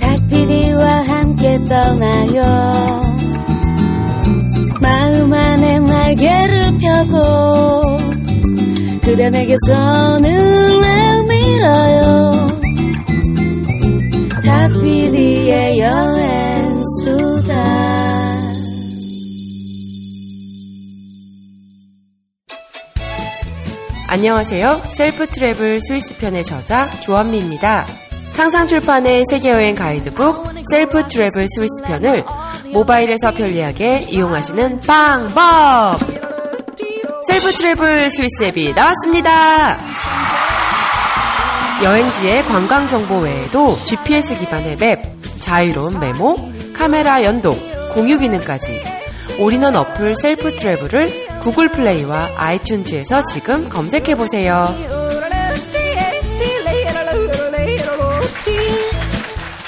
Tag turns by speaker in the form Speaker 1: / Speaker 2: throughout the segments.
Speaker 1: 닭피디와 함께 떠나요 마음 안에 날개를 펴고 그대 내게서 눈을 밀어요 닭피디의 여행수다
Speaker 2: 안녕하세요. 셀프 트래블 스위스 편의 저자 조한미입니다. 상상출판의 세계여행 가이드북 셀프 트래블 스위스 편을 모바일에서 편리하게 이용하시는 방법! 셀프 트래블 스위스 앱이 나왔습니다! 여행지의 관광 정보 외에도 GPS 기반의 map, 자유로운 메모, 카메라 연동, 공유 기능까지 올인원 어플 셀프 트래블을 구글 플레이와 아이튠즈에서 지금 검색해 보세요.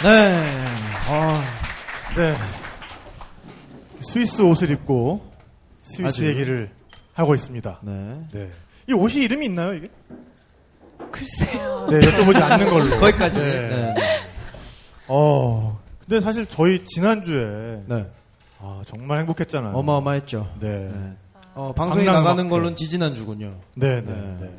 Speaker 3: 네. 아, 네. 스위스 옷을 입고 스위스
Speaker 4: 아주.
Speaker 3: 얘기를 하고 있습니다.
Speaker 4: 네.
Speaker 3: 네. 이 옷이 이름이 있나요, 이게?
Speaker 2: 글쎄요.
Speaker 3: 네, 여쭤보지 않는 걸로.
Speaker 4: 거기까지.
Speaker 3: 네.
Speaker 4: 네.
Speaker 3: 어, 근데 사실 저희 지난주에
Speaker 4: 네.
Speaker 3: 아, 정말 행복했잖아요.
Speaker 4: 어마어마했죠.
Speaker 3: 네.
Speaker 4: 네. 어, 방송이 나가는 걸로는
Speaker 3: 네.
Speaker 4: 지지난주군요.
Speaker 3: 네, 네,
Speaker 4: 네.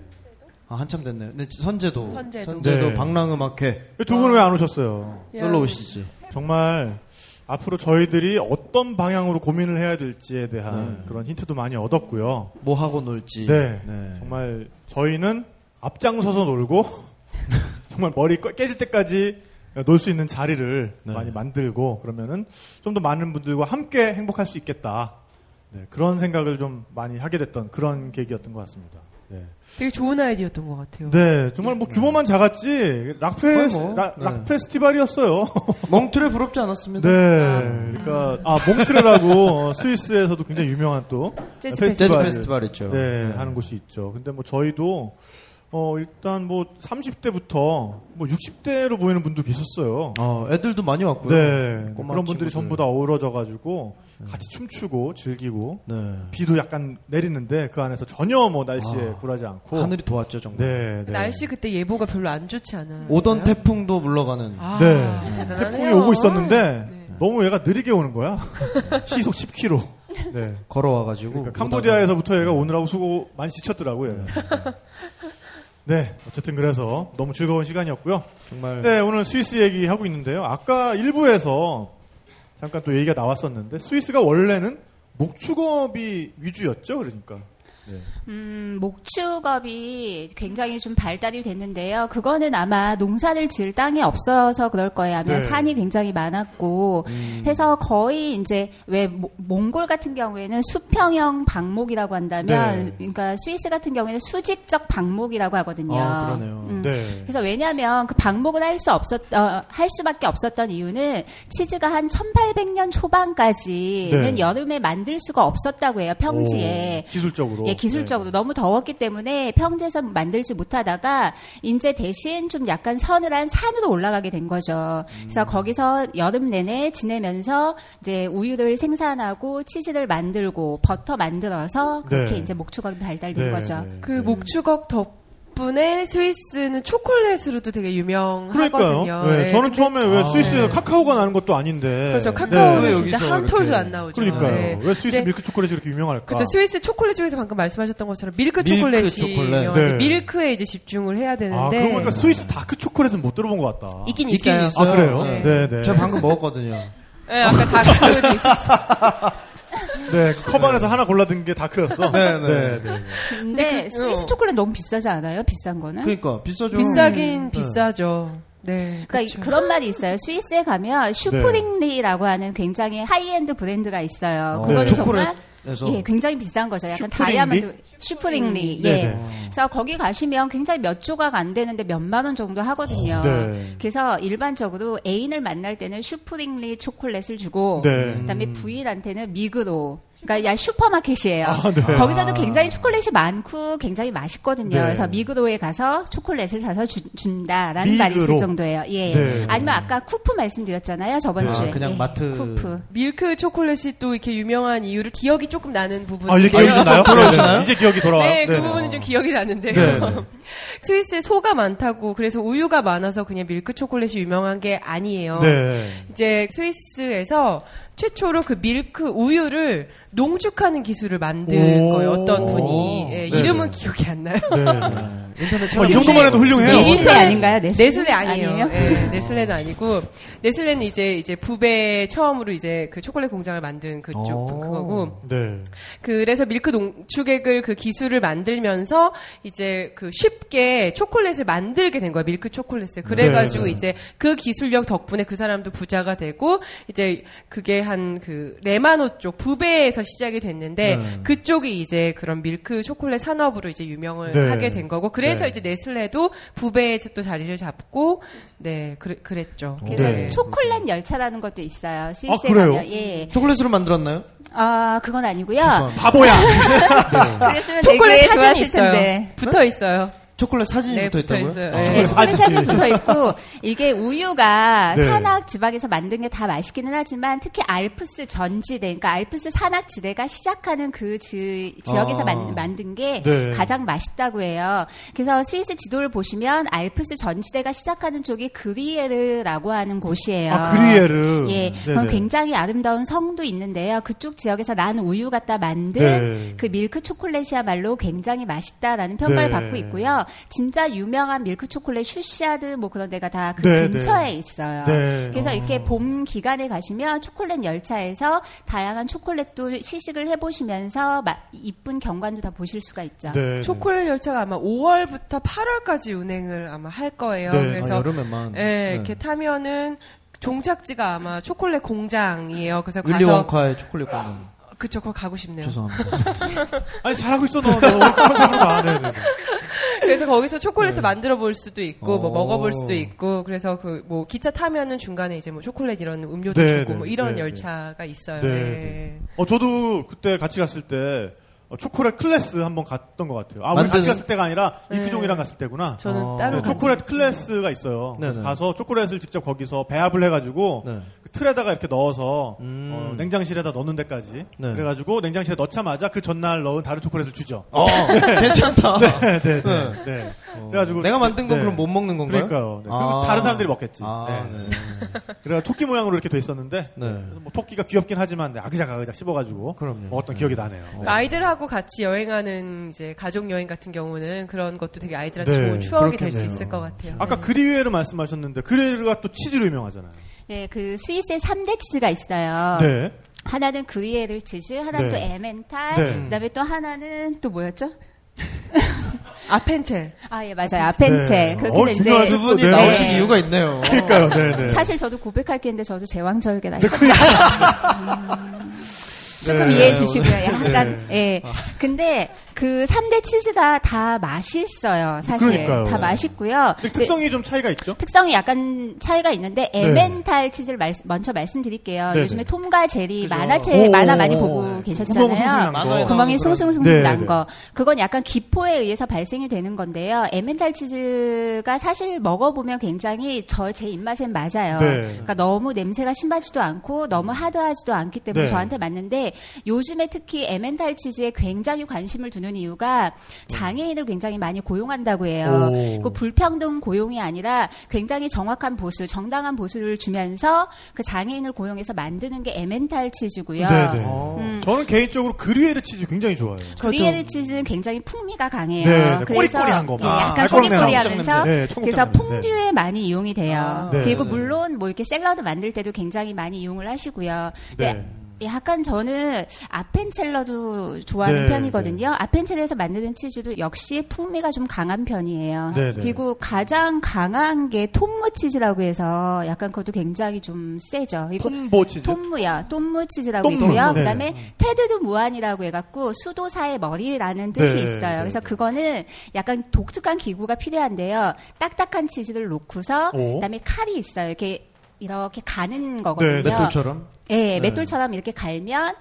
Speaker 3: 네.
Speaker 4: 아, 한참 됐네요. 네, 선제도.
Speaker 2: 선제도.
Speaker 3: 네.
Speaker 4: 방랑음악회.
Speaker 3: 두 분은 왜안 오셨어요?
Speaker 4: 놀러 오시지.
Speaker 3: 정말 앞으로 저희들이 어떤 방향으로 고민을 해야 될지에 대한
Speaker 4: 네.
Speaker 3: 그런 힌트도 많이 얻었고요.
Speaker 4: 뭐 하고 놀지.
Speaker 3: 네.
Speaker 4: 네.
Speaker 3: 정말 저희는 앞장서서 놀고 정말 머리 꺼- 깨질 때까지 놀 수 있는 자리를
Speaker 4: 네.
Speaker 3: 많이 만들고 그러면은 좀 더 많은 분들과 함께 행복할 수 있겠다. 네, 그런 생각을 좀 많이 하게 됐던 그런 계기였던 것 같습니다. 네,
Speaker 5: 되게 좋은 아이디어였던 것 같아요.
Speaker 3: 네, 정말 뭐 규모만 작았지 락페
Speaker 4: 뭐,
Speaker 3: 락,
Speaker 4: 네.
Speaker 3: 락 페스티벌이었어요.
Speaker 4: 몽트레 부럽지 않았습니다.
Speaker 3: 네, 그러니까 아 몽트레라고 어, 스위스에서도 굉장히 유명한 또
Speaker 5: 재즈
Speaker 4: 재즈
Speaker 3: 페스티벌.
Speaker 4: 페스티벌 있죠.
Speaker 3: 네, 하는 곳이 있죠. 근데 뭐 저희도 어 일단 뭐 30대부터 뭐 60대로 보이는 분도 계셨어요.
Speaker 4: 어, 애들도 많이 왔고요.
Speaker 3: 네, 그런 분들이
Speaker 4: 친구들.
Speaker 3: 전부 다 어우러져 가지고 같이 춤추고 즐기고
Speaker 4: 네.
Speaker 3: 비도 약간 내리는데 그 안에서 전혀 뭐 날씨에
Speaker 4: 아,
Speaker 3: 굴하지 않고
Speaker 4: 하늘이 도왔죠, 정말.
Speaker 3: 네, 네.
Speaker 5: 날씨 그때 예보가 별로 안 좋지 않아요.
Speaker 4: 오던 태풍도 물러가는.
Speaker 5: 아,
Speaker 3: 네. 태풍이 오고 있었는데
Speaker 5: 네.
Speaker 3: 너무 얘가 느리게 오는 거야. 시속 10km. 네.
Speaker 4: 걸어와가지고.
Speaker 3: 그러니까 캄보디아에서부터 얘가 오느라고 수고 많이 지쳤더라고요. 네, 어쨌든 그래서 너무 즐거운 시간이었고요.
Speaker 4: 정말.
Speaker 3: 네, 오늘 스위스 얘기하고 있는데요. 아까 일부에서 잠깐 또 얘기가 나왔었는데 스위스가 원래는 목축업이 위주였죠. 그러니까.
Speaker 6: 음, 목축업이 굉장히 좀 발달이 됐는데요. 그거는 아마 농사를 지을 땅이 없어서 그럴 거예요. 아마
Speaker 3: 네.
Speaker 6: 산이 굉장히 많았고 해서 거의 이제 왜 모- 몽골 같은 경우에는 수평형 방목이라고 한다면
Speaker 3: 네.
Speaker 6: 그러니까 스위스 같은 경우에는 수직적 방목이라고 하거든요.
Speaker 4: 아, 그러네요.
Speaker 6: 음.
Speaker 3: 네.
Speaker 6: 그래서 왜냐하면 그 방목을 할 수 없었 어, 할 수밖에 없었던 이유는 치즈가 한 1800년 초반까지는
Speaker 3: 네.
Speaker 6: 여름에 만들 수가 없었다고 해요. 평지에.
Speaker 3: 오, 기술적으로.
Speaker 6: 예, 기술적으로
Speaker 3: 네.
Speaker 6: 너무 더웠기 때문에 평지에서 만들지 못하다가 이제 대신 좀 약간 서늘한 산으로 올라가게 된 거죠.
Speaker 3: 음.
Speaker 6: 그래서 거기서 여름 내내 지내면서 이제 우유를 생산하고 치즈를 만들고 버터 만들어서 그렇게
Speaker 3: 네.
Speaker 6: 이제 목축업이 발달된
Speaker 3: 네,
Speaker 6: 거죠.
Speaker 3: 네,
Speaker 5: 그
Speaker 3: 네.
Speaker 5: 목축업 덕분에 스위스는 초콜릿으로도 되게 유명하거든요.
Speaker 3: 그러니까요. 네,
Speaker 5: 네,
Speaker 3: 저는 처음에 왜
Speaker 4: 아.
Speaker 3: 스위스에서
Speaker 5: 네.
Speaker 3: 카카오가 나는 것도 아닌데.
Speaker 5: 그렇죠.
Speaker 3: 네.
Speaker 5: 카카오는
Speaker 4: 왜
Speaker 5: 진짜 한 톨도 안 나오죠.
Speaker 3: 그러니까요.
Speaker 5: 네.
Speaker 3: 왜 스위스
Speaker 5: 네.
Speaker 3: 밀크 초콜릿이 이렇게 유명할까?
Speaker 5: 그렇죠. 스위스 초콜릿 중에서 방금 말씀하셨던 것처럼 밀크
Speaker 4: 밀크
Speaker 5: 초콜릿이
Speaker 4: 초콜릿.
Speaker 5: 유명한데
Speaker 3: 네.
Speaker 5: 밀크에 이제 집중을 해야 되는데
Speaker 3: 아, 그러고 보니까 스위스 dark 초콜릿은 못 들어본 것 같다.
Speaker 5: 있긴
Speaker 4: 있긴
Speaker 5: 있어요.
Speaker 4: 있어요.
Speaker 3: 아, 그래요?
Speaker 5: 네.
Speaker 3: 네, 네.
Speaker 4: 제가 방금 먹었거든요.
Speaker 5: 네, 아까 dark도 있었어요.
Speaker 3: 네, 컵 안에서 하나 골라든 게 dark였어.
Speaker 4: 네, 네.
Speaker 3: 네, 네.
Speaker 6: 근데 스위스
Speaker 5: 어.
Speaker 6: 초콜릿 너무 비싸지 않아요? 비싼 거는?
Speaker 4: 그러니까 비싸죠.
Speaker 5: 비싸긴 비싸죠. 네.
Speaker 6: 그러니까
Speaker 5: 그렇죠.
Speaker 6: 그런 말이 있어요. 스위스에 가면 슈프링리라고 하는 굉장히 하이엔드 브랜드가 있어요.
Speaker 4: 어,
Speaker 6: 그거는
Speaker 3: 네.
Speaker 6: 정말
Speaker 4: 초콜릿에서
Speaker 6: 예, 굉장히 비싼 거죠. 약간
Speaker 3: 슈프링리?
Speaker 6: 다이아몬드 슈프링리.
Speaker 3: 네,
Speaker 6: 예.
Speaker 3: 네.
Speaker 6: 그래서 거기 가시면 굉장히 몇 조각 안 되는데 몇만 원 정도 하거든요.
Speaker 3: 네.
Speaker 6: 그래서 일반적으로 애인을 만날 때는 슈프링리 초콜릿을 주고
Speaker 3: 네.
Speaker 6: 그다음에 부인한테는 미그로 그러니까 야 슈퍼마켓이에요.
Speaker 3: 아, 네.
Speaker 6: 거기서도 굉장히 초콜릿이 많고 굉장히 맛있거든요.
Speaker 3: 네.
Speaker 6: 그래서 미그로에 가서 초콜릿을 사서 주- 준다라는
Speaker 3: 미그로.
Speaker 6: 말이 있을 정도예요. 예.
Speaker 3: 네.
Speaker 6: 아니면 아까 쿠프 말씀드렸잖아요. 저번
Speaker 3: 네.
Speaker 6: 주에.
Speaker 4: 아, 그냥
Speaker 6: 예.
Speaker 4: 마트-
Speaker 6: 쿠프.
Speaker 5: 밀크 초콜릿이 또 이렇게 유명한 이유를 기억이 조금 나는 부분이
Speaker 3: 아, 이제 기억이. 나요?
Speaker 4: 돌아오시나요?
Speaker 3: 이제 기억이 돌아와요.
Speaker 5: 네, 그
Speaker 3: 네네.
Speaker 5: 부분은 좀 기억이 나는데요.
Speaker 3: 네, 네.
Speaker 5: 스위스에 소가 많다고 그래서 우유가 많아서 그냥 밀크 초콜릿이 유명한 게 아니에요.
Speaker 3: 네.
Speaker 5: 이제 스위스에서 최초로 그 밀크 우유를 농축하는 기술을 만든
Speaker 3: 오.
Speaker 5: 거예요. 어떤 분이 예,
Speaker 3: 네네.
Speaker 5: 이름은 기억이 안 나요.
Speaker 3: 네.
Speaker 4: 인터넷
Speaker 3: 어, 이 정도만 해도 훌륭해요.
Speaker 6: 네,
Speaker 5: 이
Speaker 6: 네슬레 아닌가요? 네슬레?
Speaker 5: 네슬레 아니에요.
Speaker 6: 아니에요?
Speaker 5: 예, 네슬레는 아니고 네슬레는 이제 이제 부배 처음으로 이제 그 초콜릿 공장을 만든 그쪽
Speaker 4: 오.
Speaker 5: 그거고
Speaker 3: 네.
Speaker 5: 그래서 밀크 농축액을 그 기술을 만들면서 이제 그 쉽게 초콜릿을 만들게 된 거야 밀크 초콜릿을 그래가지고
Speaker 3: 네.
Speaker 5: 이제 그 기술력 덕분에 그 사람도 부자가 되고 이제 그게 한 그 레마노 쪽 부배에서 시작이 됐는데
Speaker 3: 네.
Speaker 5: 그쪽이 이제 그런 밀크 초콜릿 산업으로 이제 유명을
Speaker 3: 네.
Speaker 5: 하게 된 거고 그래 서
Speaker 3: 네.
Speaker 5: 이제 네슬레도 부배에서 또 자리를 잡고 네 그래, 그랬죠.
Speaker 6: 그래서
Speaker 3: 네.
Speaker 6: 초콜릿 열차라는 것도 있어요. 스위스에
Speaker 3: 아, 그래요?
Speaker 6: 가면. 예.
Speaker 4: 초콜릿으로 만들었나요?
Speaker 6: 아, 그건 아니고요.
Speaker 4: 죄송합니다.
Speaker 3: 바보야.
Speaker 6: 그랬으면
Speaker 5: 초콜릿
Speaker 6: 되게
Speaker 5: 사진이
Speaker 6: 좋았을
Speaker 5: 있어요.
Speaker 6: 텐데.
Speaker 5: 붙어 있어요.
Speaker 4: 초콜릿 사진이
Speaker 5: 네,
Speaker 4: 붙어 있다고요?
Speaker 5: 있어요.
Speaker 4: 아,
Speaker 5: 네.
Speaker 6: 네, 초콜릿
Speaker 3: 사진.
Speaker 6: 붙어 있고 이게 우유가
Speaker 3: 네.
Speaker 6: 산악 지방에서 만든 게 다 맛있기는 하지만 특히 알프스 전지대, 그러니까 알프스 산악 지대가 시작하는 그 지, 지역에서
Speaker 4: 아.
Speaker 6: 만, 만든 게
Speaker 3: 네.
Speaker 6: 가장 맛있다고 해요. 그래서 스위스 지도를 보시면 알프스 전지대가 시작하는 쪽이 그뤼에르라고 하는 곳이에요.
Speaker 3: 아, 그뤼에르.
Speaker 6: 예,
Speaker 3: 네네.
Speaker 6: 그건 굉장히 아름다운 성도 있는데요. 그쪽 지역에서 난 우유 갖다 만든
Speaker 3: 네.
Speaker 6: 그 밀크 초콜릿이야말로 굉장히 맛있다라는 평가를
Speaker 3: 네.
Speaker 6: 받고 있고요. 진짜 유명한 밀크 초콜릿 슈시아드 뭐 그런 데가 다 그
Speaker 3: 네,
Speaker 6: 근처에
Speaker 3: 네.
Speaker 6: 있어요.
Speaker 3: 네.
Speaker 6: 그래서
Speaker 3: 어.
Speaker 6: 이렇게 봄 기간에 가시면 초콜릿 열차에서 다양한 초콜릿도 시식을 해보시면서 마- 이쁜 경관도 다 보실 수가 있죠.
Speaker 3: 네.
Speaker 5: 초콜릿 열차가 아마 5월부터 8월까지 운행을 아마 할 거예요.
Speaker 3: 네.
Speaker 5: 그래서
Speaker 4: 아, 여름에만.
Speaker 5: 예,
Speaker 4: 네.
Speaker 5: 이렇게 타면은 종착지가 아마 초콜릿 공장이에요. 그래서
Speaker 4: 윌리
Speaker 5: 가서
Speaker 4: 웡카의 초콜릿 공장.
Speaker 5: 그쵸, 거기 가고 싶네요.
Speaker 4: 죄송합니다.
Speaker 3: 아니, 잘하고 있어, 너. 너. 네, 네.
Speaker 5: 그래서 거기서 초콜릿을 만들어 볼 수도 있고, 뭐
Speaker 4: 오.
Speaker 5: 먹어볼 수도 있고, 그래서 그 뭐 기차 타면은 중간에 이제 뭐 초콜릿 이런 음료도
Speaker 3: 네,
Speaker 5: 주고
Speaker 3: 네,
Speaker 5: 뭐 이런
Speaker 3: 네,
Speaker 5: 열차가 있어요.
Speaker 3: 네,
Speaker 5: 네.
Speaker 3: 네. 어, 저도 그때 같이 갔을 때 어, 초콜릿 클래스 한번 갔던 것 같아요. 아, 우리
Speaker 4: 만드는-
Speaker 3: 같이 갔을 때가 아니라
Speaker 5: 네.
Speaker 3: 이크종이랑 갔을 때구나.
Speaker 5: 저는
Speaker 4: 어.
Speaker 5: 따로
Speaker 3: 네,
Speaker 5: 간
Speaker 3: 초콜릿 클래스가 있어요.
Speaker 4: 네네.
Speaker 3: 그래서 가서 초콜릿을 직접 거기서 배합을 해가지고
Speaker 4: 네.
Speaker 3: 그 틀에다가 이렇게 넣어서
Speaker 4: 음.
Speaker 3: 어, 냉장실에다 넣는 데까지.
Speaker 4: 네.
Speaker 3: 그래가지고 냉장실에 넣자마자 그 전날 넣은 다른 초콜릿을 주죠.
Speaker 4: 어, 괜찮다.
Speaker 3: 네, 네, 네. 그래가지고
Speaker 4: 내가 만든 건
Speaker 3: 네.
Speaker 4: 그럼 못 먹는 건가요?
Speaker 3: 그러니까요. 네.
Speaker 4: 아.
Speaker 3: 다른 사람들이 먹겠지.
Speaker 4: 아,
Speaker 3: 네.
Speaker 4: 네.
Speaker 3: 그래가 토끼 모양으로 이렇게 돼 있었는데
Speaker 4: 네.
Speaker 3: 그래서 뭐 토끼가 귀엽긴 하지만 네, 아그작 아그작 씹어가지고
Speaker 4: 그럼요.
Speaker 3: 먹었던 기억이 나네요.
Speaker 5: 그러니까 아이들하고 같이 여행하는 이제 가족 여행 같은 경우는 그런 것도 되게 아이들한테
Speaker 3: 네,
Speaker 5: 좋은 추억이 될 수. 있을 것 같아요.
Speaker 3: 아까
Speaker 5: 네.
Speaker 3: 그리웨르 말씀하셨는데 그리웨르가 또 치즈로 유명하잖아요.
Speaker 6: 네, 그 스위스에 3대 치즈가 있어요.
Speaker 3: 네.
Speaker 6: 하나는 그리에르 치즈, 하나는
Speaker 3: 네.
Speaker 6: 또 에멘탈,
Speaker 3: 네.
Speaker 6: 그다음에 또 하나는 또 뭐였죠?
Speaker 5: 아펜첼.
Speaker 6: 아, 예, 맞아요. 아펜첼.
Speaker 3: 네.
Speaker 6: 그렇게
Speaker 3: 어.
Speaker 6: 이제
Speaker 4: 두 분이
Speaker 3: 네.
Speaker 4: 나오신
Speaker 6: 네.
Speaker 4: 이유가 있네요.
Speaker 3: 그러니까요. 네, 네.
Speaker 6: 사실 저도 고백할 게 있는데 저도 제왕절개 나요.
Speaker 3: 네, 그러니까.
Speaker 6: 조금
Speaker 3: 네.
Speaker 6: 이해해 주시고요. 약간,
Speaker 3: 네.
Speaker 6: 예. 근데 그 3대 치즈가 다 맛있어요. 사실.
Speaker 3: 그러니까요.
Speaker 6: 다 맛있고요.
Speaker 3: 근데 특성이 좀 차이가 있죠?
Speaker 6: 특성이 약간 차이가 있는데 에멘탈 치즈를 말- 먼저 말씀드릴게요.
Speaker 3: 네네.
Speaker 6: 요즘에 톰과 제리
Speaker 4: 그죠.
Speaker 6: 만화책
Speaker 3: 오,
Speaker 6: 만화 많이
Speaker 3: 오,
Speaker 6: 보고
Speaker 3: 오. 구멍
Speaker 6: 계셨잖아요. 구멍이 숭숭숭숭
Speaker 3: 네,
Speaker 6: 난
Speaker 3: 네.
Speaker 6: 거. 그건 약간 기포에 의해서 발생이 되는 건데요. 에멘탈 치즈가 사실 먹어보면 굉장히 저 제 입맛엔 맞아요.
Speaker 3: 네.
Speaker 6: 그러니까 너무 냄새가 심하지도 않고 너무 하드하지도 않기 때문에
Speaker 3: 네.
Speaker 6: 저한테 맞는데 요즘에 특히 에멘탈 치즈에 굉장히 관심을 두는 이유가 장애인을 굉장히 많이 고용한다고 해요.
Speaker 3: 오.
Speaker 6: 그 불평등 고용이 아니라 굉장히 정확한 보수, 정당한 보수를 주면서 그 장애인을 고용해서 만드는 게 에멘탈 치즈고요.
Speaker 3: 네, 네.
Speaker 4: 어.
Speaker 6: 음.
Speaker 3: 저는 개인적으로 그리웨르 치즈 굉장히 좋아해요.
Speaker 6: 그리에르 치즈는 굉장히 풍미가 강해요.
Speaker 3: 네, 네.
Speaker 6: 그래서
Speaker 3: 꼬리꼬리한 거.
Speaker 6: 예,
Speaker 3: 아,
Speaker 6: 약간 꼬리꼬리하면서.
Speaker 3: 네,
Speaker 6: 그래서. 퐁듀에 많이 이용이 돼요.
Speaker 4: 아,
Speaker 3: 네,
Speaker 6: 그리고
Speaker 3: 네.
Speaker 6: 물론 뭐 이렇게 샐러드 만들 때도 굉장히 많이 이용을 하시고요.
Speaker 3: 네.
Speaker 6: 약간 저는 아펜첼러도 좋아하는
Speaker 3: 네,
Speaker 6: 편이거든요. 아펜첼에서 만드는 치즈도 역시 풍미가 좀 강한 편이에요.
Speaker 3: 네, 네.
Speaker 6: 그리고 가장 강한 게 톰무 치즈라고 해서 약간 그것도 굉장히 좀 세죠. 이거
Speaker 3: 톰보 치즈.
Speaker 6: 톰무야, 톰무 치즈라고
Speaker 3: 톰무,
Speaker 6: 있고요.
Speaker 3: 네.
Speaker 6: 그다음에 테드도 무한이라고 해갖고 수도사의 머리라는 뜻이
Speaker 3: 네,
Speaker 6: 있어요.
Speaker 3: 네,
Speaker 6: 그래서
Speaker 3: 네.
Speaker 6: 그거는 약간 독특한 기구가 필요한데요. 딱딱한 치즈를 놓고서
Speaker 3: 오.
Speaker 6: 그다음에 칼이 있어요. 이렇게 이렇게 가는 거거든요.
Speaker 3: 네,
Speaker 4: 맷돌처럼?
Speaker 6: 예, 맷돌처럼 이렇게 갈면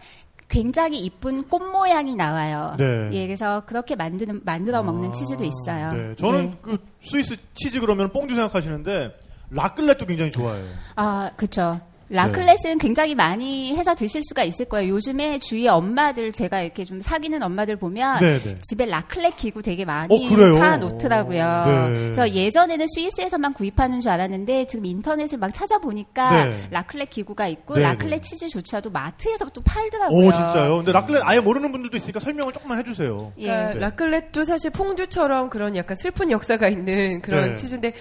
Speaker 6: 굉장히 이쁜 꽃 모양이 나와요.
Speaker 3: 네.
Speaker 6: 예, 그래서 그렇게 만드는 만들어 먹는 치즈도 있어요.
Speaker 3: 네, 저는
Speaker 6: 네.
Speaker 3: 그 스위스 치즈 그러면 뽕주 생각하시는데 라클렛도 굉장히 좋아해요.
Speaker 6: 아, 그쵸. 라클렛은 굉장히 많이 해서 드실 수가 있을 거예요. 요즘에 주위 엄마들 제가 이렇게 좀 사귀는 엄마들 보면
Speaker 3: 네, 네.
Speaker 6: 집에 라클렛 기구 되게 많이
Speaker 3: 어?
Speaker 6: 사 놓더라고요.
Speaker 3: 네.
Speaker 6: 그래서 예전에는 스위스에서만 구입하는 줄 알았는데 지금 인터넷을 막 찾아보니까
Speaker 3: 네.
Speaker 6: 라클렛 기구가 있고
Speaker 3: 네,
Speaker 6: 라클렛
Speaker 3: 네.
Speaker 6: 치즈조차도 마트에서 또 팔더라고요.
Speaker 3: 오 진짜요? 근데 라클렛 아예 모르는 분들도 있으니까 설명을 조금만 해주세요.
Speaker 6: 예.
Speaker 5: 그러니까
Speaker 3: 네.
Speaker 5: 라클렛도 사실 퐁듀처럼 그런 약간 슬픈 역사가 있는 그런
Speaker 3: 네.
Speaker 5: 치즈인데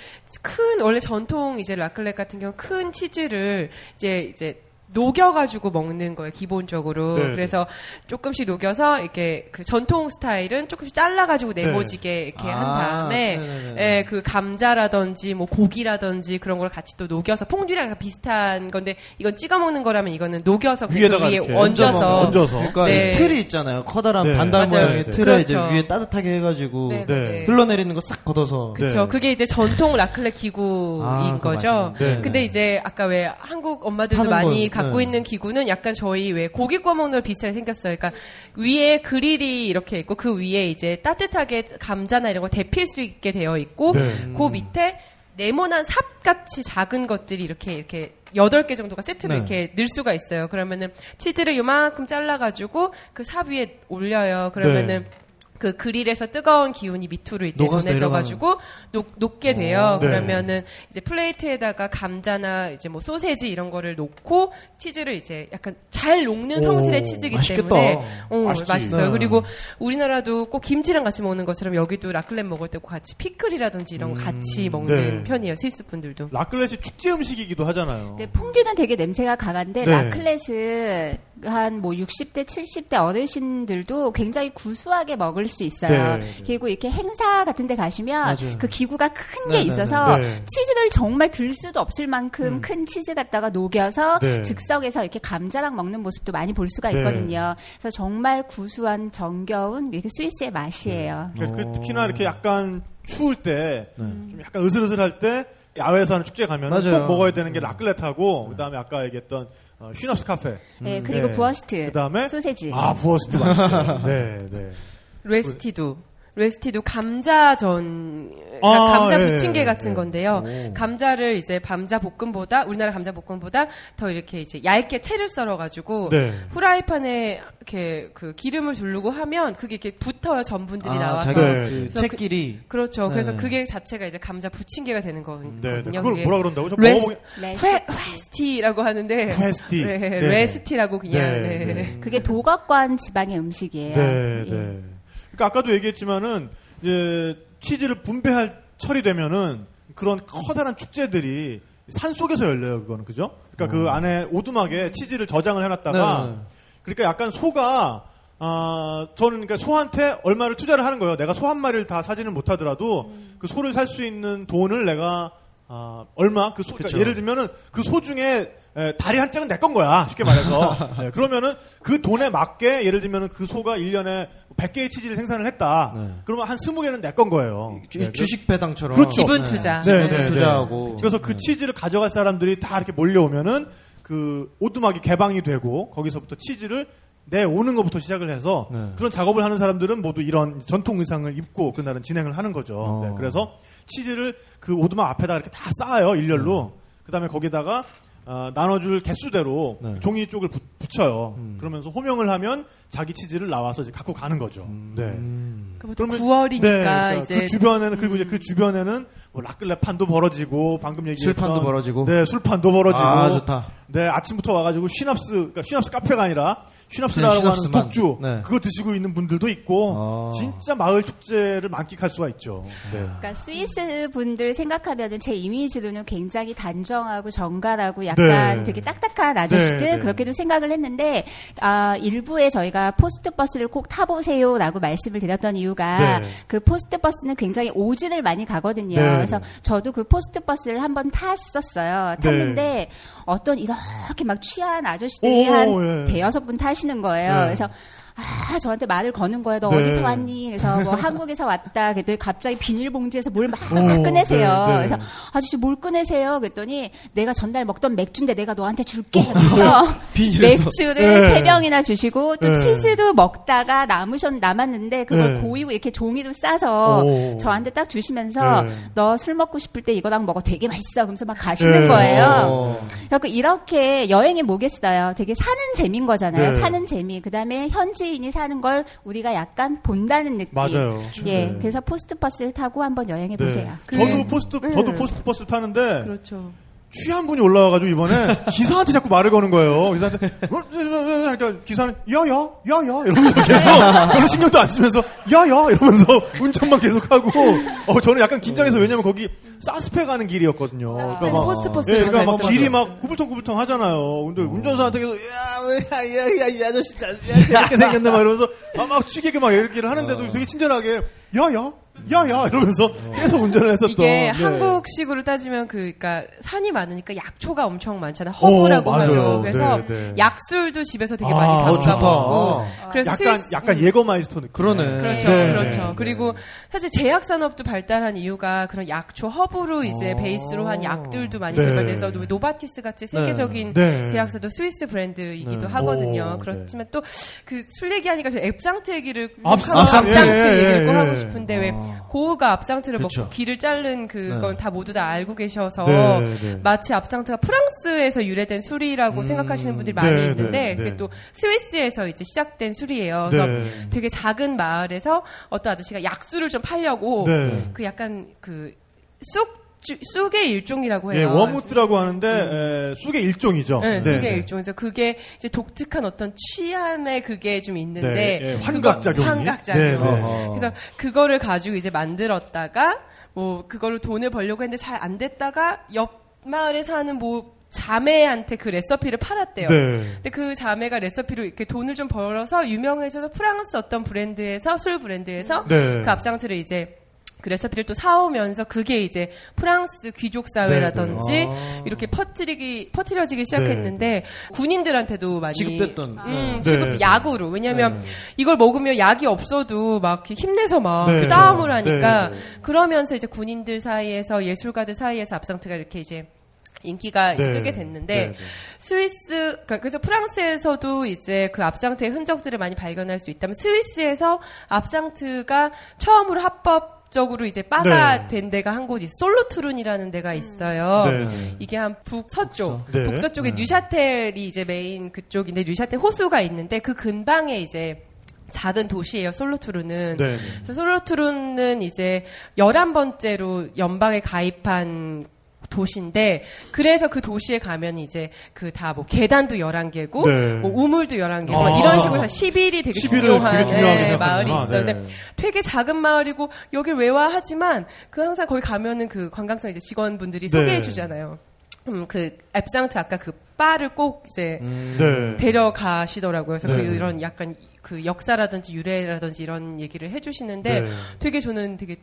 Speaker 5: 큰 원래 전통 이제 라클렛 같은 경우 큰 치즈를 이제 이제 녹여가지고 먹는 거예요 기본적으로
Speaker 3: 네,
Speaker 5: 그래서 조금씩 녹여서 이렇게 그 전통 스타일은 조금씩 잘라가지고 네모지게 이렇게 한
Speaker 4: 아,
Speaker 5: 다음에
Speaker 4: 네네네.
Speaker 5: 예, 그 감자라든지 뭐 고기라든지 그런 걸 같이 또 녹여서 퐁듀랑 비슷한 건데 이건 찍어 먹는 거라면 이거는 녹여서 그
Speaker 3: 위에다가
Speaker 5: 위에
Speaker 3: 이렇게
Speaker 5: 얹어서
Speaker 3: 얹어서.
Speaker 4: 그러니까
Speaker 5: 네.
Speaker 4: 이 틀이 있잖아요. 커다란
Speaker 3: 네.
Speaker 4: 반달
Speaker 5: 맞아요.
Speaker 4: 모양의
Speaker 3: 네.
Speaker 4: 틀에
Speaker 5: 그렇죠.
Speaker 4: 이제 위에 따뜻하게 해가지고
Speaker 5: 네,
Speaker 3: 네.
Speaker 5: 네.
Speaker 4: 흘러내리는 거 싹 걷어서
Speaker 5: 그렇죠.
Speaker 3: 네.
Speaker 5: 그게 이제 전통 라클렛 기구인
Speaker 4: 아,
Speaker 5: 거죠.
Speaker 3: 네.
Speaker 5: 근데 이제 아까 왜 한국 엄마들도 많이
Speaker 4: 건,
Speaker 5: 갖고
Speaker 4: 네.
Speaker 5: 있는 기구는 약간 저희 왜 고기 구워 먹는 거 비슷하게 생겼어요. 그러니까 위에 그릴이 이렇게 있고 그 위에 이제 따뜻하게 감자나 이런 거 데필 수 있게 되어 있고
Speaker 3: 네.
Speaker 5: 그 밑에 네모난 삽 같이 작은 것들이 이렇게 이렇게 여덟 개 정도가 세트로
Speaker 4: 네.
Speaker 5: 이렇게 늘 수가 있어요. 그러면은 치즈를 요만큼 잘라가지고 그 삽 위에 올려요. 그러면은
Speaker 3: 네.
Speaker 5: 그 그릴에서 뜨거운 기운이 밑으로 이제 전해져가지고 녹, 녹게 돼요.
Speaker 3: 네.
Speaker 5: 그러면은 이제 플레이트에다가 감자나 이제 뭐 소세지 이런 거를 놓고 치즈를 이제 약간 잘 녹는
Speaker 3: 오,
Speaker 5: 성질의 치즈이기
Speaker 4: 맛있겠다.
Speaker 5: 때문에 어,
Speaker 3: 맛있지.
Speaker 5: 맛있어요.
Speaker 4: 네.
Speaker 5: 그리고 우리나라도 꼭 김치랑 같이 먹는 것처럼 여기도 라클렛 먹을 때꼭 같이 피클이라든지 이런 거 같이 먹는
Speaker 3: 네.
Speaker 5: 편이에요. 스위스 분들도.
Speaker 3: 라클렛이 축제 음식이기도 하잖아요.
Speaker 6: 네, 퐁듀는 되게 냄새가 강한데
Speaker 3: 네.
Speaker 6: 라클렛은 한 뭐 60대, 70대 어르신들도 굉장히 구수하게 먹을 수 있어요.
Speaker 3: 네, 네.
Speaker 6: 그리고 이렇게 행사 같은 데 가시면
Speaker 4: 맞아요.
Speaker 6: 그 기구가 큰게
Speaker 4: 네, 네,
Speaker 6: 있어서
Speaker 3: 네.
Speaker 6: 치즈를 정말 들 수도 없을 만큼
Speaker 3: 음.
Speaker 6: 큰 치즈 갖다가 녹여서
Speaker 3: 네.
Speaker 6: 즉석에서 이렇게 감자랑 먹는 모습도 많이 볼 수가
Speaker 3: 네.
Speaker 6: 있거든요. 그래서 정말 구수한 정겨운 이렇게 스위스의 맛이에요.
Speaker 3: 그래서 그
Speaker 4: 오.
Speaker 3: 특히나 이렇게 약간 추울 때,
Speaker 4: 네.
Speaker 3: 좀 약간 으슬으슬할 때, 야외에서 하는 축제 가면. 꼭 먹어야 되는 게 라클렛하고, 그 다음에 아까 얘기했던 어, Schnaps Kaffee.
Speaker 6: 네, 그리고
Speaker 3: 네.
Speaker 6: Wurst,
Speaker 3: 그다음에
Speaker 6: 소세지.
Speaker 3: 아, Wurst 맛있죠. 네, 네.
Speaker 5: Rösti도. Rösti도 감자전, 그러니까
Speaker 3: 아,
Speaker 5: 감자
Speaker 3: 예,
Speaker 5: 부침개
Speaker 3: 예,
Speaker 5: 같은
Speaker 3: 예.
Speaker 5: 건데요.
Speaker 4: 오.
Speaker 5: 감자를 이제 감자 볶음보다 우리나라 감자 볶음보다 더 이렇게 이제 얇게 채를 썰어가지고
Speaker 3: 네.
Speaker 5: 후라이팬에 이렇게 그 기름을 두르고 하면 그게 이렇게 붙어요 전분들이
Speaker 4: 아,
Speaker 5: 나와서.
Speaker 4: 자기
Speaker 3: 네.
Speaker 4: 그
Speaker 5: 그래서
Speaker 4: 채끼리
Speaker 5: 그 렇죠. 그래서
Speaker 4: 네.
Speaker 5: 그게 자체가 이제 감자 부침개가 되는 거거든요.
Speaker 3: 네, 네. 그걸 뭐라 그런다고? 저
Speaker 5: 레스- 회스티라고 하는데
Speaker 3: 페스티.
Speaker 5: 네,
Speaker 3: 네.
Speaker 5: 레스티라고 그냥
Speaker 3: 네,
Speaker 5: 네.
Speaker 3: 네.
Speaker 6: 그게 도각관 지방의 음식이에요.
Speaker 3: 네,
Speaker 6: 예.
Speaker 3: 네. 그러니까 아까도 얘기했지만은 이제 치즈를 분배할 철이 되면은 그런 커다란 축제들이 산 속에서 열려요, 그거는 그죠? 그러니까 그 안에 오두막에 치즈를 저장을 해놨다가
Speaker 4: 네, 네.
Speaker 3: 그러니까 약간 소가 아 저는 그러니까 소한테 얼마를 투자를 하는 거예요. 내가 소 한 마리를 다 사지는 못하더라도 그 소를 살 수 있는 돈을 내가 아 얼마 그 소, 그러니까. 예를 들면은 그 소 중에 에, 다리 한 짝은 내 건 거야. 쉽게 말해서. 네, 그러면은 그 돈에 맞게 예를 들면은 그 소가 1년에 100개의 치즈를 생산을 했다.
Speaker 4: 네.
Speaker 3: 그러면 한 20개는 내 건 거예요.
Speaker 4: 주,
Speaker 3: 네,
Speaker 4: 주식 배당처럼
Speaker 3: 그렇죠.
Speaker 5: 기분 투자.
Speaker 3: 네,
Speaker 4: 기분
Speaker 3: 네,
Speaker 4: 투자하고
Speaker 3: 그래서 그
Speaker 4: 네.
Speaker 3: 치즈를 가져갈 사람들이 다 이렇게 몰려오면은 그 오두막이 개방이 되고 거기서부터 치즈를 내오는 것부터 시작을 해서
Speaker 4: 네.
Speaker 3: 그런 작업을 하는 사람들은 모두 이런 전통 의상을 입고 그날은 진행을 하는 거죠.
Speaker 4: 어.
Speaker 3: 네, 그래서 치즈를 그 오두막 앞에다 이렇게 다 쌓아요 일렬로. 그 다음에 거기다가 어, 나눠줄 개수대로
Speaker 4: 네.
Speaker 3: 종이 쪽을 붙, 붙여요.
Speaker 4: 음.
Speaker 3: 그러면서 호명을 하면 자기 치즈를 나와서 이제 갖고 가는 거죠. 네.
Speaker 4: 음.
Speaker 5: 그 보통
Speaker 3: 그러면-
Speaker 5: 9월이니까
Speaker 3: 네, 그러니까
Speaker 5: 이제
Speaker 3: 그 주변에는 그리고 이제 그 주변에는 뭐 라클레판도 벌어지고 방금 얘기했던
Speaker 4: 술판도 벌어지고
Speaker 3: 네 술판도 벌어지고
Speaker 4: 아 좋다
Speaker 3: 네 아침부터 와가지고 쉬납스 그러니까 쉬납스 카페가 아니라 쉬납스라고
Speaker 4: 그냥
Speaker 3: 하는. 독주
Speaker 4: 네.
Speaker 3: 그거 드시고 있는 분들도 있고
Speaker 4: 아.
Speaker 3: 진짜 마을 축제를 만끽할 수가 있죠. 네.
Speaker 6: 그러니까 스위스 분들 생각하면은 제 이미지로는 굉장히 단정하고 정갈하고 약간
Speaker 3: 네.
Speaker 6: 되게 딱딱한 아저씨들
Speaker 3: 네, 네.
Speaker 6: 그렇게도 생각을 했는데 아 일부에 저희가 포스트 버스를 꼭 타보세요라고 말씀을 드렸던 이유가
Speaker 3: 네.
Speaker 6: 그 포스트 버스는 굉장히 오지를 많이 가거든요.
Speaker 3: 네,
Speaker 6: 그래서
Speaker 3: 네.
Speaker 6: 저도 그 포스트 버스를 한번 탔었어요. 탔는데 어떤 이렇게 막 취한 아저씨들이
Speaker 3: 오,
Speaker 6: 한
Speaker 3: 예.
Speaker 6: 대여섯 분 타시 는 거예요.
Speaker 3: 네.
Speaker 6: 그래서 아 저한테 말을 거는 거예요. 너
Speaker 3: 네.
Speaker 6: 어디서 왔니? 그래서 뭐 한국에서 왔다. 그랬더니 갑자기 비닐봉지에서 뭘막
Speaker 3: 오,
Speaker 6: 꺼내세요.
Speaker 3: 네, 네.
Speaker 6: 그래서 아저씨 뭘 꺼내세요? 그랬더니 내가 전날 먹던 맥주인데 내가 너한테 줄게. 그래서
Speaker 4: 비닐에서.
Speaker 6: 맥주를
Speaker 3: 네.
Speaker 6: 세 병이나 주시고 또
Speaker 3: 네.
Speaker 6: 치즈도 먹다가 남으셨 남았는데 그걸
Speaker 3: 네.
Speaker 6: 고이고 이렇게 종이도 싸서
Speaker 3: 오.
Speaker 6: 저한테 딱 주시면서
Speaker 3: 네.
Speaker 6: 너술 먹고 싶을 때 이거랑 먹어 되게 맛있어. 그러면서 막 가시는
Speaker 3: 네.
Speaker 6: 거예요.
Speaker 4: 어.
Speaker 6: 그래서 이렇게 여행이 뭐겠어요. 되게 사는 재미인 거잖아요.
Speaker 3: 네.
Speaker 6: 사는 재미. 그 다음에 현지 인이 사는 걸 우리가 약간 본다는 느낌.
Speaker 3: 맞아요.
Speaker 6: 예.
Speaker 3: 네.
Speaker 6: 그래서 포스트 버스를 타고 한번 여행해
Speaker 3: 네.
Speaker 6: 보세요.
Speaker 3: 저도 포스트
Speaker 5: 네.
Speaker 3: 저도 포스트 버스 타는데
Speaker 5: 그렇죠.
Speaker 3: 취한 분이 올라와가지고 이번에 기사한테 자꾸 말을 거는 거예요. 기사한테 어, 그러니까 기사는 야야 야야 이러면서 계속 별로 신경도 안 쓰면서 야야 이러면서 운전만 계속하고 어 저는 약간 긴장해서 왜냐면 거기 사스페 가는 길이었거든요. 그러니까 막
Speaker 5: 포스트 버스.
Speaker 3: 예, 그러니까 막. 길이 막 구불텅구불텅 하잖아요. 근데 운전사한테 계속 야야야야 이 아저씨 자, 야, 재밌게 생겼네 막 이러면서 아, 막 취객이 막 얘기를 하는데도 되게 친절하게 야야 야야 이러면서 계속 운전을 했었던
Speaker 5: 이게
Speaker 3: 네.
Speaker 5: 한국식으로 따지면 그, 그니까 산이 많으니까 약초가 엄청 많잖아요. 허브라고
Speaker 3: 어, 맞아요.
Speaker 5: 하죠. 그래서
Speaker 3: 네, 네.
Speaker 5: 약술도 집에서 되게
Speaker 3: 아,
Speaker 5: 많이
Speaker 3: 어,
Speaker 5: 담가. 먹고. 그래서
Speaker 3: 약간
Speaker 5: 스위스-
Speaker 3: 약간 예거마이스터 느낌.
Speaker 4: 그러네.
Speaker 5: 그렇죠,
Speaker 3: 네,
Speaker 5: 그렇죠.
Speaker 3: 네,
Speaker 5: 그리고 사실 제약 산업도 발달한 이유가 그런 약초 허브로 이제
Speaker 4: 어.
Speaker 5: 베이스로 한 약들도 많이
Speaker 3: 네.
Speaker 5: 개발돼서 노바티스 같이 세계적인
Speaker 3: 네.
Speaker 5: 제약사도 스위스 브랜드이기도
Speaker 4: 네.
Speaker 5: 하거든요.
Speaker 3: 오,
Speaker 5: 그렇지만 또 그 술 얘기하니까 저 압생트 얘기를 하고
Speaker 3: 압생트.
Speaker 5: 압생트
Speaker 3: 예, 예,
Speaker 5: 얘기를 꼭
Speaker 3: 예.
Speaker 5: 하고 싶은데 왜
Speaker 4: 아.
Speaker 5: 고흐가 압생트를
Speaker 4: 그쵸.
Speaker 5: 먹고 귀를 자른 그건
Speaker 4: 네.
Speaker 5: 다 모두 다 알고 계셔서
Speaker 3: 네, 네.
Speaker 5: 마치 압생트가 프랑스에서 유래된 술이라고 생각하시는 분들이 많이
Speaker 3: 네,
Speaker 5: 있는데
Speaker 3: 네, 네.
Speaker 5: 그게 또 스위스에서 이제 시작된 술이에요. 그래서
Speaker 3: 네.
Speaker 5: 되게 작은 마을에서 어떤 아저씨가 약술을 좀 팔려고
Speaker 3: 네.
Speaker 5: 그 약간 그 쑥, 주- 쑥의 일종이라고
Speaker 3: 예,
Speaker 5: 해요.
Speaker 3: Wermut라고 하는데 에, 쑥의 일종이죠.
Speaker 5: 네, 쑥의
Speaker 3: 네.
Speaker 5: 일종에서 그게 이제 독특한 어떤 취함의 그게 좀 있는데
Speaker 3: 네, 예, 환각작용이.
Speaker 5: 환각작용.
Speaker 3: 네, 네.
Speaker 5: 그래서 그거를 가지고 이제 만들었다가 뭐 그걸로 돈을 벌려고 했는데 잘 안 됐다가 옆 마을에 사는 뭐 자매한테 그 레시피를 팔았대요.
Speaker 3: 네.
Speaker 5: 근데 그 자매가 레시피로 이렇게 돈을 좀 벌어서 유명해져서 프랑스 어떤 브랜드에서 술 브랜드에서
Speaker 3: 네.
Speaker 5: 그 앞상트를 이제 그 레시피를 또 사오면서 그게 이제 프랑스 귀족 사회라든지
Speaker 4: 네, 네.
Speaker 5: 이렇게 퍼뜨리기 퍼뜨려지기 시작했는데 군인들한테도 많이
Speaker 4: 지급됐던.
Speaker 5: 음,
Speaker 3: 네. 네.
Speaker 5: 약으로 왜냐하면
Speaker 4: 네.
Speaker 5: 이걸 먹으면 약이 없어도 막 힘내서 막
Speaker 3: 네.
Speaker 5: 그 싸움을 하니까
Speaker 3: 네.
Speaker 5: 그러면서 이제 군인들 사이에서 예술가들 사이에서 압생트가 이렇게 이제 인기가
Speaker 3: 네.
Speaker 5: 끌게 됐는데
Speaker 3: 네, 네.
Speaker 5: 스위스 그러니까 그래서 프랑스에서도 이제 그 압생트의 흔적들을 많이 발견할 수 있다면 스위스에서 압생트가 처음으로 합법 적으로 이제 바가
Speaker 3: 네.
Speaker 5: 된 데가 한 곳이 솔로투른이라는 데가 있어요.
Speaker 3: 네.
Speaker 5: 이게 한 북서쪽,
Speaker 3: 네.
Speaker 5: 북서쪽에 뇌샤텔이 이제 메인 그쪽인데 뇌샤텔 호수가 있는데 그 근방에 이제 작은 도시예요. 솔로투룬은.
Speaker 3: 네.
Speaker 5: 그래서 솔로투룬은 이제 11번째로 연방에 가입한 도시인데 그래서 그 도시에 가면 이제 그 다 뭐 계단도 11개고
Speaker 3: 네.
Speaker 5: 뭐 우물도 11개고
Speaker 3: 아.
Speaker 5: 막 이런 식으로 다 10일이 되게
Speaker 3: 11을
Speaker 5: 중요한
Speaker 3: 되게
Speaker 5: 네. 마을이 있어요.
Speaker 3: 네.
Speaker 5: 근데 되게 작은 마을이고 여길 왜와 하지만 그 항상 거기 가면은 그 관광청 이제 직원분들이
Speaker 3: 네.
Speaker 5: 소개해 주잖아요. 음, 그 앱상트 아까 그 바를 꼭 이제
Speaker 3: 네.
Speaker 5: 데려가시더라고요. 그래서
Speaker 3: 네.
Speaker 5: 그 이런 약간 그 역사라든지 유래라든지 이런 얘기를 해주시는데
Speaker 3: 네.
Speaker 5: 되게 저는 되게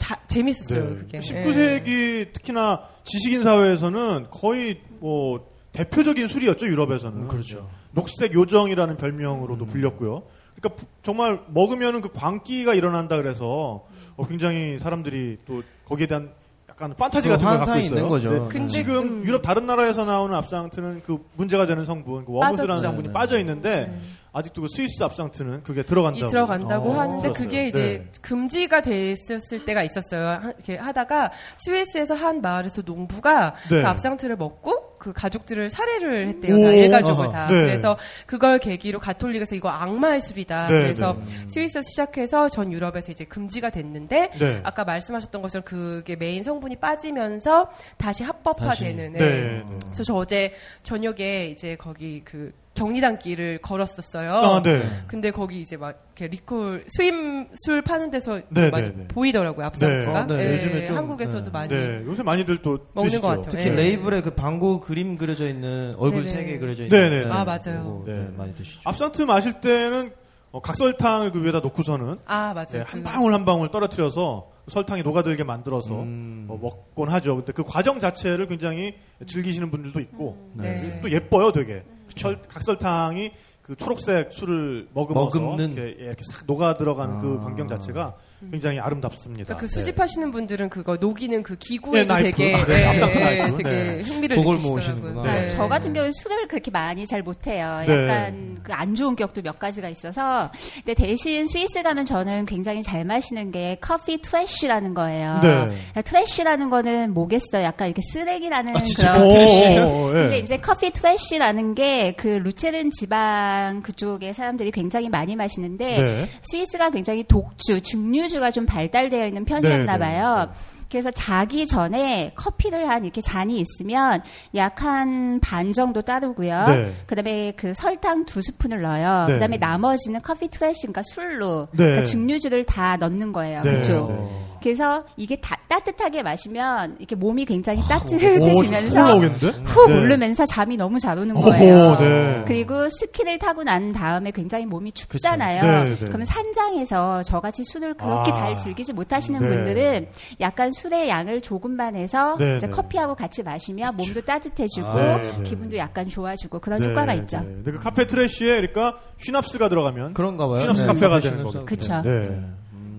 Speaker 5: 자, 재밌었어요. 그게. 예.
Speaker 3: 19세기 특히나 지식인 사회에서는 거의 뭐 대표적인 술이었죠 유럽에서는.
Speaker 4: 그렇죠.
Speaker 3: 녹색 요정이라는 별명으로도 불렸고요. 그러니까 부- 정말 먹으면은 그 광기가 일어난다 그래서 어, 굉장히 사람들이 또 거기에 대한 약간 판타지
Speaker 4: 그
Speaker 3: 같은 걸 갖고 있어요.
Speaker 4: 있는 거죠.
Speaker 3: 네.
Speaker 5: 근데
Speaker 3: 지금
Speaker 5: 음.
Speaker 3: 유럽 다른 나라에서 나오는 압생트는 그 문제가 되는 성분, 그 Wermut라는. 성분이
Speaker 4: 네.
Speaker 3: 빠져 있는데 아직도 그 스위스 압생트는 그게 들어간다고.
Speaker 5: 이 들어간다고
Speaker 3: 어,
Speaker 5: 하는데
Speaker 3: 들었어요.
Speaker 5: 그게 이제
Speaker 3: 네.
Speaker 5: 금지가 됐었을 때가 있었어요. 하, 이렇게 하다가 스위스에서 한 마을에서 농부가
Speaker 3: 네.
Speaker 5: 그 압생트를 먹고 그 가족들을 살해를 했대요.
Speaker 3: 오,
Speaker 5: 다 일가족을
Speaker 3: 아하.
Speaker 5: 다.
Speaker 3: 네.
Speaker 5: 그래서 그걸 계기로 가톨릭에서 이거 악마의 술이다.
Speaker 3: 네,
Speaker 5: 그래서
Speaker 3: 네.
Speaker 5: 스위스에서 시작해서 전 유럽에서 이제 금지가 됐는데
Speaker 3: 네.
Speaker 5: 아까 말씀하셨던 것처럼 그게 메인 성분이 빠지면서 다시 합법화되는.
Speaker 3: 네.
Speaker 5: 그래서 저 어제 저녁에 이제 거기 그 경리단길을 걸었었어요.
Speaker 3: 아, 네.
Speaker 5: 근데 거기 이제 막 이렇게 리콜 스임 술 파는 데서
Speaker 3: 네,
Speaker 5: 막
Speaker 3: 네, 네.
Speaker 5: 보이더라고요 압생트가.
Speaker 4: 네. 어, 네, 요즘에 좀,
Speaker 5: 한국에서도
Speaker 4: 네.
Speaker 5: 많이.
Speaker 3: 네. 요새 많이들 또
Speaker 5: 먹는
Speaker 3: 드시죠.
Speaker 5: 것 같아요.
Speaker 4: 특히
Speaker 5: 네.
Speaker 4: 레이블에 그 반 고흐 그림 그려져 있는 얼굴
Speaker 5: 네네.
Speaker 4: 세개 그려져 있는.
Speaker 3: 네네.
Speaker 5: 아, 맞아요.
Speaker 4: 네,
Speaker 3: 네.
Speaker 4: 많이 드시죠.
Speaker 3: 압생트 마실 때는 어, 각설탕을 그 위에다 놓고서는
Speaker 5: 아 맞아요.
Speaker 3: 네, 한
Speaker 5: 그-
Speaker 3: 방울 한 방울 떨어뜨려서 설탕이 녹아들게 만들어서
Speaker 4: 음.
Speaker 3: 어, 먹곤 하죠. 근데 그 과정 자체를 굉장히 즐기시는 분들도 있고
Speaker 5: 네.
Speaker 3: 또 예뻐요, 되게. 철- 각설탕이 그그 초록색 술을 머금어서
Speaker 4: 머금는.
Speaker 3: 이렇게, 예, 이렇게 싹 녹아 들어간 그
Speaker 4: 아.
Speaker 3: 광경 자체가 굉장히 아름답습니다.
Speaker 5: 그러니까 그
Speaker 3: 네.
Speaker 5: 수집하시는 분들은 그거 녹이는 그 기구에도
Speaker 3: 네.
Speaker 5: 되게
Speaker 3: 아, 네, 나이프.
Speaker 5: 되게
Speaker 3: 네.
Speaker 5: 흥미를 느끼시더라고요.
Speaker 4: 모으시는구나.
Speaker 5: 네.
Speaker 6: 저 같은 경우는 술을 그렇게 많이 잘 못해요.
Speaker 3: 네.
Speaker 6: 약간 그 안 좋은 기억도 몇 가지가 있어서. 근데 대신 스위스 가면 저는 굉장히 잘 마시는 게 커피 trash라는 거예요.
Speaker 3: 네.
Speaker 6: trash라는 거는 뭐겠어요? 약간 이렇게 쓰레기라는
Speaker 3: 아?
Speaker 6: 그런
Speaker 3: 오, 예.
Speaker 6: 근데 이제 커피 trash라는 게 그 루체른 지방 그쪽의 사람들이 굉장히 많이 마시는데
Speaker 3: 네.
Speaker 6: 스위스가 굉장히 독주, 증류주가 좀 발달되어 있는 편이었나
Speaker 3: 네, 네,
Speaker 6: 봐요. 그래서 자기 전에 커피를 한 이렇게 잔이 있으면 약 한 반 정도 따르고요.
Speaker 3: 네.
Speaker 6: 그다음에 그 설탕 두 스푼을 넣어요.
Speaker 3: 네.
Speaker 6: 그다음에 나머지는 커피 그러니까 술로
Speaker 3: 네.
Speaker 6: 그러니까 증류주를 다 넣는 거예요.
Speaker 3: 네. 네.
Speaker 6: 그래서 이게 다, 따뜻하게 마시면 이렇게 몸이 굉장히
Speaker 3: 오, 좀
Speaker 6: 따뜻해지면서
Speaker 3: 올라오겠는데?
Speaker 6: 훅
Speaker 3: 네.
Speaker 6: 오르면서 잠이 너무 잘 오는 거예요.
Speaker 3: 네.
Speaker 6: 그리고 스키를 타고 난 다음에 굉장히 몸이 춥잖아요.
Speaker 3: 네, 네.
Speaker 6: 그러면 산장에서 저같이 술을 그렇게
Speaker 3: 아.
Speaker 6: 잘 즐기지 못하시는
Speaker 3: 네.
Speaker 6: 분들은 약간 술의 양을 조금만 해서
Speaker 3: 네,
Speaker 6: 이제
Speaker 3: 네.
Speaker 6: 커피하고 같이 마시면 몸도 따뜻해지고
Speaker 3: 아, 네, 네.
Speaker 6: 기분도 약간 좋아지고 그런
Speaker 3: 네,
Speaker 6: 효과가
Speaker 3: 네.
Speaker 6: 있죠.
Speaker 3: 근데 그 카페 trash에 그러니까 Schnaps가 들어가면
Speaker 4: 그런가 봐요. 네.
Speaker 3: 카페가
Speaker 4: 네.
Speaker 3: 되는 거죠. 네.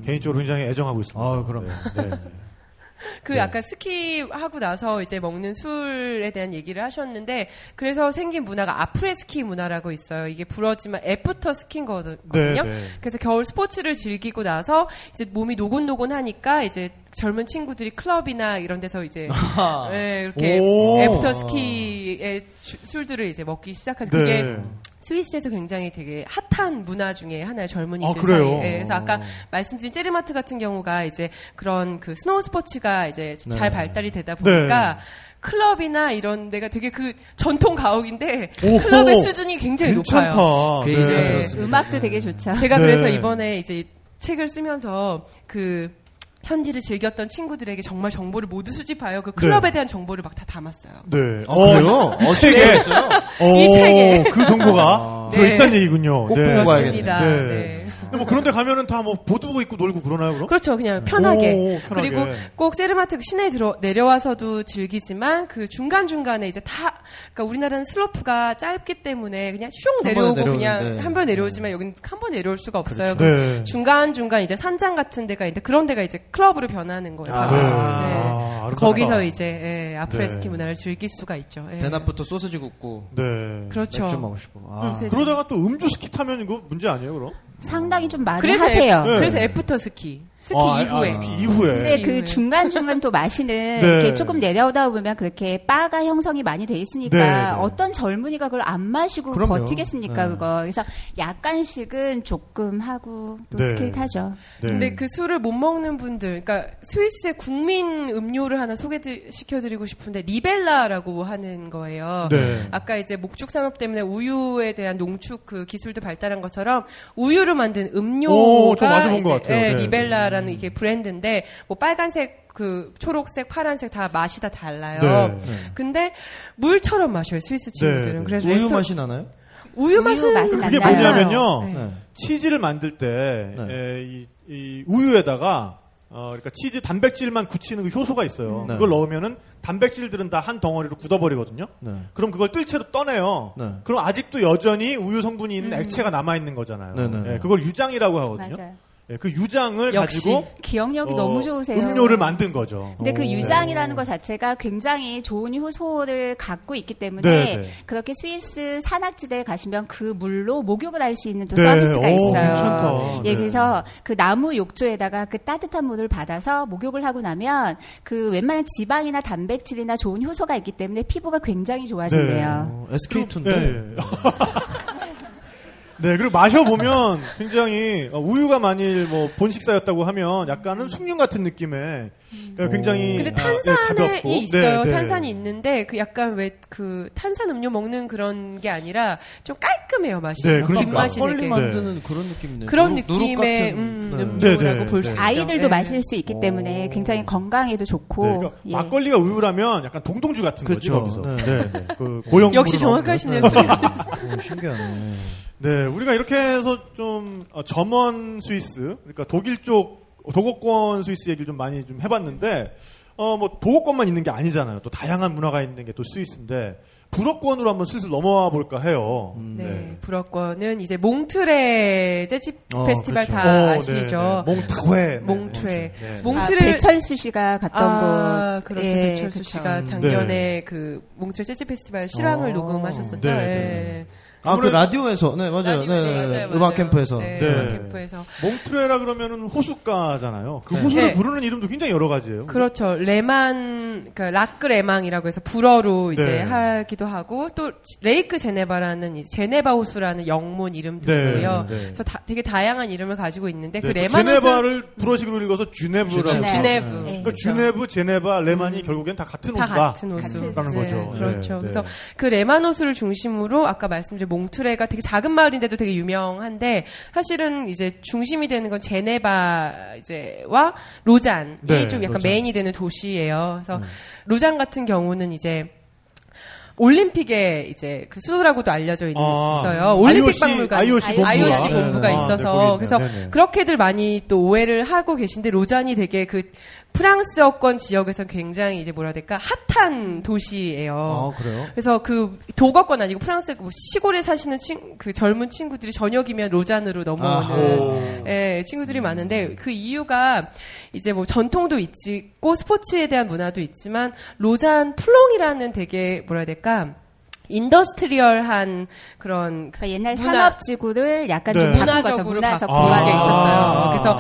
Speaker 3: 개인적으로 굉장히 애정하고 있습니다.
Speaker 4: 아, 그럼.
Speaker 3: 네. 네.
Speaker 5: 그
Speaker 3: 네.
Speaker 5: 아까 스키 하고 나서 이제 먹는 술에 대한 얘기를 하셨는데 그래서 생긴 문화가 après-ski 문화라고 있어요. 이게 불어지만 after ski인 거거든요.
Speaker 3: 네, 네.
Speaker 5: 그래서 겨울 스포츠를 즐기고 나서 이제 몸이 노곤노곤하니까 이제 젊은 친구들이 클럽이나 이런 데서 이제 네, 이렇게
Speaker 3: 오.
Speaker 5: after ski의 주- 술들을 이제 먹기 시작하죠. 그게
Speaker 3: 네.
Speaker 5: 스위스에서 굉장히 되게 핫한 문화 중에 하나의 젊은이들
Speaker 3: 아, 그래요?
Speaker 5: 사이에. 예, 그래서 아까 말씀드린 제르마트 같은 경우가 이제 그런 그 snow 스포츠가 이제 잘 발달이 되다 보니까
Speaker 3: 네.
Speaker 5: 클럽이나 이런 데가 되게 그 전통 가옥인데
Speaker 3: 오호.
Speaker 5: 클럽의 수준이 굉장히
Speaker 3: 괜찮다.
Speaker 5: 높아요.
Speaker 4: 그 예전에
Speaker 5: 네.
Speaker 6: 음악도 되게 좋죠.
Speaker 5: 제가
Speaker 3: 네.
Speaker 5: 그래서 이번에 이제 책을 쓰면서 그 현지를 즐겼던 친구들에게 정말 정보를 모두 수집하여 그 클럽에
Speaker 3: 네.
Speaker 5: 대한 정보를 막 다 담았어요.
Speaker 3: 네.
Speaker 4: 아, 그래요?
Speaker 3: 이 책에 어,
Speaker 5: 이 책에.
Speaker 3: 그 정보가
Speaker 5: 네.
Speaker 3: 들어있다는 얘기군요.
Speaker 4: 꼭
Speaker 3: 네.
Speaker 4: 보고 가야겠네.
Speaker 5: 그렇습니다.
Speaker 3: 네.
Speaker 5: 네.
Speaker 3: 뭐 그런데 가면은 다 뭐 보드복 입고 놀고 그러나요, 그럼?
Speaker 5: 그렇죠. 그냥 편하게.
Speaker 3: 오, 편하게.
Speaker 5: 그리고 꼭 제르마트 시내에 들어 내려와서도 즐기지만 그 중간 중간에 이제 다 그러니까 우리나라는 슬로프가 짧기 때문에 그냥 슝 내려오고. 그냥 한 번 내려오지만 여기는 한 번 내려올 수가 없어요.
Speaker 3: 네.
Speaker 5: 중간 중간 이제 산장 같은 데가 있는데 그런 데가 이제 클럽으로 변하는 거예요.
Speaker 4: 아,
Speaker 3: 네.
Speaker 5: 네.
Speaker 3: 아, 아름답다.
Speaker 5: 거기서 이제 예, 아프레스키
Speaker 3: 네.
Speaker 5: 문화를 즐길 수가 있죠. 예.
Speaker 4: 대낮부터 소시지 굽고
Speaker 3: 네.
Speaker 5: 그렇죠.
Speaker 4: 맥주 마시고. 아.
Speaker 5: 네.
Speaker 3: 그러다가 또 음주 스키 타면 이거 문제 아니에요, 그럼?
Speaker 6: 상당히 좀 많이
Speaker 5: 그래서
Speaker 6: 하세요.
Speaker 5: 애,
Speaker 3: 네.
Speaker 5: 그래서 after ski 스키
Speaker 3: 아, 아,
Speaker 5: 이후에
Speaker 3: 스키 이후에.
Speaker 6: 근데
Speaker 5: 이후에.
Speaker 6: 그 중간 중간 또 마시는
Speaker 3: 네.
Speaker 6: 이렇게 조금 내려오다 보면 그렇게 바가 형성이 많이 돼 있으니까
Speaker 3: 네, 네.
Speaker 6: 어떤 젊은이가 그걸 안 마시고
Speaker 4: 그럼요.
Speaker 6: 버티겠습니까
Speaker 4: 네.
Speaker 6: 그거 그래서 약간씩은 조금 하고 또
Speaker 3: 네.
Speaker 6: 스킬 타죠
Speaker 3: 네.
Speaker 5: 근데 그 술을 못 먹는 분들, 그러니까 스위스의 국민 음료를 하나 소개시켜드리고 싶은데 리벨라라고 하는 거예요.
Speaker 3: 네.
Speaker 5: 아까 이제 목축 산업 때문에 우유에 대한 농축 그 기술도 발달한 것처럼 우유를 만든 음료가
Speaker 3: 오, 저 마셔본
Speaker 5: 이제,
Speaker 3: 것 같아요.
Speaker 5: 예,
Speaker 3: 네.
Speaker 5: 리벨라 라는 이게 브랜드인데 뭐 빨간색 그 초록색, 파란색 다 맛이 다 달라요.
Speaker 3: 네.
Speaker 5: 근데 물처럼 마셔요 스위스 친구들은.
Speaker 3: 네, 네.
Speaker 5: 그래서
Speaker 4: 우유
Speaker 5: 레스토-
Speaker 4: 맛이 나나요?
Speaker 5: 우유
Speaker 6: 우유
Speaker 5: 맛은
Speaker 6: 맛은
Speaker 3: 그게
Speaker 6: 안 나요.
Speaker 3: 뭐냐면요.
Speaker 5: 네.
Speaker 4: 네.
Speaker 3: 치즈를 만들 때,
Speaker 4: 네.
Speaker 3: 에, 이, 이 우유에다가, 어, 그러니까 치즈 단백질만 굳히는 그 효소가 있어요.
Speaker 4: 네.
Speaker 3: 그걸 넣으면은 단백질들은 다 한 덩어리로 굳어버리거든요.
Speaker 4: 네.
Speaker 3: 그럼 그걸 뜰채로 떠내요.
Speaker 4: 네.
Speaker 3: 그럼 아직도 여전히 우유 성분이 있는
Speaker 5: 음.
Speaker 3: 액체가 남아 있는 거잖아요.
Speaker 4: 네, 네, 네.
Speaker 3: 예, 그걸 유장이라고 하거든요.
Speaker 6: 맞아요
Speaker 3: 예, 그 유장을
Speaker 5: 역시.
Speaker 3: 가지고
Speaker 6: 기억력이
Speaker 3: 어,
Speaker 6: 너무 좋으세요
Speaker 3: 음료를 만든 거죠.
Speaker 6: 근데 그
Speaker 3: 오.
Speaker 6: 유장이라는 것 자체가 굉장히 좋은 효소를 갖고 있기 때문에
Speaker 3: 네, 네.
Speaker 6: 그렇게 스위스 산악지대에 가시면 그 물로 목욕을 할 수 있는 또
Speaker 3: 네.
Speaker 6: 서비스가
Speaker 3: 오,
Speaker 6: 있어요.
Speaker 3: 괜찮다.
Speaker 6: 예,
Speaker 3: 네.
Speaker 6: 그래서 그 나무 욕조에다가 그 따뜻한 물을 받아서 목욕을 하고 나면 그 웬만한 지방이나 단백질이나 좋은 효소가 있기 때문에 피부가 굉장히 좋아진대요.
Speaker 4: 어, SK2인데.
Speaker 3: 예, 예. 네, 그리고 마셔보면 굉장히 어, 우유가 만일 뭐 본식사였다고 하면 약간은 숭늉 같은 느낌의 그러니까 굉장히
Speaker 5: 근데
Speaker 3: 아, 예,
Speaker 5: 탄산이
Speaker 3: 가볍고.
Speaker 5: 있어요.
Speaker 3: 네, 네.
Speaker 5: 탄산이 있는데 그 약간 왜 그 탄산 음료 먹는 그런 게 아니라 좀 깔끔해요 맛이.
Speaker 3: 네,
Speaker 5: 막
Speaker 3: 그러니까.
Speaker 4: 막걸리
Speaker 5: 되게.
Speaker 4: 만드는 그런 느낌이네요.
Speaker 5: 그런
Speaker 4: 누룩- 누룩
Speaker 5: 느낌의
Speaker 4: 같은,
Speaker 5: 음,
Speaker 4: 네.
Speaker 5: 음료라고
Speaker 3: 네, 네,
Speaker 5: 볼수
Speaker 3: 네.
Speaker 5: 있죠.
Speaker 6: 아이들도
Speaker 5: 네.
Speaker 6: 마실 수 있기 때문에 굉장히 건강에도 좋고.
Speaker 3: 네, 그러니까
Speaker 6: 예.
Speaker 3: 막걸리가 우유라면 약간 동동주 같은
Speaker 4: 그렇죠.
Speaker 3: 거죠. 거기서.
Speaker 4: 네.
Speaker 3: 네, 네. 그 고형
Speaker 5: 역시 정확하시네요.
Speaker 4: 신기하네.
Speaker 3: 네, 우리가 이렇게 해서 좀 어, 점원 스위스, 그러니까 독일 쪽 도곡권 스위스 얘기를 좀 많이 좀 해봤는데 어, 뭐, 도어권만 있는 게 아니잖아요. 또 다양한 문화가 있는 게 또 스위스인데, 불어권으로 한번 슬슬 넘어와 볼까 해요.
Speaker 5: 네, 불어권은 이제 몽트레 재즈
Speaker 4: 어,
Speaker 5: 페스티벌
Speaker 4: 그렇죠.
Speaker 5: 다
Speaker 3: 어,
Speaker 5: 아시죠?
Speaker 3: 네, 네. 몽트회.
Speaker 5: 몽트레.
Speaker 3: 네.
Speaker 6: 아,
Speaker 5: 몽트레
Speaker 6: 배철수 씨가 갔던
Speaker 5: 아,
Speaker 6: 곳.
Speaker 5: 그렇죠.
Speaker 6: 예,
Speaker 5: 배철수
Speaker 6: 그쵸.
Speaker 5: 씨가 작년에 그 몽트레 재즈 페스티벌 실황을
Speaker 4: 어.
Speaker 5: 녹음하셨었죠.
Speaker 3: 네,
Speaker 5: 예.
Speaker 3: 네.
Speaker 4: 아, 그 라디오에서, 네, 맞아요.
Speaker 5: 라디오,
Speaker 4: 네, 네,
Speaker 5: 네,
Speaker 4: 네.
Speaker 5: 맞아요,
Speaker 4: 음악
Speaker 5: 맞아요.
Speaker 4: 캠프에서.
Speaker 5: 네,
Speaker 3: 네.
Speaker 5: 음악 캠프에서.
Speaker 3: 몽트뢰라 그러면은 호숫가잖아요. 그
Speaker 4: 네.
Speaker 3: 호수를
Speaker 5: 네.
Speaker 3: 부르는 이름도 굉장히 여러 가지예요.
Speaker 5: 그렇죠. 레만, 그러니까 Lac Léman이라고 해서 불어로 이제
Speaker 3: 네.
Speaker 5: 하기도 하고 또 Lake Geneva라는 이제 제네바 호수라는 영문 이름도
Speaker 3: 네,
Speaker 5: 있고요.
Speaker 3: 네.
Speaker 5: 그래서 다- 되게 다양한 이름을 가지고 있는데
Speaker 3: 네, 그그
Speaker 5: 레만 호수
Speaker 3: 제네바를 불어식으로 읽어서 주네브라고.
Speaker 6: 주네브.
Speaker 5: 주네브.
Speaker 6: 네.
Speaker 3: 그러니까
Speaker 5: 그렇죠.
Speaker 3: 주네브, 제네바, 레만이 결국엔 다 같은
Speaker 5: 다
Speaker 3: 호수다.
Speaker 5: 같은 호수라는
Speaker 3: 거죠.
Speaker 5: 그렇죠.
Speaker 3: 네,
Speaker 5: 그래서
Speaker 3: 네.
Speaker 5: 그 레만 호수를 중심으로 아까 말씀드린 몽트레가 되게 작은 마을인데도 되게 유명한데 사실은 이제 중심이 되는 건 제네바 이제와 로잔이
Speaker 3: 네,
Speaker 5: 좀 약간
Speaker 3: 로잔.
Speaker 5: 메인이 되는 도시예요. 그래서 로잔 같은 경우는 이제 올림픽에 이제 그 수도라고도 알려져 있,
Speaker 3: 아,
Speaker 5: 어요 올림픽
Speaker 3: IOC
Speaker 5: 박물관,
Speaker 3: IOC 본부가.
Speaker 5: IOC
Speaker 3: 네,
Speaker 5: 본부가
Speaker 3: 네. 아,
Speaker 5: 있어서
Speaker 3: 네,
Speaker 5: 그래서.
Speaker 3: 네네.
Speaker 5: 그렇게들 많이 또 오해를 하고 계신데 로잔이 되게 그 프랑스어권 지역에서 굉장히 이제 뭐라 해야 될까 핫한 도시예요.
Speaker 4: 아, 그래요?
Speaker 5: 그래서 그 독어권 아니고 프랑스 뭐 시골에 사시는 친, 그 젊은 친구들이 저녁이면 로잔으로 넘어오는
Speaker 3: 오.
Speaker 5: 예, 친구들이 많은데 그 이유가 이제 뭐 전통도 있고 스포츠에 대한 문화도 있지만 로잔 플롱이라는 되게 뭐라 해야 될까 industrial한 그런
Speaker 6: 그러니까 옛날
Speaker 5: 문화-
Speaker 6: 산업지구를 약간 좀
Speaker 3: 네.
Speaker 6: 바꾼 거죠.
Speaker 5: 문화적으로
Speaker 6: 문화적 공간이
Speaker 5: 게
Speaker 6: 있었어요.
Speaker 5: 그래서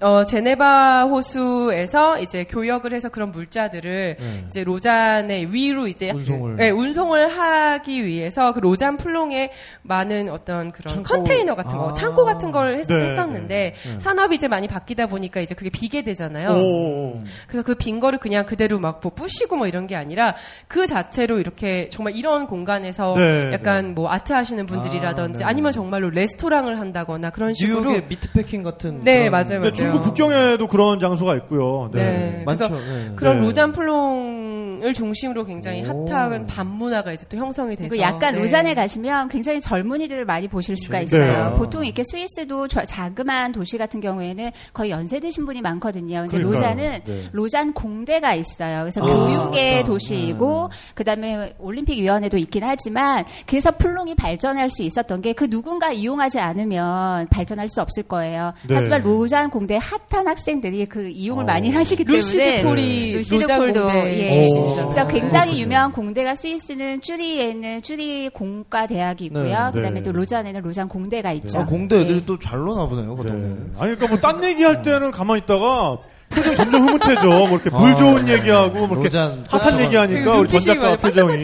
Speaker 5: 어, 제네바 호수에서 이제 교역을 해서 그런 물자들을
Speaker 4: 네.
Speaker 5: 이제 로잔의 위로 이제
Speaker 4: 운송을.
Speaker 5: 네, 운송을 하기 위해서 그 로잔 플롱에 많은 어떤 그런
Speaker 4: 창고.
Speaker 5: 컨테이너 같은 거,
Speaker 4: 아.
Speaker 5: 창고 같은 걸 했,
Speaker 3: 네,
Speaker 5: 었는데
Speaker 3: 네, 네.
Speaker 5: 산업이 이제 많이 바뀌다 보니까 이제 그게 비게 되잖아요.
Speaker 3: 오.
Speaker 5: 그래서 그 빈 거를 그냥 그대로 막 뭐 부시고 뭐 이런 게 아니라 그 자체로 이렇게 정말 이런 공간 에서
Speaker 3: 네,
Speaker 5: 약간 뭐 아트 하시는 분들이라든지
Speaker 4: 아, 네.
Speaker 5: 아니면 정말로 레스토랑을 한다거나 그런 식으로
Speaker 4: 뉴욕의 미트패킹 같은.
Speaker 5: 네,
Speaker 4: 그런-
Speaker 5: 맞아요,
Speaker 3: 네,
Speaker 5: 맞아요.
Speaker 3: 중국 북경에도 그런 장소가 있고요. 네.
Speaker 5: 네.
Speaker 4: 많죠.
Speaker 5: 그래서
Speaker 4: 네.
Speaker 5: 그런
Speaker 3: 네.
Speaker 5: 로잔 플롱을 중심으로 굉장히
Speaker 4: 오.
Speaker 5: hot한 밤문화가 이제 또 형성이
Speaker 6: 그리고 약간
Speaker 5: 네.
Speaker 6: 로잔에 가시면 굉장히 젊은이들을 많이 보실 수가
Speaker 3: 네.
Speaker 6: 있어요.
Speaker 3: 네.
Speaker 6: 보통 이렇게 스위스도 저- 자그마한 도시 같은 경우에는 거의 연세 드신 분이 많거든요. 근데
Speaker 3: 그러니까요.
Speaker 6: 로잔은
Speaker 3: 네.
Speaker 6: 로잔 공대가 있어요. 그래서
Speaker 3: 아,
Speaker 6: 교육의
Speaker 4: 맞다.
Speaker 6: 도시이고 그다음에 올림픽 위원회도 있긴 하지만 그래서 플롱이 발전할 수 있었던 게 그 누군가 이용하지 않으면 발전할 수 없을 거예요.
Speaker 3: 네.
Speaker 6: 하지만 로잔 공대 hot한 학생들이 그 이용을
Speaker 3: 어.
Speaker 6: 많이 하시기 때문에
Speaker 5: 루시드 폴이
Speaker 6: 루시드 폴도 예.
Speaker 5: 출신이잖아요.
Speaker 6: 그래서 굉장히
Speaker 3: 그렇군요.
Speaker 6: 유명한 공대가 스위스는 취리히에 있는 취리히 공과 대학이 있고요.
Speaker 4: 네,
Speaker 6: 그다음에
Speaker 3: 네.
Speaker 6: 또 로잔에는 로잔 공대가 있죠.
Speaker 4: 아, 공대 애들이
Speaker 6: 예.
Speaker 4: 또잘 노나 보네요, 그
Speaker 3: 네. 아니, 그러니까 뭐, 딴 얘기할 때는 가만히 있다가, 표정이 점점 흐뭇해져. 뭐, 이렇게 물
Speaker 4: 아,
Speaker 3: 좋은
Speaker 4: 네.
Speaker 3: 얘기하고, 뭐, 이렇게
Speaker 4: 로잔
Speaker 3: 핫한
Speaker 4: 저거-
Speaker 3: 얘기하니까, 우리 전 작가
Speaker 5: 막
Speaker 3: 표정이.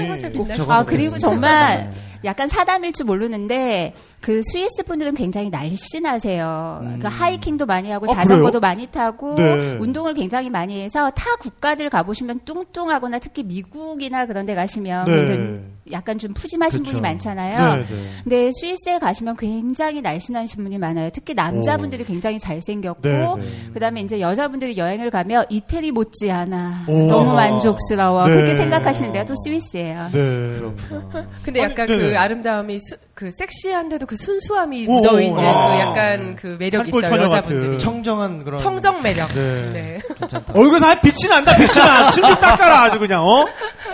Speaker 6: 아 그리고
Speaker 4: 네.
Speaker 6: 정말 약간 사담일 줄 모르는데 그 스위스 분들은 굉장히 날씬하세요. 그러니까 하이킹도 많이 하고
Speaker 3: 아,
Speaker 6: 자전거도
Speaker 3: 그래요?
Speaker 6: 많이 타고
Speaker 3: 네.
Speaker 6: 운동을 굉장히 많이 해서 타 국가들 가보시면 뚱뚱하거나 특히 미국이나 그런 데 가시면
Speaker 3: 네.
Speaker 6: 굉장히 약간 좀 푸짐하신
Speaker 3: 그쵸.
Speaker 6: 분이 많잖아요.
Speaker 3: 네, 네.
Speaker 6: 근데 스위스에 가시면 굉장히 날씬하신 분이 많아요. 특히 남자분들이 굉장히 잘생겼고
Speaker 3: 네, 네.
Speaker 6: 그다음에 이제 여자분들이 여행을 가면 이태리 못지않아
Speaker 3: 오.
Speaker 6: 너무 만족스러워
Speaker 3: 네.
Speaker 6: 그렇게 생각하시는 데가 또 스위스예요.
Speaker 3: 네.
Speaker 5: 근데
Speaker 3: 아니,
Speaker 5: 약간
Speaker 3: 네네.
Speaker 5: 그 아름다움이 수- 그 섹시한데도 그 순수함이
Speaker 3: 오,
Speaker 5: 묻어 있는
Speaker 3: 아.
Speaker 5: 그 약간 그 매력이 있어요 여자분들이
Speaker 3: 같은.
Speaker 4: 청정한 그런.
Speaker 5: 청정 매력.
Speaker 3: 네.
Speaker 5: 네.
Speaker 4: 괜찮다.
Speaker 3: 얼굴에서 아, 빛이 난다, 빛이 나. 침좀 닦아라, 아주 그냥, 어?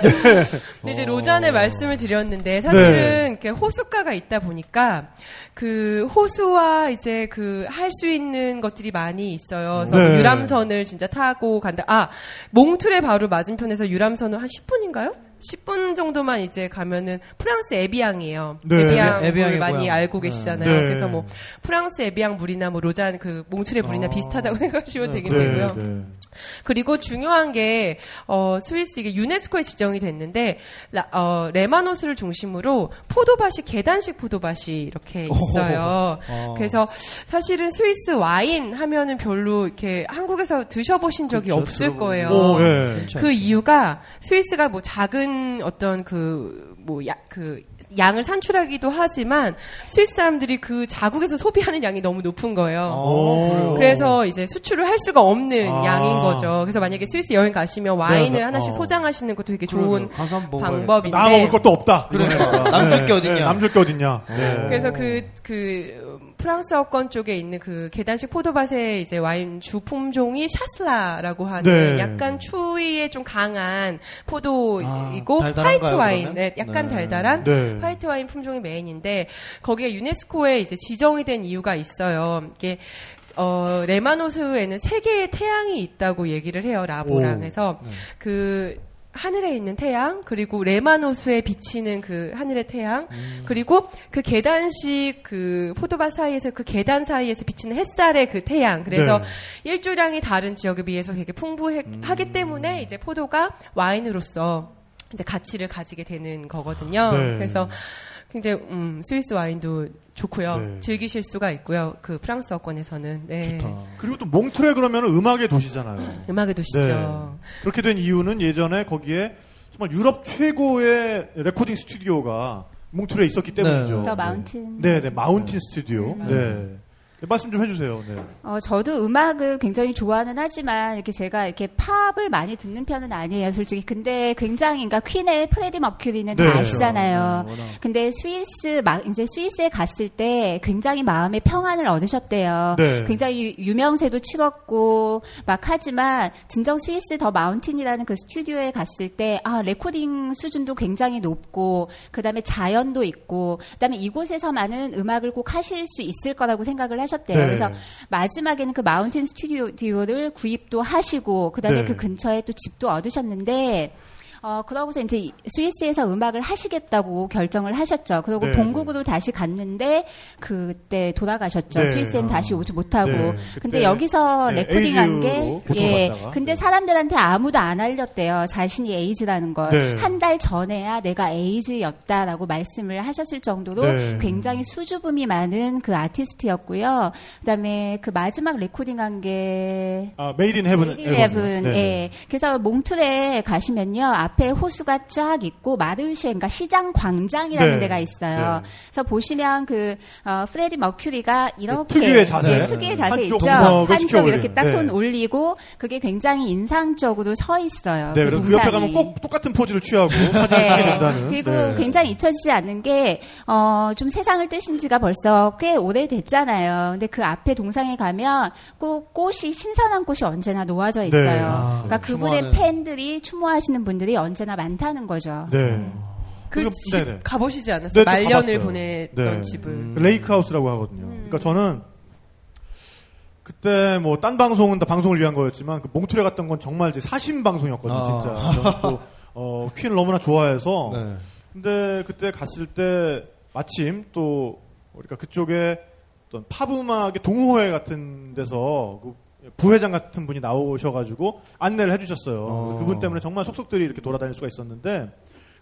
Speaker 5: 근데 이제 로잔의 말씀 을 드렸는데 사실은
Speaker 3: 네.
Speaker 5: 이렇게 호수가가 있다 보니까 그 호수와 이제 그 할 수 있는 것들이 많이 있어요. 그래서
Speaker 3: 네.
Speaker 5: 유람선을 진짜 타고 간다. 아 몽트레 바로 맞은편에서 유람선은 한 10분인가요? 10분 정도만 이제 가면은 프랑스 에비앙이에요.
Speaker 3: 네.
Speaker 5: 에비앙을
Speaker 4: 에비앙의
Speaker 5: 많이
Speaker 4: 고향.
Speaker 5: 알고 계시잖아요.
Speaker 3: 네.
Speaker 5: 그래서 뭐 프랑스 에비앙 물이나 뭐 로잔 그 몽트레 물이나
Speaker 4: 어.
Speaker 5: 비슷하다고 생각하시면 되겠고요.
Speaker 3: 네, 네.
Speaker 5: 그리고 중요한 게 어, 스위스 이게 유네스코에 지정이 됐는데 라, 어, 레만 호수를 중심으로 포도밭이 계단식 포도밭이 이렇게 있어요.
Speaker 4: 어.
Speaker 5: 그래서 사실은 스위스 와인 하면은 별로 이렇게 한국에서 드셔보신 적이
Speaker 4: 그렇죠,
Speaker 5: 없을
Speaker 4: 들어보고.
Speaker 5: 거예요.
Speaker 3: 오, 예.
Speaker 5: 그 이유가 스위스가 뭐 작은 어떤 그, 뭐, 야, 그, 양을 산출하기도 하지만 스위스 사람들이 그 자국에서 소비하는 양이 너무 높은 거예요.
Speaker 3: 오.
Speaker 5: 그래서 이제 수출을 할 수가 없는
Speaker 3: 아.
Speaker 5: 양인 거죠. 그래서 만약에 스위스 여행 가시면 와인을
Speaker 3: 네,
Speaker 5: 하나씩
Speaker 3: 어.
Speaker 5: 소장하시는 것도 되게 좋은. 방법인데.
Speaker 3: 나 먹을 것도 없다.
Speaker 4: 그러니까. 남줄 게 어딨냐.
Speaker 3: 남줄 게 어딨냐. 네.
Speaker 5: 그래서 그, 그, 프랑스어권 쪽에 있는 그 계단식 포도밭의 이제 와인 주 품종이 샤슬라라고 하는
Speaker 3: 네.
Speaker 5: 약간 추위에 좀 강한 포도이고
Speaker 4: 아,
Speaker 5: 화이트 와인? 네, 약간
Speaker 4: 네.
Speaker 5: 달달한
Speaker 3: 네.
Speaker 5: 화이트 와인 품종이 메인인데 거기에 유네스코에 이제 지정이 된 이유가 있어요. 이게 어, 레만 호수에는 세 개의 태양이 있다고 얘기를 해요, 라보랑
Speaker 3: 오.
Speaker 5: 해서 그 하늘에 있는 태양, 그리고 레마노스에 비치는 그 하늘의 태양, 그리고 그 계단식 그 포도밭 사이에서 그 계단 사이에서 비치는 햇살의 그 태양. 그래서
Speaker 3: 네.
Speaker 5: 일조량이 다른 지역에 비해서 되게 풍부하기 때문에 이제 포도가 와인으로서 이제 가치를 가지게 되는 거거든요.
Speaker 3: 네.
Speaker 5: 그래서 굉장히 음, 스위스 와인도 좋고요.
Speaker 3: 네.
Speaker 5: 즐기실 수가 있고요. 그 프랑스어권에서는 네.
Speaker 3: 그리고 또 몽트레 그러면 음악의 도시잖아요.
Speaker 5: 음악의 도시죠.
Speaker 3: 그렇게 된 이유는 예전에 거기에 정말 유럽 최고의 레코딩 스튜디오가 몽트레에 있었기 때문이죠.
Speaker 6: 더 마운틴.
Speaker 3: 네, 네, 마운틴 스튜디오. 네. 네, 말씀 좀 해주세요. 네.
Speaker 6: 어, 저도 음악을 굉장히 좋아는 하지만 이렇게 제가 이렇게 팝을 많이 듣는 편은 아니에요, 솔직히. 근데 굉장히 그러니까 퀸의 프레디 머큐리는
Speaker 3: 네.
Speaker 6: 다 아시잖아요.
Speaker 4: 네, 워낙.
Speaker 6: 근데 스위스 막 이제 스위스에 갔을 때 굉장히 마음의 평안을 얻으셨대요.
Speaker 3: 네.
Speaker 6: 굉장히 유- 유명세도 치렀고 막 하지만 진정 스위스 더 마운틴이라는 그 스튜디오에 갔을 때 아, 레코딩 수준도 굉장히 높고 그다음에 자연도 있고 그다음에 이곳에서만은 음악을 꼭 하실 수 있을 거라고 생각을 하셨대요.
Speaker 3: 네.
Speaker 6: 그래서 마지막에는 그 마운틴 스튜디오를 구입도 하시고 그다음에
Speaker 3: 네.
Speaker 6: 그 근처에 또 집도 얻으셨는데 어, 그러고서 이제 스위스에서 음악을 하시겠다고 결정을 하셨죠. 그리고
Speaker 3: 네,
Speaker 6: 본국으로 다시 갔는데 그때 돌아가셨죠.
Speaker 3: 네.
Speaker 6: 스위스엔
Speaker 3: 아.
Speaker 6: 다시 오지 못하고.
Speaker 3: 네,
Speaker 6: 근데 여기서
Speaker 3: 네,
Speaker 6: 레코딩한 게 예.
Speaker 3: 고통받다가.
Speaker 6: 근데
Speaker 3: 네.
Speaker 6: 사람들한테 아무도 안 알렸대요. 자신이 에이즈라는 걸.
Speaker 3: 네.
Speaker 6: 한달 전에야 내가 에이즈였다라고 말씀을 하셨을 정도로
Speaker 3: 네.
Speaker 6: 굉장히 수줍음이 많은 그 아티스트였고요. 그다음에 그 마지막 레코딩한 게
Speaker 3: 아,
Speaker 6: Made in Heaven. Made Heaven. 예. 그래서 몽트레 가시면요. 앞에 호수가 쫙 있고 marché 그러니까 시장 광장이라는
Speaker 3: 네.
Speaker 6: 데가 있어요.
Speaker 3: 네.
Speaker 6: 그래서 보시면 그 어, 프레디 머큐리가 이렇게
Speaker 3: 특유의 자세.
Speaker 6: 예, 특유의 자세
Speaker 3: 한쪽
Speaker 6: 있죠. 한쪽 이렇게 딱
Speaker 3: 올리는.
Speaker 6: 손
Speaker 3: 네.
Speaker 6: 올리고 그게 굉장히 인상적으로 서 있어요.
Speaker 3: 네,
Speaker 6: 그
Speaker 3: 그 옆에. 가면 꼭 똑같은 포즈를 취하고 사진을 찍게 된다는.
Speaker 6: 그리고
Speaker 3: 네.
Speaker 6: 굉장히 잊혀지지 않는 게, 어, 좀 세상을 뜨신 지가 벌써 꽤 오래됐잖아요. 근데 그 앞에 동상에 가면 꼭 꽃이, 신선한 꽃이 언제나 놓아져 있어요.
Speaker 3: 네.
Speaker 4: 아,
Speaker 6: 그러니까 그분의. 팬들이, 추모하시는 분들이 언제나 많다는 거죠.
Speaker 3: 네.
Speaker 5: 그
Speaker 3: 그리고-
Speaker 5: 집
Speaker 3: 네네.
Speaker 5: 가보시지 않았어요?
Speaker 3: 네, 저
Speaker 5: 말년을. 보냈던
Speaker 3: 네.
Speaker 5: 집을.
Speaker 4: 음.
Speaker 3: 레이크하우스라고 하거든요. 그러니까 저는 그때 뭐 딴 방송은 다 방송을 위한 거였지만 그 몽트레 갔던 건 정말 이제 사심 방송이었거든요,
Speaker 4: 아.
Speaker 3: 진짜. 또 어, 퀸을 너무나 좋아해서.
Speaker 4: 네.
Speaker 3: 근데 그때 갔을 때 마침 또 그러니까 그쪽에 어떤 팝 음악의 동호회 같은 데서 그 부회장 같은 분이 나오셔가지고 안내를 해주셨어요.
Speaker 4: 어.
Speaker 3: 그분 때문에 정말 속속들이 이렇게 돌아다닐 수가 있었는데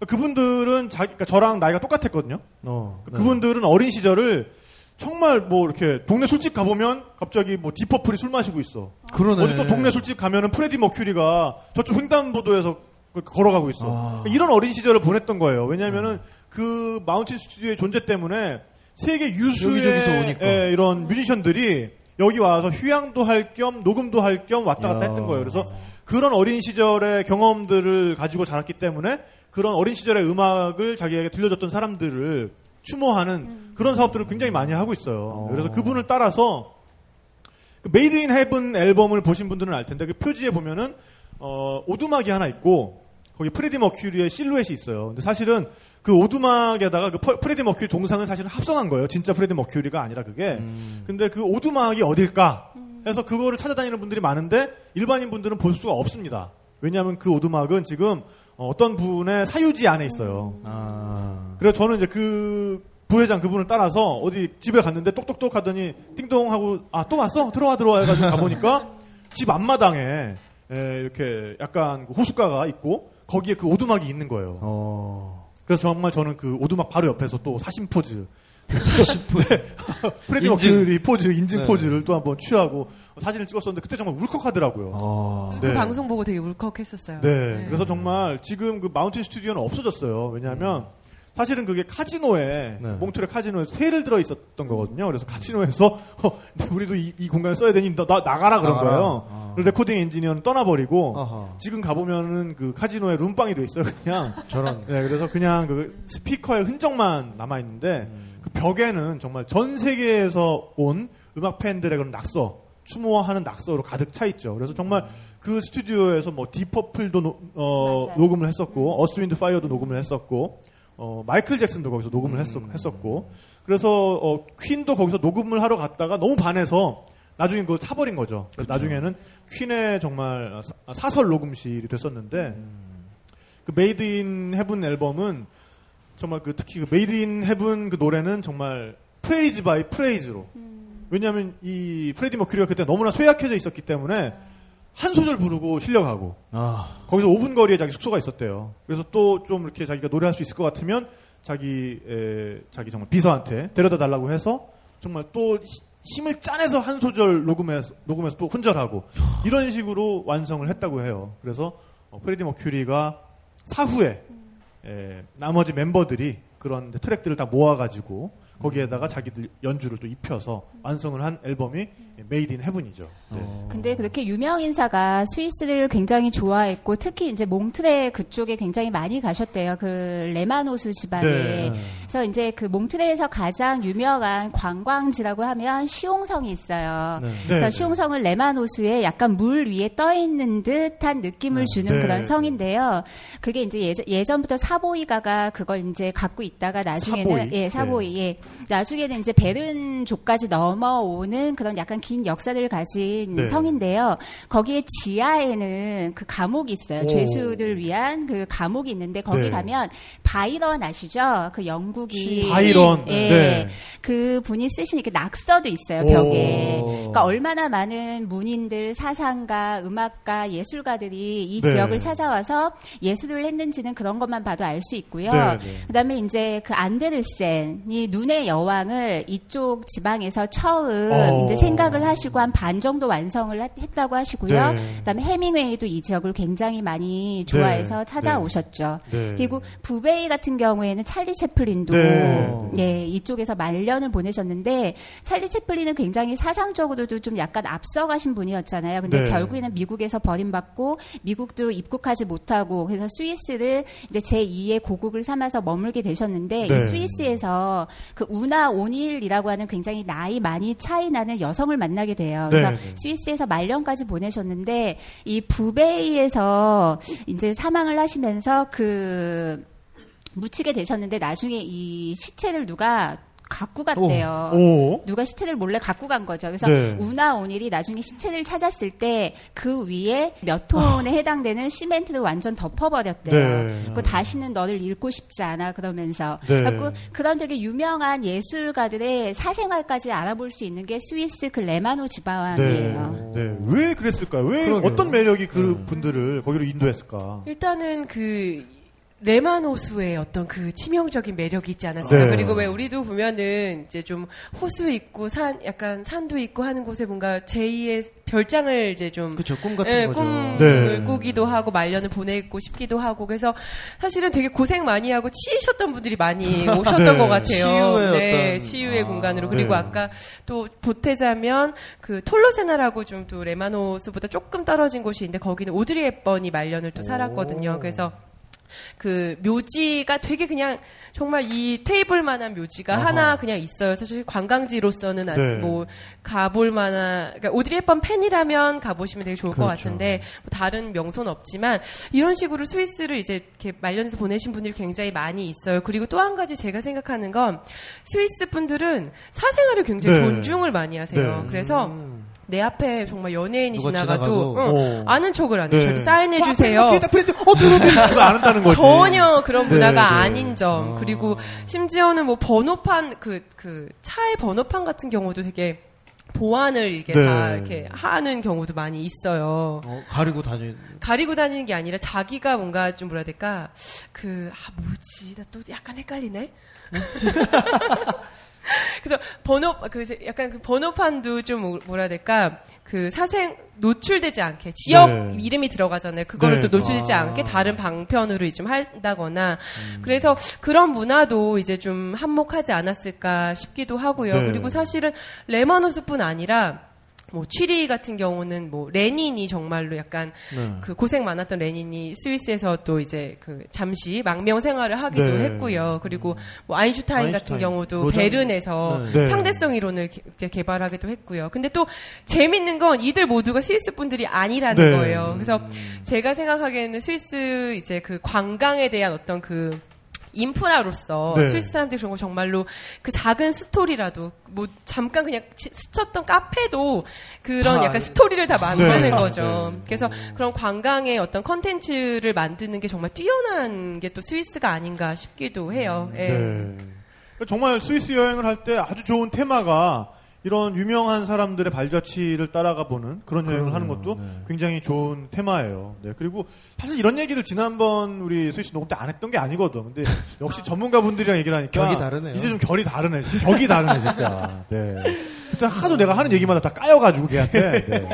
Speaker 3: 그분들은 자기, 그러니까 저랑 나이가 똑같았거든요.
Speaker 4: 어, 네.
Speaker 3: 그분들은 어린 시절을 정말 뭐 이렇게 동네 술집 가보면 갑자기 뭐 Deep Purple이 술 마시고 있어.
Speaker 4: 그러네.
Speaker 3: 어디 또 동네 술집 가면은 프레디 머큐리가 저쪽 횡단보도에서 그렇게 걸어가고 있어.
Speaker 4: 아.
Speaker 3: 이런 어린 시절을 보냈던 거예요. 왜냐하면은 그 마운틴 스튜디오의 존재 때문에 세계 유수의. 예, 이런 뮤지션들이 여기 와서 휴양도 할 겸 녹음도 할 겸 왔다 갔다
Speaker 4: 야.
Speaker 3: 했던 거예요. 그래서 그런 어린 시절의 경험들을 가지고 자랐기 때문에 그런 어린 시절의 음악을 자기에게 들려줬던 사람들을 추모하는 그런 사업들을 굉장히 많이 하고 있어요.
Speaker 4: 어.
Speaker 3: 그래서 그분을 따라서 그 Made in Heaven 앨범을 보신 분들은 알 텐데 그 표지에 보면은 어, 오두막이 하나 있고 거기 프레디 머큐리의 실루엣이 있어요. 근데 사실은 그 오두막에다가 그 퍼- 프레디 머큐리 동상은 사실은 합성한 거예요. 진짜 프레디 머큐리가 아니라 그게.
Speaker 4: 음.
Speaker 3: 근데 그 오두막이 어딜까? 해서 그거를 찾아다니는 분들이 많은데 일반인 분들은 볼 수가 없습니다. 왜냐하면 그 오두막은 지금 어, 어떤 분의 사유지 안에 있어요.
Speaker 4: 아.
Speaker 3: 그래서 저는 이제 그 부회장 그분을 따라서 어디 집에 갔는데 똑똑똑 하더니 띵동 하고 아 또 왔어 들어와 들어와 해가지고 가보니까 집 앞마당에 에, 이렇게 약간 그 호숫가가 있고 거기에 그 오두막이 있는 거예요.
Speaker 4: 어.
Speaker 3: 그래서 정말 저는 그 오두막 바로 옆에서 또 사심 포즈 네. 프레디
Speaker 4: 인증.
Speaker 3: 머큐리 포즈 인증
Speaker 4: 네.
Speaker 3: 포즈를 또 한번 취하고 사진을 찍었었는데 그때 정말 울컥하더라고요.
Speaker 4: 어.
Speaker 5: 그
Speaker 3: 네.
Speaker 5: 방송 보고 되게 울컥했었어요.
Speaker 3: 네. 그래서 정말 지금 그 마운틴 스튜디오는 없어졌어요. 왜냐하면 사실은 그게 카지노에
Speaker 4: 네.
Speaker 3: 몽트레 카지노에 세를 들어 있었던 거거든요. 그래서 카지노에서 어, 우리도 이, 이 공간을 써야 되니 너, 나, 나 가라 그런
Speaker 4: 나가라.
Speaker 3: 거예요.
Speaker 4: 아.
Speaker 3: 그래서 레코딩 엔지니어는 떠나버리고
Speaker 4: 아하.
Speaker 3: 지금 가보면은 그 카지노에 룸빵이 돼 있어요. 그냥
Speaker 4: 저런.
Speaker 3: 네, 그래서 그냥 그 스피커의 흔적만 남아 있는데 그 벽에는 정말 전 세계에서 온 음악 팬들의 그런 낙서, 추모하는 낙서로 가득 차 있죠. 그래서 정말 그 스튜디오에서 뭐 Deep Purple도 노- 어. 녹음을 했었고, 어스윈드 파이어도 녹음을 했었고, 어, 마이클 잭슨도 거기서 녹음을 했었, 했었 고, 그래서 어, 퀸도 거기서 녹음을 하러 갔다가 너무 반해서 나중에 그걸 사버린 거죠. 그래서 나중에는 퀸의 정말 사- 사설 녹음실이 됐었는데 그 Made in Heaven 앨범은 정말 그 특히 그 Made in Heaven 그 노래는 정말 phrase by phrase로 왜냐하면 이 프레디 머큐리가 그때 너무나 쇠약해져 있었기 때문에 한 소절 부르고 실려가고
Speaker 4: 아,
Speaker 3: 거기서 5분 거리에 자기 숙소가 있었대요. 그래서 또 좀 이렇게 자기가 노래할 수 있을 것 같으면 자기 에, 자기 정말 비서한테 데려다 달라고 해서 정말 또 히- 힘을 짜내서 한 소절 녹음해서 녹음해서 또 혼절하고 이런 식으로 완성을 했다고 해요. 그래서 어, 프레디 머큐리가 사후에 에, 나머지 멤버들이 그런 트랙들을 다 모아가지고 거기에다가 자기들 연주를 또 입혀서 완성을 한 앨범이 Made in Heaven이죠. 네.
Speaker 4: 어.
Speaker 6: 근데 그렇게 유명 인사가 스위스를 굉장히 좋아했고 특히 이제 몽트레 그쪽에 굉장히 많이 가셨대요. 그 레마노스 집안에.
Speaker 3: 네.
Speaker 6: 그래서 이제 그 몽트레에서 가장 유명한 관광지라고 하면 시옹성이 있어요.
Speaker 4: 네.
Speaker 6: 그래서
Speaker 3: 네,
Speaker 6: 시옹성은 레마노스에 약간 물 위에 떠 있는 듯한 느낌을 주는
Speaker 3: 네.
Speaker 6: 그런 성인데요. 그게 이제 예전, 예전부터 사보이가가 그걸 이제 갖고 있다가 나중에는
Speaker 3: 사보이?
Speaker 6: 예, 사보이 예. 나중에는 이제 베른족까지 넘어오는 그런 약간 긴 역사를 가진
Speaker 3: 네.
Speaker 6: 성인데요. 거기에 지하에는 그 감옥이 있어요.
Speaker 3: 오.
Speaker 6: 죄수들 위한 그 감옥이 있는데 거기
Speaker 3: 네.
Speaker 6: 가면 바이런 아시죠? 그 영국이
Speaker 3: 바이런.
Speaker 6: 예.
Speaker 3: 네.
Speaker 6: 그 분이 쓰신 이렇게 낙서도 있어요
Speaker 3: 오.
Speaker 6: 벽에. 그러니까 얼마나 많은 문인들, 사상가, 음악가, 예술가들이 이
Speaker 3: 네.
Speaker 6: 지역을 찾아와서 예술을 했는지는 그런 것만 봐도 알 수 있고요.
Speaker 3: 네, 네.
Speaker 6: 그다음에 이제 그 안데르센이 눈의 여왕을 이쪽 지방에서 처음
Speaker 3: 어.
Speaker 6: 이제 생각을 하시고 한 반 정도 완성을 했- 했다고 하시고요.
Speaker 3: 네.
Speaker 6: 그다음에 해밍웨이도 이 지역을 굉장히 많이 좋아해서
Speaker 3: 네.
Speaker 6: 찾아오셨죠.
Speaker 3: 네.
Speaker 6: 그리고 부베이 같은 경우에는 찰리 채플린도
Speaker 3: 네.
Speaker 6: 예, 이쪽에서 말년을 보내셨는데 찰리 채플린은 굉장히 사상적으로도 좀 약간 앞서가신 분이었잖아요. 근데
Speaker 3: 네.
Speaker 6: 결국에는 미국에서 버림받고 미국도 입국하지 못하고 그래서 스위스를 이제 제2의 고국을 삼아서 머물게 되셨는데
Speaker 3: 네.
Speaker 6: 이 스위스에서 그 우나 오닐이라고 하는 굉장히 나이 많이 차이 나는 여성을 만나게 돼요. 그래서
Speaker 3: 네, 네.
Speaker 6: 스위스에서 말년까지 보내셨는데 이 부베이에서 이제 사망을 하시면서 그 묻히게 되셨는데 나중에 이 시체를 누가 갖고 갔대요.
Speaker 3: 오.
Speaker 6: 누가 시체를 몰래 갖고 간 거죠. 그래서
Speaker 3: 네.
Speaker 6: 우나 오닐이 나중에 시체를 찾았을 때 그 위에 몇 톤에 해당되는 시멘트를 완전 덮어버렸대요.
Speaker 3: 네.
Speaker 6: 그 다시는 너를 잃고 싶지 않아 그러면서
Speaker 3: 네.
Speaker 6: 그런 되게 유명한 예술가들의 사생활까지 알아볼 수 있는 게 스위스 그 레마노 지방이에요.
Speaker 3: 네. 왜 그랬을까요? 왜
Speaker 4: 그러게요.
Speaker 3: 어떤 매력이 그
Speaker 4: 네.
Speaker 3: 분들을 거기로 인도했을까?
Speaker 5: 일단은 그 레마노스의 어떤 그 치명적인 매력이 있지 않았어요.
Speaker 3: 네.
Speaker 5: 그리고 왜 우리도 보면은 이제 좀 호수 있고 산 약간 산도 있고 하는 곳에 뭔가 제2의 별장을 이제 좀
Speaker 4: 그쵸, 꿈 같은
Speaker 5: 예,
Speaker 4: 거죠.
Speaker 5: 꿈을
Speaker 3: 네.
Speaker 5: 꾸기도 하고 말년을 보내고 싶기도 하고 그래서 사실은 되게 고생 많이 하고 치이셨던 분들이 많이 오셨던
Speaker 3: 네.
Speaker 5: 것 같아요.
Speaker 4: 치유의
Speaker 5: 네,
Speaker 4: 어떤-
Speaker 5: 치유의
Speaker 4: 아,
Speaker 5: 공간으로 그리고
Speaker 3: 네.
Speaker 5: 아까 또 보태자면 그 톨로세나라고 좀 또 레마노스보다 조금 떨어진 곳이 있는데 거기는 오드리 헵번이 말년을 또 살았거든요. 그래서 그 묘지가 되게 그냥 정말 이 테이블만한 묘지가
Speaker 3: 아하.
Speaker 5: 하나 그냥 있어요. 사실 관광지로서는 아직
Speaker 3: 네.
Speaker 5: 뭐 가볼 만한 그러니까 오드리 헵번 팬이라면 가보시면 되게 좋을 것
Speaker 3: 그렇죠.
Speaker 5: 같은데 뭐 다른 명소는 없지만 이런 식으로 스위스를 이제 이렇게 말년에서 보내신 분들이 굉장히 많이 있어요. 그리고 또 한 가지 제가 생각하는 건 스위스 분들은 사생활을 굉장히
Speaker 3: 네.
Speaker 5: 존중을 많이 하세요.
Speaker 3: 네.
Speaker 5: 그래서 내 앞에 정말 연예인이 지나가도 응,
Speaker 3: 어.
Speaker 5: 아는 척을 안 해요.
Speaker 3: 네.
Speaker 5: 저한테 사인해 주세요.
Speaker 3: 와, 프레드, 프레드, 어, 안 한다는 거지.
Speaker 5: 전혀 그런
Speaker 3: 네,
Speaker 5: 문화가
Speaker 3: 네.
Speaker 5: 아닌 점.
Speaker 4: 아.
Speaker 5: 그리고 심지어는 뭐 번호판 그, 그 차의 번호판 같은 경우도 되게 보안을 이렇게
Speaker 3: 네.
Speaker 5: 다 이렇게 하는 경우도 많이 있어요.
Speaker 4: 어, 가리고 다니.
Speaker 5: 가리고 다니는 게 아니라 자기가 뭔가 좀 뭐라 해야 될까 그 아 뭐지 나 또 약간 헷갈리네. 그래서 번호 그 약간 그 번호판도 좀 뭐- 뭐라 해야 될까 그 사생 노출되지 않게 지역
Speaker 3: 네.
Speaker 5: 이름이 들어가잖아요. 그거를
Speaker 3: 네.
Speaker 5: 또 노출되지
Speaker 3: 아.
Speaker 5: 않게 다른 방편으로 좀 한다거나 그래서 그런 문화도 이제 좀 한몫하지 않았을까 싶기도 하고요.
Speaker 3: 네.
Speaker 5: 그리고 사실은 레마노스뿐 아니라 뭐 취리 같은 경우는 뭐 레닌이 정말로 약간
Speaker 3: 네.
Speaker 5: 그 고생 많았던 레닌이 스위스에서 또 이제 그 잠시 망명 생활을 하기도
Speaker 3: 네.
Speaker 5: 했고요. 그리고 뭐 아인슈타인, 같은
Speaker 4: 아인슈타인.
Speaker 5: 경우도
Speaker 4: 로장-
Speaker 5: 베른에서
Speaker 3: 네.
Speaker 5: 상대성 이론을 기- 이제 개발하기도 했고요. 근데 또 재밌는 건 이들 모두가 스위스 분들이 아니라는
Speaker 3: 네.
Speaker 5: 거예요. 그래서 제가 생각하기에는 스위스 이제 그 관광에 대한 어떤 그 인프라로서
Speaker 3: 네.
Speaker 5: 스위스 사람들이 그런 거 정말로 그 작은 스토리라도 뭐 잠깐 그냥 치- 스쳤던 카페도 그런
Speaker 4: 다
Speaker 5: 약간 스토리를 다 만드는
Speaker 3: 네.
Speaker 5: 거죠. 그래서 그런 관광의 어떤 컨텐츠를 만드는 게 정말 뛰어난 게 또 스위스가 아닌가 싶기도 해요. 예.
Speaker 3: 네. 정말 스위스 여행을 할 때 아주 좋은 테마가 이런 유명한 사람들의 발자취를 따라가 보는 그런 여행을 하는 것도
Speaker 4: 네.
Speaker 3: 굉장히 좋은 테마예요. 네. 그리고 사실 이런 얘기를 지난번 우리 스위스 녹음 때 안 했던 게 아니거든. 근데 역시 전문가분들이랑 얘기를 하니까
Speaker 4: 격이 다르네요.
Speaker 3: 이제 좀 결이 다르네. 격이 다르네 진짜. 네. 일단 하도 내가 하는 얘기마다 다 까여가지고 걔한테. 네.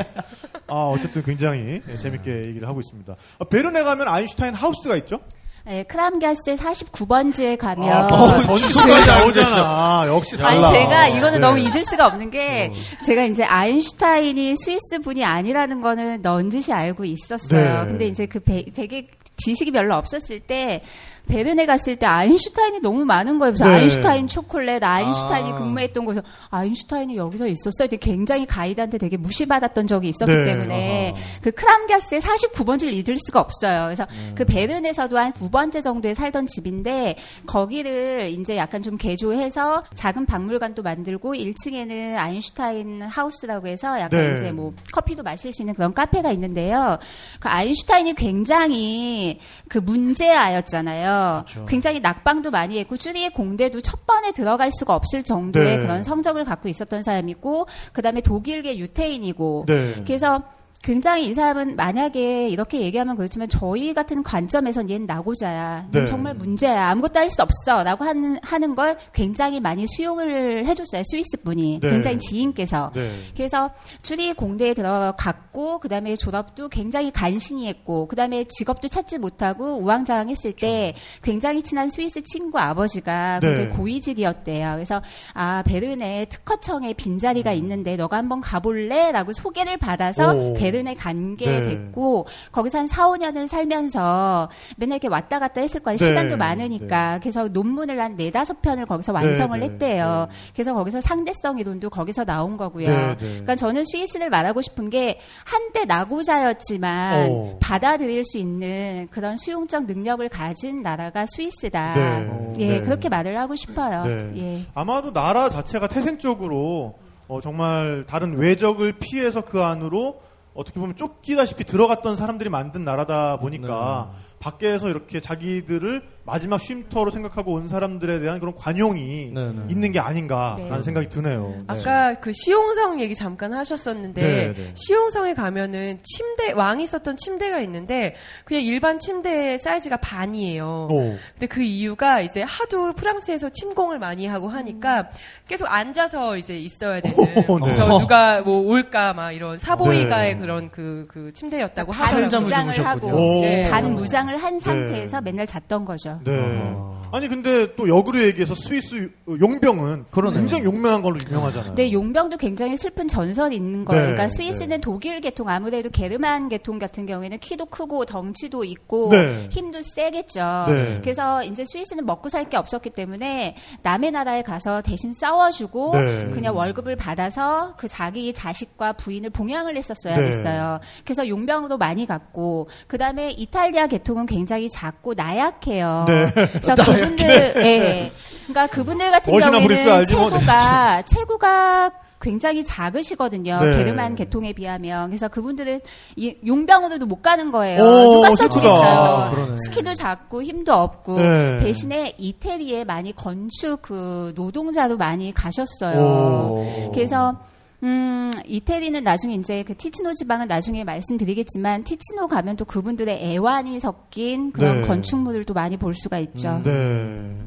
Speaker 3: 아 어쨌든 굉장히 네, 재밌게 얘기를 하고 있습니다. 아, 베른에 가면 아인슈타인 하우스가 있죠?
Speaker 6: 네, 크람가스의 49번지에 가면
Speaker 3: 아, 어, 번지소까지 나오잖아. 역시 달라.
Speaker 6: 아니 제가 이거는
Speaker 3: 네.
Speaker 6: 너무 잊을 수가 없는 게 제가 이제 아인슈타인이 스위스 분이 아니라는 거는 넌지시 알고 있었어요.
Speaker 3: 네.
Speaker 6: 근데 이제 그 배- 되게 지식이 별로 없었을 때 베른에 갔을 때 아인슈타인이 너무 많은 거예요. 그래서
Speaker 3: 네.
Speaker 6: 아인슈타인 초콜릿, 아인슈타인이
Speaker 4: 아.
Speaker 6: 근무했던 곳에서 아인슈타인이 여기서 있었어요. 굉장히 가이드한테 되게 무시받았던 적이 있었기
Speaker 3: 네.
Speaker 6: 때문에
Speaker 3: 아하.
Speaker 6: 그 크람가스의 49번지를 잊을 수가 없어요. 그래서
Speaker 3: 음.
Speaker 6: 그 베른에서도 한 두 번째 정도에 살던 집인데 거기를 이제 약간 좀 개조해서 작은 박물관도 만들고 1층에는 아인슈타인 하우스라고 해서 약간
Speaker 3: 네.
Speaker 6: 이제 뭐 커피도 마실 수 있는 그런 카페가 있는데요. 그 아인슈타인이 굉장히 그 문제아였잖아요.
Speaker 4: 그렇죠.
Speaker 6: 굉장히 낙방도 많이 했고 쭈리의 공대도 첫 번에 들어갈 수가 없을 정도의
Speaker 3: 네.
Speaker 6: 그런 성적을 갖고 있었던 사람이고 그다음에 독일계 유태인이고
Speaker 3: 네.
Speaker 6: 그래서 굉장히 이 사람은 만약에 이렇게 얘기하면 그렇지만 저희 같은 관점에선 얘는 나고자야. 넌
Speaker 3: 네.
Speaker 6: 정말 문제야. 아무것도 할 수 없어. 라고 하는, 하는 걸 굉장히 많이 수용을 해줬어요. 스위스 분이.
Speaker 3: 네.
Speaker 6: 굉장히 지인께서.
Speaker 3: 네.
Speaker 6: 그래서 추리 공대에 들어갔고 그 다음에 졸업도 굉장히 간신히 했고 그 다음에 직업도 찾지 못하고 우왕좌왕 했을 때 굉장히 친한 스위스 친구 아버지가
Speaker 3: 네.
Speaker 6: 굉장히 고위직이었대요. 그래서 아 베른에 특허청에 빈자리가 있는데 너가 한번 가볼래?라고 소개를 받아서
Speaker 3: 오.
Speaker 6: 베른에 간게
Speaker 3: 네.
Speaker 6: 됐고 거기서 한 4, 5년을 살면서 맨날 이렇게 왔다 갔다 했을 거예요.
Speaker 3: 네.
Speaker 6: 시간도 많으니까. 그래서 논문을 한 네다섯 편을 거기서 완성을
Speaker 3: 네, 네,
Speaker 6: 했대요.
Speaker 3: 네.
Speaker 6: 그래서 거기서 상대성 이론도 거기서 나온 거고요.
Speaker 3: 네, 네.
Speaker 6: 그러니까 저는 스위스를 말하고 싶은 게 한때 나고자였지만
Speaker 3: 어.
Speaker 6: 받아들일 수 있는 그런 수용적 능력을 가진 나라가 스위스다.
Speaker 3: 네.
Speaker 6: 예,
Speaker 3: 네.
Speaker 6: 그렇게 말을 하고 싶어요.
Speaker 3: 네.
Speaker 6: 예.
Speaker 3: 아마도 나라 자체가 태생적으로 어, 정말 다른 외적을 피해서 그 안으로 어떻게 보면 쫓기다시피 들어갔던 사람들이 만든 나라다 보니까 밖에서 이렇게 자기들을 마지막 쉼터로 생각하고 온 사람들에 대한 그런 관용이
Speaker 4: 네, 네.
Speaker 3: 있는 게 아닌가라는
Speaker 6: 네.
Speaker 3: 생각이 드네요.
Speaker 5: 아까 그 시용성 얘기 잠깐 하셨었는데
Speaker 3: 네, 네.
Speaker 5: 시용성에 가면은 침대 왕이 썼던 침대가 있는데 그냥 일반 침대 사이즈가 반이에요.
Speaker 3: 오.
Speaker 5: 근데 그 이유가 이제 하도 프랑스에서 침공을 많이 하고 하니까 계속 앉아서 이제 있어야 되는.
Speaker 3: 오, 네.
Speaker 5: 그래서 누가 뭐 올까 막 이런 사보이가의
Speaker 3: 네.
Speaker 5: 그런 그, 그 침대였다고
Speaker 6: 반
Speaker 5: 하더라고요.
Speaker 4: 잠을
Speaker 6: 무장을. 하고
Speaker 3: 오.
Speaker 5: 네.
Speaker 6: 반 무장을 한 상태에서 맨날 잤던 거죠.
Speaker 3: 네.
Speaker 4: 어.
Speaker 3: 아니 근데 또 역으로 얘기해서 스위스 용병은
Speaker 4: 그러네요.
Speaker 3: 굉장히 용맹한 걸로 유명하잖아요.
Speaker 6: 근데 용병도 굉장히 슬픈 전설이 있는 거예요.
Speaker 3: 네,
Speaker 6: 그러니까 스위스는
Speaker 3: 네.
Speaker 6: 독일 계통 아무래도 게르만 계통 같은 경우에는 키도 크고 덩치도 있고
Speaker 3: 네.
Speaker 6: 힘도 세겠죠.
Speaker 3: 네.
Speaker 6: 그래서 이제 스위스는 먹고 살 게 없었기 때문에 남의 나라에 가서 대신 싸워주고
Speaker 3: 네.
Speaker 6: 그냥 월급을 받아서 그 자기 자식과 부인을 봉양을 했었어야
Speaker 3: 네.
Speaker 6: 됐어요. 그래서 용병으로 많이 갔고 그 다음에 이탈리아 계통은 굉장히 작고 나약해요.
Speaker 3: 네.
Speaker 6: 그래서 그분들, 예. 그러니까 그분들 같은 경우에는
Speaker 3: 알지 뭐.
Speaker 6: 체구가 체구가 굉장히 작으시거든요.
Speaker 3: 네.
Speaker 6: 게르만 계통에 비하면. 그래서 그분들은 이 용병으로도 못 가는 거예요.
Speaker 3: 오,
Speaker 6: 누가. 써주겠어요.
Speaker 4: 아.
Speaker 6: 스키도 작고 힘도 없고
Speaker 3: 네.
Speaker 6: 대신에 이태리에 많이 건축 그 노동자로 많이 가셨어요.
Speaker 3: 오.
Speaker 6: 그래서 음, 이태리는 나중에 이제 그 티치노 지방은 나중에 말씀드리겠지만 티치노 가면 또 그분들의 애환이 섞인 그런
Speaker 3: 네.
Speaker 6: 건축물들도 많이 볼 수가 있죠.
Speaker 3: 네,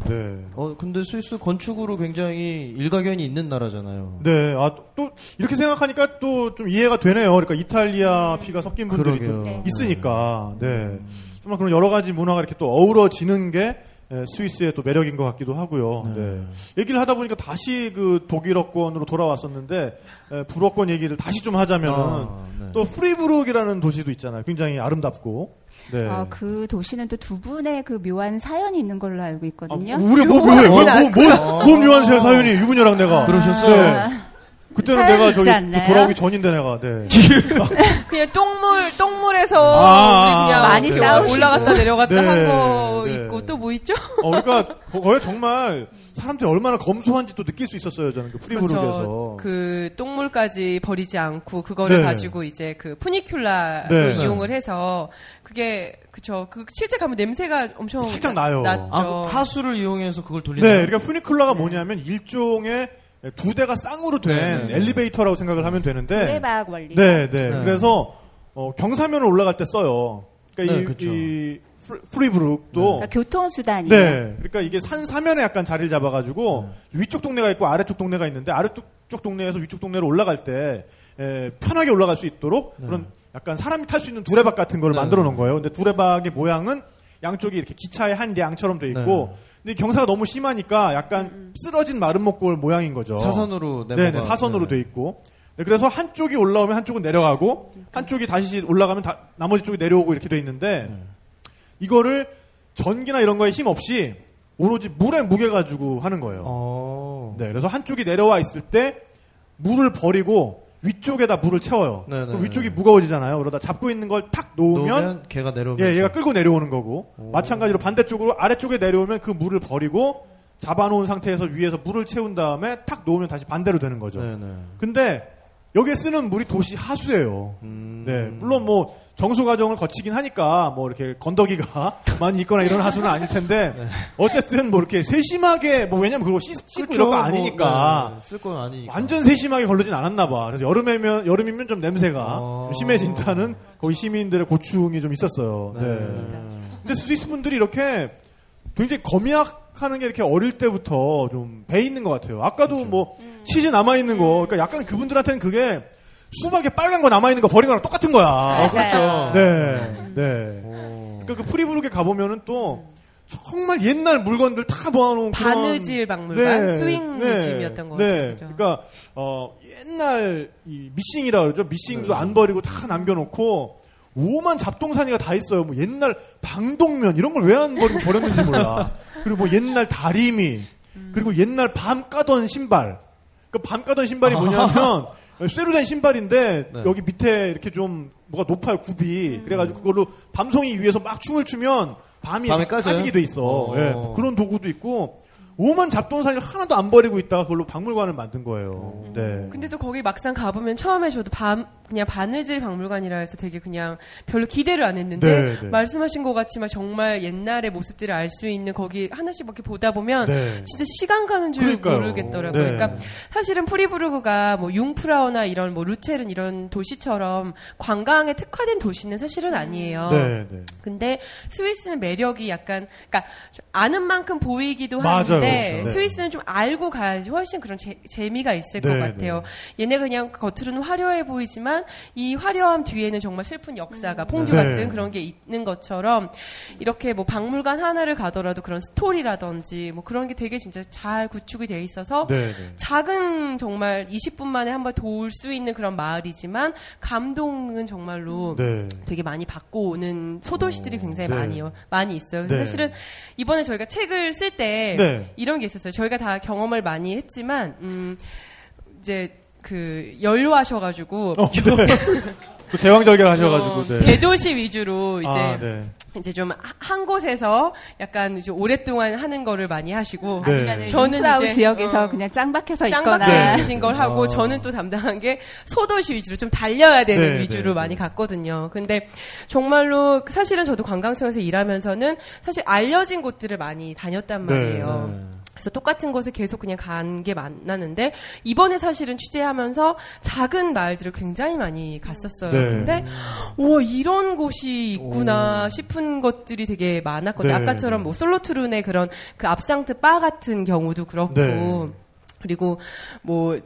Speaker 3: 네.
Speaker 4: 어, 근데 스위스 건축으로 굉장히 일가견이 있는 나라잖아요.
Speaker 3: 네, 아, 또, 이렇게 생각하니까 또 좀 이해가 되네요. 그러니까 이탈리아 피가 섞인 분들이. 또
Speaker 6: 네.
Speaker 3: 있으니까, 네. 정말 그런 여러 가지 문화가 이렇게 또 어우러지는 게 에, 스위스의 또 매력인 것 같기도 하고요. 네. 얘기를 하다 보니까 다시 그 독일어권으로 돌아왔었는데, 에, 불어권 얘기를 다시 좀 하자면은,
Speaker 4: 아, 네.
Speaker 3: 또 프리부르크라는 도시도 있잖아요. 굉장히 아름답고. 네.
Speaker 6: 어, 그 도시는 또 두 분의 그 묘한 사연이 있는 걸로 알고 있거든요.
Speaker 3: 아, 우리 뭐 묘해? 뭐, 뭐, 뭐, 뭐 묘한 새 사연이 유부녀랑 내가.
Speaker 4: 그러셨어요?
Speaker 3: 네. 그때는 내가 저기
Speaker 6: 않나요?
Speaker 3: 돌아오기 전인데 내가. 네.
Speaker 5: 그냥 똥물 똥물에서
Speaker 3: 아,
Speaker 5: 우리 그냥
Speaker 6: 많이
Speaker 5: 네,
Speaker 6: 싸우시고.
Speaker 5: 올라갔다 내려갔다
Speaker 3: 네,
Speaker 5: 한거
Speaker 3: 네.
Speaker 5: 있고 또 뭐 있죠?
Speaker 3: 어, 그러니까 거- 거기 정말 사람들이 얼마나 검소한지 또 느낄 수 있었어요. 저는 그 프리브룩에서.
Speaker 5: 그렇죠. 그 똥물까지 버리지 않고 그거를
Speaker 3: 네.
Speaker 5: 가지고 이제 그 푸니큘라로
Speaker 3: 네.
Speaker 5: 이용을 해서 그게 그쵸. 그 실제 가면 냄새가 엄청
Speaker 3: 살짝 나요.
Speaker 5: 났죠.
Speaker 4: 아, 하수를 이용해서 그걸 돌리는
Speaker 3: 네, 그러니까 푸니클라가 뭐냐면 일종의 두 대가 쌍으로 된
Speaker 4: 네, 네.
Speaker 3: 엘리베이터라고 생각을 하면 되는데.
Speaker 6: 수레박 원리.
Speaker 3: 네, 네.
Speaker 4: 네.
Speaker 3: 그래서 어, 경사면을 올라갈 때 써요. 그러니까
Speaker 4: 네,
Speaker 3: 이,
Speaker 4: 그쵸.
Speaker 3: 이 프리- 프리부르도
Speaker 6: 그러니까 교통수단이에요.
Speaker 3: 네. 그러니까 이게 산 사면에 약간 자리를 잡아가지고 위쪽 동네가 있고 아래쪽 동네가 있는데 아래쪽 쪽 동네에서 위쪽 동네로 올라갈 때 에, 편하게 올라갈 수 있도록 그런 약간 사람이 탈 수 있는 두레박 같은 걸
Speaker 4: 네.
Speaker 3: 만들어 놓은 거예요. 근데 두레박의 모양은 양쪽이 이렇게 기차의 한 량처럼 돼 있고 근데 경사가 너무 심하니까 약간 쓰러진 마름모꼴 모양인 거죠.
Speaker 4: 사선으로
Speaker 3: 네, 네, 사선으로
Speaker 4: 네.
Speaker 3: 돼 있고. 네, 그래서 한쪽이 올라오면 한쪽은 내려가고 한쪽이 다시 올라가면 다- 나머지 쪽이 내려오고 이렇게 돼 있는데
Speaker 4: 네.
Speaker 3: 이거를 전기나 이런 거에 힘 없이 오로지 물에 무게 가지고 하는 거예요.
Speaker 4: 어.
Speaker 3: 네, 그래서 한쪽이 내려와 있을 때 물을 버리고 위쪽에다 물을 채워요.
Speaker 4: 네, 네,
Speaker 3: 그럼
Speaker 4: 네.
Speaker 3: 위쪽이 무거워지잖아요. 그러다 잡고 있는 걸 탁 놓으면
Speaker 4: 걔가 내려오면
Speaker 3: 예, 얘가 끌고 내려오는 거고 마찬가지로 반대쪽으로 아래쪽에 내려오면 그 물을 버리고 잡아놓은 상태에서 위에서 물을 채운 다음에 탁 놓으면 다시 반대로 되는 거죠.
Speaker 4: 네네.
Speaker 3: 근데 여기에 쓰는 물이 도시 하수예요.
Speaker 4: 음.
Speaker 3: 네, 물론 뭐 정수 과정을 거치긴 하니까 뭐 이렇게 건더기가 많이 있거나 이런 하수는 아닐 텐데 어쨌든 뭐 이렇게 세심하게 뭐 왜냐면 그거 씻, 씻고 이런 거
Speaker 4: 뭐,
Speaker 3: 아니니까
Speaker 4: 네, 쓸건 아니니까.
Speaker 3: 완전 세심하게 걸르진 않았나 봐. 그래서 여름이면 여름이면 좀 냄새가
Speaker 4: 어.
Speaker 3: 좀 심해진다는 거기 시민들의 고충이 좀 있었어요. 네. 근데 스위스 분들이 이렇게 굉장히 검약 하는 게 이렇게 어릴 때부터 좀 배어 있는 것 같아요. 아까도 뭐 치즈 남아 있는 거, 그러니까 약간 그분들한테는 그게 수박에 빨간 거 남아 있는 거 버린 거랑 똑같은 거야.
Speaker 6: 맞아요.
Speaker 4: 그렇죠.
Speaker 3: 네, 네.
Speaker 4: 오.
Speaker 3: 그러니까 그 프리부르에 가 보면은 또 정말 옛날 물건들 다 모아놓은
Speaker 5: 바느질 박물관 sewing museum이었던 것 같아요.
Speaker 3: 네.
Speaker 5: 그죠?
Speaker 3: 그러니까 어, 옛날 이 미싱이라 그러죠. 미싱도
Speaker 5: 네.
Speaker 3: 안 버리고 다 남겨놓고 오만 잡동사니가 다 있어요. 뭐 옛날 방독면 이런 걸 왜 안 버리고 버렸는지 몰라. 그리고 뭐 옛날 다리미 그리고 옛날 밤 까던 신발. 그 밤 까던 신발이 뭐냐면 쇠로 된 신발인데
Speaker 4: 네.
Speaker 3: 여기 밑에 이렇게 좀 뭐가 높아요 굽이. 그래가지고 그걸로 밤송이 위에서 막 춤을 추면 밤이? 까지게 돼 있어.
Speaker 4: 어.
Speaker 3: 예, 그런 도구도 있고 오만 잡동사니를 하나도 안 버리고 있다가 그걸로 박물관을 만든 거예요. 네.
Speaker 5: 근데 또 거기 막상 가보면 처음에 저도 밤 그냥 바느질 박물관이라 해서 되게 그냥 별로 기대를 안 했는데
Speaker 3: 네, 네.
Speaker 5: 말씀하신 것 같지만 정말 옛날의 모습들을 알 수 있는 거기 하나씩 이렇게 보다 보면
Speaker 3: 네.
Speaker 5: 진짜 시간 가는 줄
Speaker 3: 그러니까요.
Speaker 5: 모르겠더라고요.
Speaker 3: 네.
Speaker 5: 그러니까 사실은 프리부르그가 뭐 융프라우나 이런 뭐 루체른 이런 도시처럼 관광에 특화된 도시는 사실은 아니에요.
Speaker 3: 네, 네.
Speaker 5: 근데 스위스는 매력이 약간 그러니까 아는 만큼 보이기도
Speaker 3: 맞아요,
Speaker 5: 하는데
Speaker 3: 그렇죠. 네.
Speaker 5: 스위스는 좀 알고 가야지 훨씬 그런 재, 재미가 있을
Speaker 3: 네,
Speaker 5: 것 같아요. 얘네 그냥 겉으로는 화려해 보이지만 이 화려함 뒤에는 정말 슬픈 역사가 퐁듀
Speaker 3: 네.
Speaker 5: 같은 그런 게 있는 것처럼 이렇게 뭐 박물관 하나를 가더라도 그런 스토리라든지 뭐 그런 게 되게 진짜 잘 구축이 돼 있어서
Speaker 3: 네, 네.
Speaker 5: 작은 정말 20분 만에 한번돌수 있는 그런 마을이지만 감동은 정말로
Speaker 3: 네.
Speaker 5: 되게 많이 받고 오는 소도시들이 굉장히
Speaker 3: 네.
Speaker 5: 많이 많이 있어요. 그래서
Speaker 3: 네.
Speaker 5: 사실은 이번에 저희가 책을 쓸때
Speaker 3: 네.
Speaker 5: 이런 게 있었어요. 저희가 다 경험을 많이 했지만 음 이제 그 연로하셔가지고
Speaker 3: 어, 네. 또 제왕절개를 하셔가지고, 네.
Speaker 5: 대도시 위주로 이제
Speaker 3: 아, 네.
Speaker 5: 이제 좀 한 곳에서 약간 이제 오랫동안 하는 거를 많이 하시고
Speaker 3: 네.
Speaker 6: 아니면
Speaker 5: 저는 이제,
Speaker 6: 지역에서
Speaker 5: 어,
Speaker 6: 그냥 짱 박혀서
Speaker 5: 짱박혀
Speaker 6: 있거나
Speaker 5: 있으신 걸 하고
Speaker 3: 어.
Speaker 5: 저는 또 담당한 게 소도시 위주로 좀 달려야 되는
Speaker 3: 네,
Speaker 5: 위주로
Speaker 3: 네,
Speaker 5: 많이
Speaker 3: 네.
Speaker 5: 갔거든요. 근데 정말로 사실은 저도 관광청에서 일하면서는 사실 알려진 곳들을 많이 다녔단
Speaker 3: 네,
Speaker 5: 말이에요.
Speaker 3: 네.
Speaker 5: 그래서 똑같은 곳에 계속 그냥 간게 많았는데 이번에 사실은 취재하면서 작은 마을들을 굉장히 많이 갔었어요.
Speaker 3: 네.
Speaker 5: 근데 와 이런 곳이 있구나 싶은 것들이 되게 많았거든요.
Speaker 3: 네.
Speaker 5: 아까처럼 뭐 솔로트룬의 그런 그 앞상트 바 같은 경우도 그렇고
Speaker 3: 네.
Speaker 5: 그리고 뭐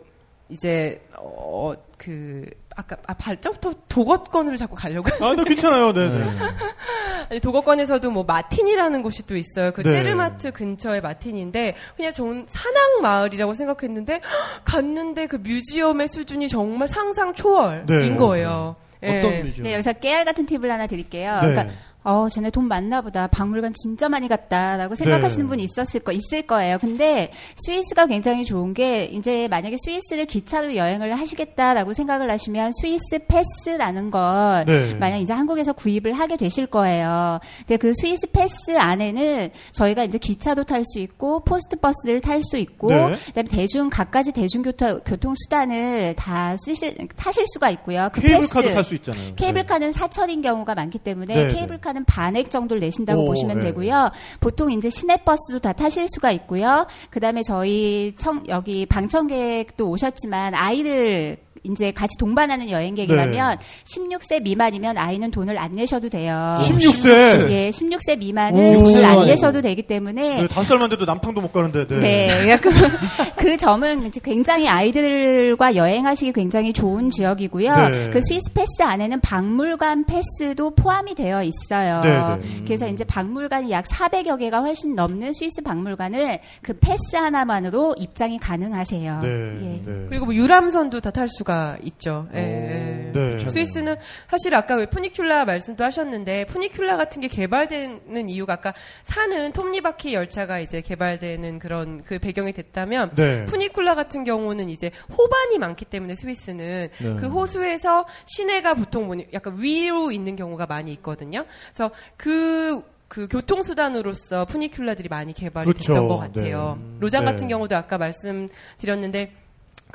Speaker 5: 이제 어그 아까 아 발전부터 도거권을 자꾸 가려고
Speaker 3: 아, 네, 괜찮아요. 네, 네.
Speaker 5: 아니, 도거권에서도 뭐 마틴이라는 곳이 또 있어요. 그
Speaker 3: 네.
Speaker 5: 제르마트 근처에 마틴인데 그냥 좋은 산악 마을이라고 생각했는데 갔는데 그 뮤지엄의 수준이 정말 상상 초월인
Speaker 3: 네.
Speaker 5: 거예요.
Speaker 4: 어떤
Speaker 5: 예.
Speaker 4: museum?
Speaker 6: 네, 여기서 깨알 같은 팁을 하나 드릴게요.
Speaker 3: 네.
Speaker 6: 그러니까 어, 쟤네 돈 많나 보다. 박물관 진짜 많이 갔다라고 생각하시는
Speaker 3: 네.
Speaker 6: 분이 있었을 거 있을 거예요. 근데 스위스가 굉장히 좋은 게 이제 만약에 스위스를 기차로 여행을 하시겠다라고 생각을 하시면 스위스 패스라는 걸
Speaker 3: 네.
Speaker 6: 만약 이제 한국에서 구입을 하게 되실 거예요. 근데 그 스위스 패스 안에는 저희가 이제 기차도 탈 수 있고 포스트 버스를 탈 수 있고
Speaker 3: 네.
Speaker 6: 그다음에 대중 각가지 대중교통 교통 수단을 다 쓰실 타실 수가 있고요. 그
Speaker 3: 케이블카도. 탈 수 있잖아요.
Speaker 6: 케이블카는 사철인 경우가 많기 때문에
Speaker 3: 네, 네.
Speaker 6: 케이블카 는 반액 정도를 내신다고
Speaker 3: 오,
Speaker 6: 보시면
Speaker 3: 네.
Speaker 6: 되고요. 보통 이제 시내버스도 다 타실 수가 있고요. 그 다음에 저희 청 여기 방청객도 오셨지만 아이들 이제 같이 동반하는 여행객이라면 16세 미만이면 아이는 돈을 안 내셔도 돼요.
Speaker 3: 16세.
Speaker 6: 예, 16세 미만은
Speaker 3: 오.
Speaker 6: 돈을 안. 내셔도 되기 때문에
Speaker 3: 네, 다섯 살만 돼도 남탕도 못 가는데. 네.
Speaker 6: 네, 그, 그 점은 이제 굉장히 아이들과 여행하시기 굉장히 좋은 지역이고요.
Speaker 3: 네.
Speaker 6: 그 스위스 패스 안에는 박물관 패스도 포함이 되어 있어요.
Speaker 3: 네, 네.
Speaker 6: 그래서 이제 박물관이 약 400여 개가 훨씬 넘는 스위스 박물관을 그 패스 하나만으로 입장이 가능하세요.
Speaker 3: 네.
Speaker 6: 예.
Speaker 3: 네.
Speaker 5: 그리고 뭐 유람선도 다 탈 수가 있죠. 예, 예.
Speaker 3: 네.
Speaker 5: 스위스는 사실 아까 왜 푸니큘라 말씀도 하셨는데 푸니큘라 같은 게 개발되는 이유가 아까 사는 톱니바퀴 열차가 이제 개발되는 그런 그 배경이 됐다면
Speaker 3: 네.
Speaker 5: 푸니큘라 같은 경우는 이제 호반이 많기 때문에 스위스는
Speaker 4: 네.
Speaker 5: 그 호수에서 시내가 보통 약간 위로 있는 경우가 많이 있거든요. 그래서 그그 교통수단으로서 푸니큘라들이 많이 개발이
Speaker 3: 그렇죠.
Speaker 5: 됐던 것 같아요.
Speaker 3: 네.
Speaker 5: 로장
Speaker 3: 네.
Speaker 5: 같은 경우도 아까 말씀드렸는데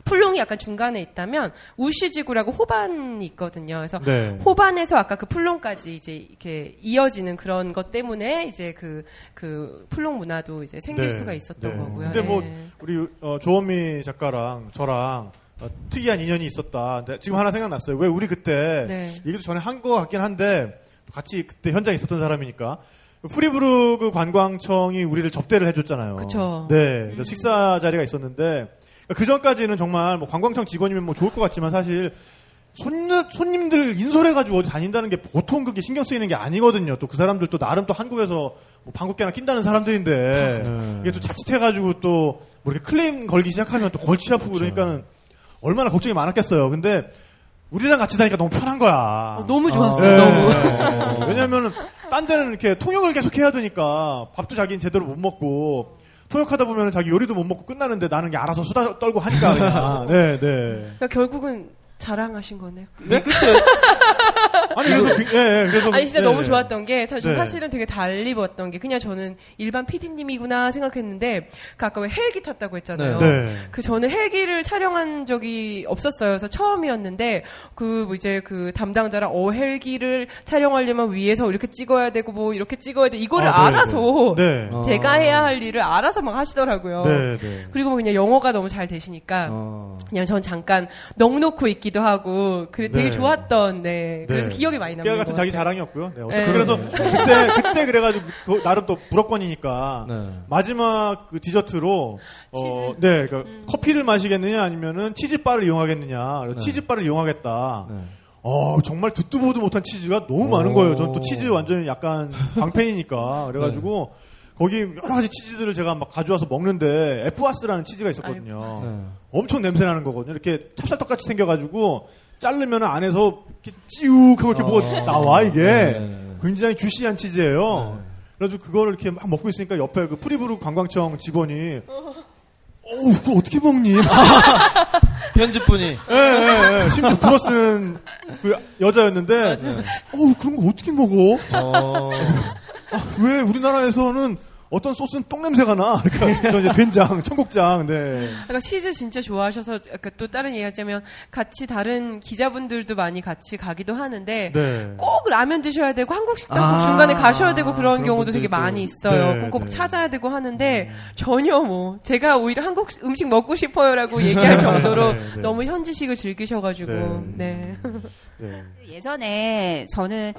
Speaker 5: 풀롱이 약간 중간에 있다면 우시지구라고 호반이 있거든요. 그래서
Speaker 3: 네.
Speaker 5: 호반에서 아까 그 풀롱까지 이제 이렇게 이어지는 그런 것 때문에 이제 그, 그 풀롱 문화도 이제 생길
Speaker 3: 네.
Speaker 5: 수가 있었던
Speaker 3: 네.
Speaker 5: 거고요.
Speaker 3: 근데 뭐
Speaker 5: 네.
Speaker 3: 우리 어, 조원미 작가랑 저랑 어, 특이한 인연이 있었다. 지금 하나 생각났어요. 왜 우리 그때
Speaker 5: 네.
Speaker 3: 얘기도 전에 한 거 같긴 한데 같이 그때 현장에 있었던 사람이니까 프리브루그 관광청이 우리를 접대를 해줬잖아요.
Speaker 5: 그쵸.
Speaker 3: 네, 그래서 식사 자리가 있었는데 그 전까지는 정말 뭐 관광청 직원이면 뭐 좋을 것 같지만 사실 손, 손님들 인솔해가지고 어디 다닌다는 게 보통 그게 신경 쓰이는 게 아니거든요. 또 그 사람들 또 나름 또 한국에서 뭐 방국계나 낀다는 사람들인데
Speaker 4: 네.
Speaker 3: 이게 또 자칫해가지고 또 뭐 이렇게 클레임 걸기 시작하면 또 골치 아프고 그러니까는 얼마나 걱정이 많았겠어요. 근데 우리랑 같이 다니까 너무 편한 거야.
Speaker 5: 어, 너무 좋았어요.
Speaker 3: 네.
Speaker 5: 너무.
Speaker 3: 왜냐면은 딴 데는 이렇게 통역을 계속 해야 되니까 밥도 자기는 제대로 못 먹고 통역하다 보면 자기 요리도 못 먹고 끝나는데 나는 게 알아서 수다 떨고 하니까 그냥. 네, 네.
Speaker 5: 그러니까 결국은 자랑하신 거네요.
Speaker 3: 네, 그치. 아니 그래서 그- 예, 예, 그래서
Speaker 5: 아니 진짜
Speaker 3: 예,
Speaker 5: 너무
Speaker 3: 예.
Speaker 5: 좋았던 게 사실
Speaker 3: 네.
Speaker 5: 사실은 되게 달 입었던 게 그냥 저는 일반 PD님이구나 생각했는데 그 아까 왜 헬기 탔다고 했잖아요.
Speaker 3: 네.
Speaker 5: 그 저는 헬기를 촬영한 적이 없었어요. 그래서 처음이었는데 그 뭐 이제 그 담당자랑 어 헬기를 촬영하려면 위에서 이렇게 찍어야 되고 뭐 이렇게 찍어야 돼 이거를
Speaker 3: 아, 네,
Speaker 5: 알아서
Speaker 3: 네.
Speaker 4: 어.
Speaker 5: 제가 해야 할 일을 알아서 막 하시더라고요.
Speaker 3: 네, 네.
Speaker 5: 그리고 뭐 그냥 영어가 너무 잘 되시니까
Speaker 4: 어.
Speaker 5: 그냥 전 잠깐 넋 놓고 있기 도 하고 그래 되게
Speaker 3: 네.
Speaker 5: 좋았던 네 그래서
Speaker 3: 네.
Speaker 5: 기억이 많이 남는 것
Speaker 3: 같은. 자기 자랑이었고요. 네, 어쨌든
Speaker 5: 네.
Speaker 3: 그래서 그때 그때 그래가지고 그 나름 또 불어권이니까
Speaker 4: 네.
Speaker 3: 마지막 그 디저트로 어.
Speaker 5: 음.
Speaker 3: 네, 그러니까 커피를 마시겠느냐 아니면은 치즈바를 이용하겠느냐.
Speaker 4: 네.
Speaker 3: 치즈바를 이용하겠다.
Speaker 4: 네.
Speaker 3: 어, 정말 듣도 보도 못한 치즈가 너무
Speaker 4: 오.
Speaker 3: 많은 거예요. 저는 또 치즈 완전히 약간 광팬이니까. 그래가지고 거기 여러 가지 치즈들을 제가 막 가져와서 먹는데 에프와스라는 치즈가 있었거든요.
Speaker 4: 네.
Speaker 3: 엄청 냄새 나는 거거든요. 이렇게 찹쌀떡 같이 생겨가지고 자르면 안에서 이렇게 찌욱하고 이렇게 뭐가
Speaker 4: 어.
Speaker 3: 나와 이게
Speaker 4: 네.
Speaker 3: 굉장히 juicy한 치즈예요.
Speaker 4: 네.
Speaker 3: 그래가지고 그거를 이렇게 막 먹고 있으니까 옆에 그 프리부르 관광청 직원이 어우 그거 어떻게 먹니?
Speaker 4: 편집분이
Speaker 3: 예, 예, 예. 심지어 불어 쓰는 그 여자였는데 어우 그런 거 어떻게 먹어?
Speaker 4: 어.
Speaker 3: 왜 우리나라에서는 어떤 소스는 똥 냄새가 나. 그러니까 저 이제 된장, 청국장, 네.
Speaker 5: 그러니까 치즈 진짜 좋아하셔서 아까 또 다른 얘기하자면 같이 다른 기자분들도 많이 같이 가기도 하는데
Speaker 3: 네.
Speaker 5: 꼭 라면 드셔야 되고 한국 식당 꼭
Speaker 4: 아,
Speaker 5: 중간에 가셔야 되고 그런,
Speaker 4: 그런
Speaker 5: 경우도 되게. 많이 있어요.
Speaker 3: 네,
Speaker 5: 꼭, 꼭
Speaker 3: 네.
Speaker 5: 찾아야 되고 하는데 전혀 뭐 제가 오히려 한국 음식 먹고 싶어요라고 얘기할 정도로
Speaker 3: 네, 네.
Speaker 5: 너무 현지식을 즐기셔가지고 네.
Speaker 3: 네.
Speaker 6: 예전에 저는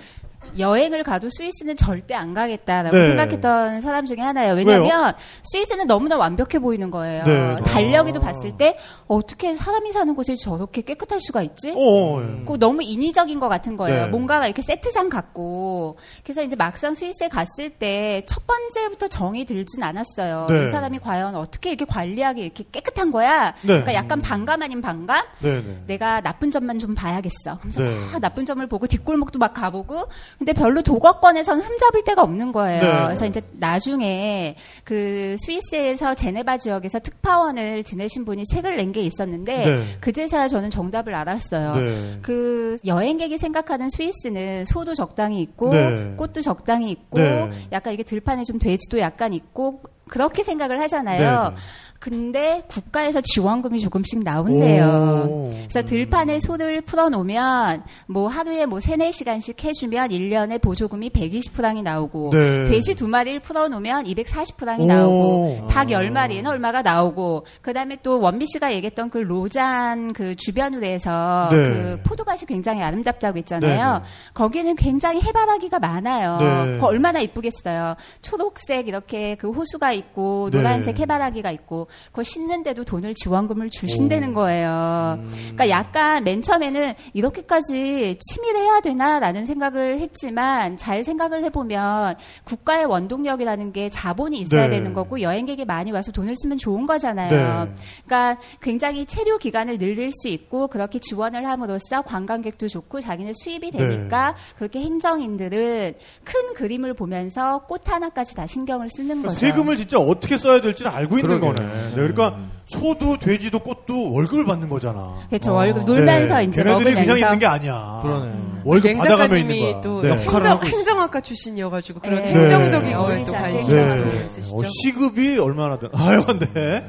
Speaker 6: 여행을 가도 스위스는 절대 안 가겠다라고
Speaker 3: 네.
Speaker 6: 생각했던 사람 중에 하나예요. 왜냐하면 스위스는 너무나 완벽해 보이는 거예요.
Speaker 3: 네.
Speaker 6: 달력에도
Speaker 3: 아.
Speaker 6: 봤을 때 어떻게 사람이 사는 곳이 저렇게 깨끗할 수가 있지?
Speaker 3: 어, 예.
Speaker 6: 꼭 너무 인위적인 것 같은 거예요.
Speaker 3: 네.
Speaker 6: 뭔가가 이렇게 세트장 같고. 그래서 이제 막상 스위스에 갔을 때 첫 번째부터 정이 들진 않았어요.
Speaker 3: 네.
Speaker 6: 이 사람이 과연 어떻게 이렇게 관리하기 이렇게 깨끗한 거야?
Speaker 3: 네.
Speaker 6: 그러니까 약간 반감 아닌 반감?
Speaker 3: 네, 네.
Speaker 6: 내가 나쁜 점만 좀 봐야겠어. 그래서
Speaker 3: 네.
Speaker 6: 막 나쁜 점을 보고 뒷골목도 막 가보고, 근데 별로 도거권에서는 흠잡을 데가 없는 거예요.
Speaker 3: 네.
Speaker 6: 그래서 이제 나중에 그 스위스에서 제네바 지역에서 특파원을 지내신 분이 책을 낸 게 있었는데,
Speaker 3: 네.
Speaker 6: 그제서야 저는 정답을 알았어요.
Speaker 3: 네.
Speaker 6: 그 여행객이 생각하는 스위스는 소도 적당히 있고,
Speaker 3: 네.
Speaker 6: 꽃도 적당히 있고,
Speaker 3: 네.
Speaker 6: 약간 이게 들판에 좀 돼지도 약간 있고, 그렇게 생각을 하잖아요.
Speaker 3: 네.
Speaker 6: 근데 국가에서 지원금이 조금씩 나온대요.
Speaker 3: 오.
Speaker 6: 그래서 들판에 소를 풀어놓으면 뭐 하루에 뭐 세네 시간씩 해주면 1년에 보조금이 120프랑이 나오고
Speaker 3: 네.
Speaker 6: 돼지 두 마리를 풀어놓으면 240프랑이
Speaker 3: 오.
Speaker 6: 나오고 닭 10마리는 얼마가 나오고 그다음에 또 원미 씨가 얘기했던 그 로잔 그 주변으로 해서
Speaker 3: 네.
Speaker 6: 그 포도밭이 굉장히 아름답다고 했잖아요.
Speaker 3: 네, 네.
Speaker 6: 거기는 굉장히 해바라기가 많아요.
Speaker 3: 네.
Speaker 6: 그거 얼마나 이쁘겠어요. 초록색 이렇게 그 호수가 있고
Speaker 3: 네.
Speaker 6: 노란색 해바라기가 있고 그거 심는데도 돈을 지원금을 주신다는
Speaker 3: 오.
Speaker 6: 거예요.
Speaker 3: 음.
Speaker 6: 그러니까 약간 맨 처음에는 이렇게까지 치밀해야 되나라는 생각을 했지만 잘 생각을 해보면 국가의 원동력이라는 게 자본이 있어야
Speaker 3: 네.
Speaker 6: 되는 거고 여행객이 많이 와서 돈을 쓰면 좋은 거잖아요.
Speaker 3: 네.
Speaker 6: 그러니까 굉장히 체류 기간을 늘릴 수 있고 그렇게 지원을 함으로써 관광객도 좋고 자기는 수입이
Speaker 3: 네.
Speaker 6: 되니까 그렇게 행정인들은 큰 그림을 보면서 꽃 하나까지 다 신경을 쓰는 거죠.
Speaker 3: 세금을 진짜 어떻게 써야 될지를 알고 있는
Speaker 4: 그러게.
Speaker 3: 거네. 네, 그러니까 소도 돼지도 꽃도 월급을 받는 거잖아.
Speaker 6: 그렇죠. 월급 놀면서
Speaker 3: 네.
Speaker 6: 이제
Speaker 3: 걔네들이
Speaker 6: 먹으면서
Speaker 3: 그냥 있는 게 아니야.
Speaker 4: 그러네.
Speaker 3: 월급
Speaker 5: 맹
Speaker 3: 받아가며 있는 거야.
Speaker 5: 또
Speaker 3: 네.
Speaker 5: 행정. 행정학과 출신이어가지고 그런
Speaker 6: 네.
Speaker 5: 행정적인
Speaker 3: 네.
Speaker 5: 거에 또
Speaker 6: 어울리지 않게
Speaker 5: 관심이
Speaker 3: 네.
Speaker 5: 있으시죠.
Speaker 3: 어, 시급이 얼마나 돼? 아유, 네.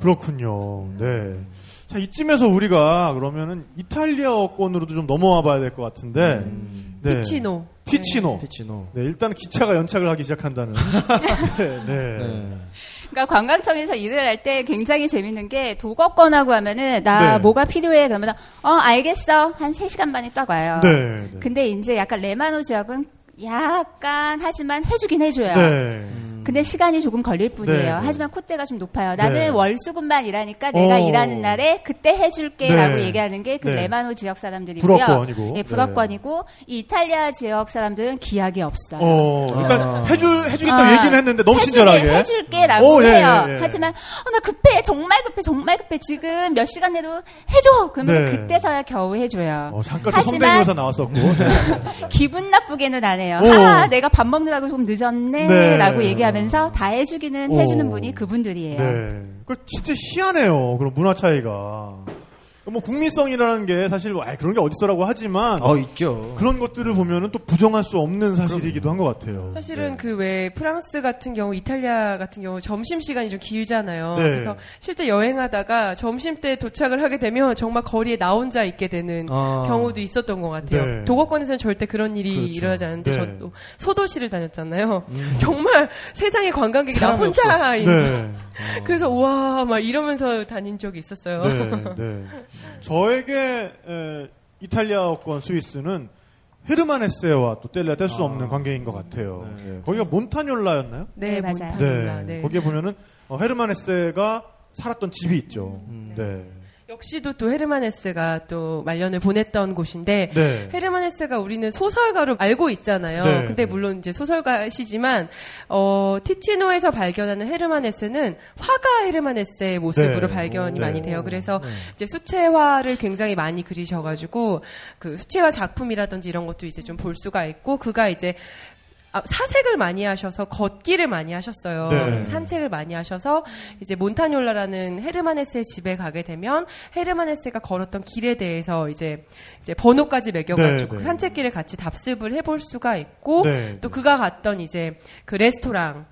Speaker 3: 그렇군요. 네. 자, 이쯤에서 우리가 그러면은 이탈리아어권으로도 좀 넘어와 봐야 될 것 같은데. 네.
Speaker 5: 티치노.
Speaker 3: 티치노.
Speaker 4: 티치노.
Speaker 3: 네, 일단 기차가 연착을 하기 시작한다는. 네, 네.
Speaker 4: 네.
Speaker 6: 그러니까 관광청에서 일을 할 때 굉장히 재밌는 게 도거권하고 하면은 나
Speaker 3: 네.
Speaker 6: 뭐가 필요해 그러면 어 알겠어 한 3시간 만에 딱 와요.
Speaker 3: 네. 네.
Speaker 6: 근데 이제 약간 레마노 지역은 약간 하지만 해주긴 해줘요.
Speaker 3: 네.
Speaker 6: 근데 시간이 조금 걸릴 뿐이에요.
Speaker 3: 네, 네.
Speaker 6: 하지만 콧대가 좀 높아요. 나는
Speaker 3: 네.
Speaker 6: 월수금만 일하니까 내가
Speaker 3: 어.
Speaker 6: 일하는 날에 그때 해줄게라고
Speaker 3: 네.
Speaker 6: 얘기하는 게그
Speaker 3: 네.
Speaker 6: 레마노 지역 사람들이고요.
Speaker 3: 불어권이고.
Speaker 6: 예, 불어권이고 이 이탈리아 지역 사람들은 기약이 없어요.
Speaker 3: 어, 일단
Speaker 4: 아.
Speaker 3: 해줄, 해주겠다고
Speaker 6: 아,
Speaker 3: 얘기는 했는데 너무
Speaker 6: 해줄게,
Speaker 3: 친절하게.
Speaker 6: 해줄게라고
Speaker 3: 오, 예,
Speaker 6: 해요.
Speaker 3: 예, 예.
Speaker 6: 하지만 어, 나 급해, 정말 급해, 정말 급해. 지금 몇 시간 내로 해줘. 그러면
Speaker 3: 네.
Speaker 6: 그때서야 겨우 해줘요.
Speaker 3: 어, 잠깐 성대모사 나왔었고. 네.
Speaker 6: 기분 나쁘게는 안 해요.
Speaker 3: 오.
Speaker 6: 아, 내가 밥 먹느라고 좀
Speaker 3: 네.
Speaker 6: 늦었네라고 얘기하면 서 다 해주기는
Speaker 3: 오.
Speaker 6: 해주는 분이 그분들이에요.
Speaker 3: 네. 그 진짜 희한해요. 그런 문화 차이가. 뭐 국민성이라는 게 사실 뭐, 아이, 그런 게 어딨어라고 하지만
Speaker 4: 어, 있죠.
Speaker 3: 그런 것들을 보면은 또 부정할 수 없는 사실이기도 한 것 같아요.
Speaker 5: 사실은
Speaker 3: 네.
Speaker 5: 그왜 프랑스 같은 경우, 이탈리아 같은 경우 점심 시간이 좀 길잖아요.
Speaker 3: 네.
Speaker 5: 그래서 실제 여행하다가 점심 때 도착을 하게 되면 정말 거리에 나 혼자 있게 되는
Speaker 4: 아.
Speaker 5: 경우도 있었던 것 같아요.
Speaker 3: 네.
Speaker 5: 도거권에서는 절대 그런 일이
Speaker 4: 그렇죠.
Speaker 5: 일어나지 않는데
Speaker 3: 네.
Speaker 5: 저도 소도시를 다녔잖아요. 정말 세상에 관광객이 나 혼자 있는.
Speaker 3: 네.
Speaker 5: 그래서 와 막 이러면서 다닌 적이 있었어요.
Speaker 3: 네, 네. 저에게 에, 이탈리아어권 스위스는 헤르만헤세와 또 뗄래야 뗄수 없는 관계인 것 같아요. 네. 거기가 몬타뇰라였나요?
Speaker 5: 네,
Speaker 6: 네, 맞아요.
Speaker 5: 몬타뇰라, 네.
Speaker 3: 거기에 보면은 어, 헤르만헤세가 살았던 집이 있죠. 네.
Speaker 5: 역시도 또 헤르만헤스가 또 말년을 보냈던 곳인데
Speaker 3: 네.
Speaker 5: 헤르만헤스가 우리는 소설가로 알고 있잖아요.
Speaker 3: 네.
Speaker 5: 근데 물론 이제 소설가시지만 어, 티치노에서 발견하는 헤르만헤스는 화가 헤르만헤스의 모습으로
Speaker 3: 네.
Speaker 5: 발견이
Speaker 3: 오.
Speaker 5: 많이
Speaker 3: 네.
Speaker 5: 돼요. 그래서 이제 수채화를 굉장히 많이 그리셔가지고 그 수채화 작품이라든지 이런 것도 이제 좀 볼 수가 있고 그가 이제 아, 사색을 많이 하셔서 걷기를 많이 하셨어요.
Speaker 3: 네.
Speaker 5: 산책을 많이 하셔서 이제 몬타뇰라라는 헤르만헤스의 집에 가게 되면 헤르만헤스가 걸었던 길에 대해서 이제 이제 번호까지 매겨가지고
Speaker 3: 네,
Speaker 5: 그
Speaker 3: 네.
Speaker 5: 산책길을 같이 답습을 해볼 수가 있고
Speaker 3: 네,
Speaker 5: 또
Speaker 3: 네.
Speaker 5: 그가 갔던 이제 그 레스토랑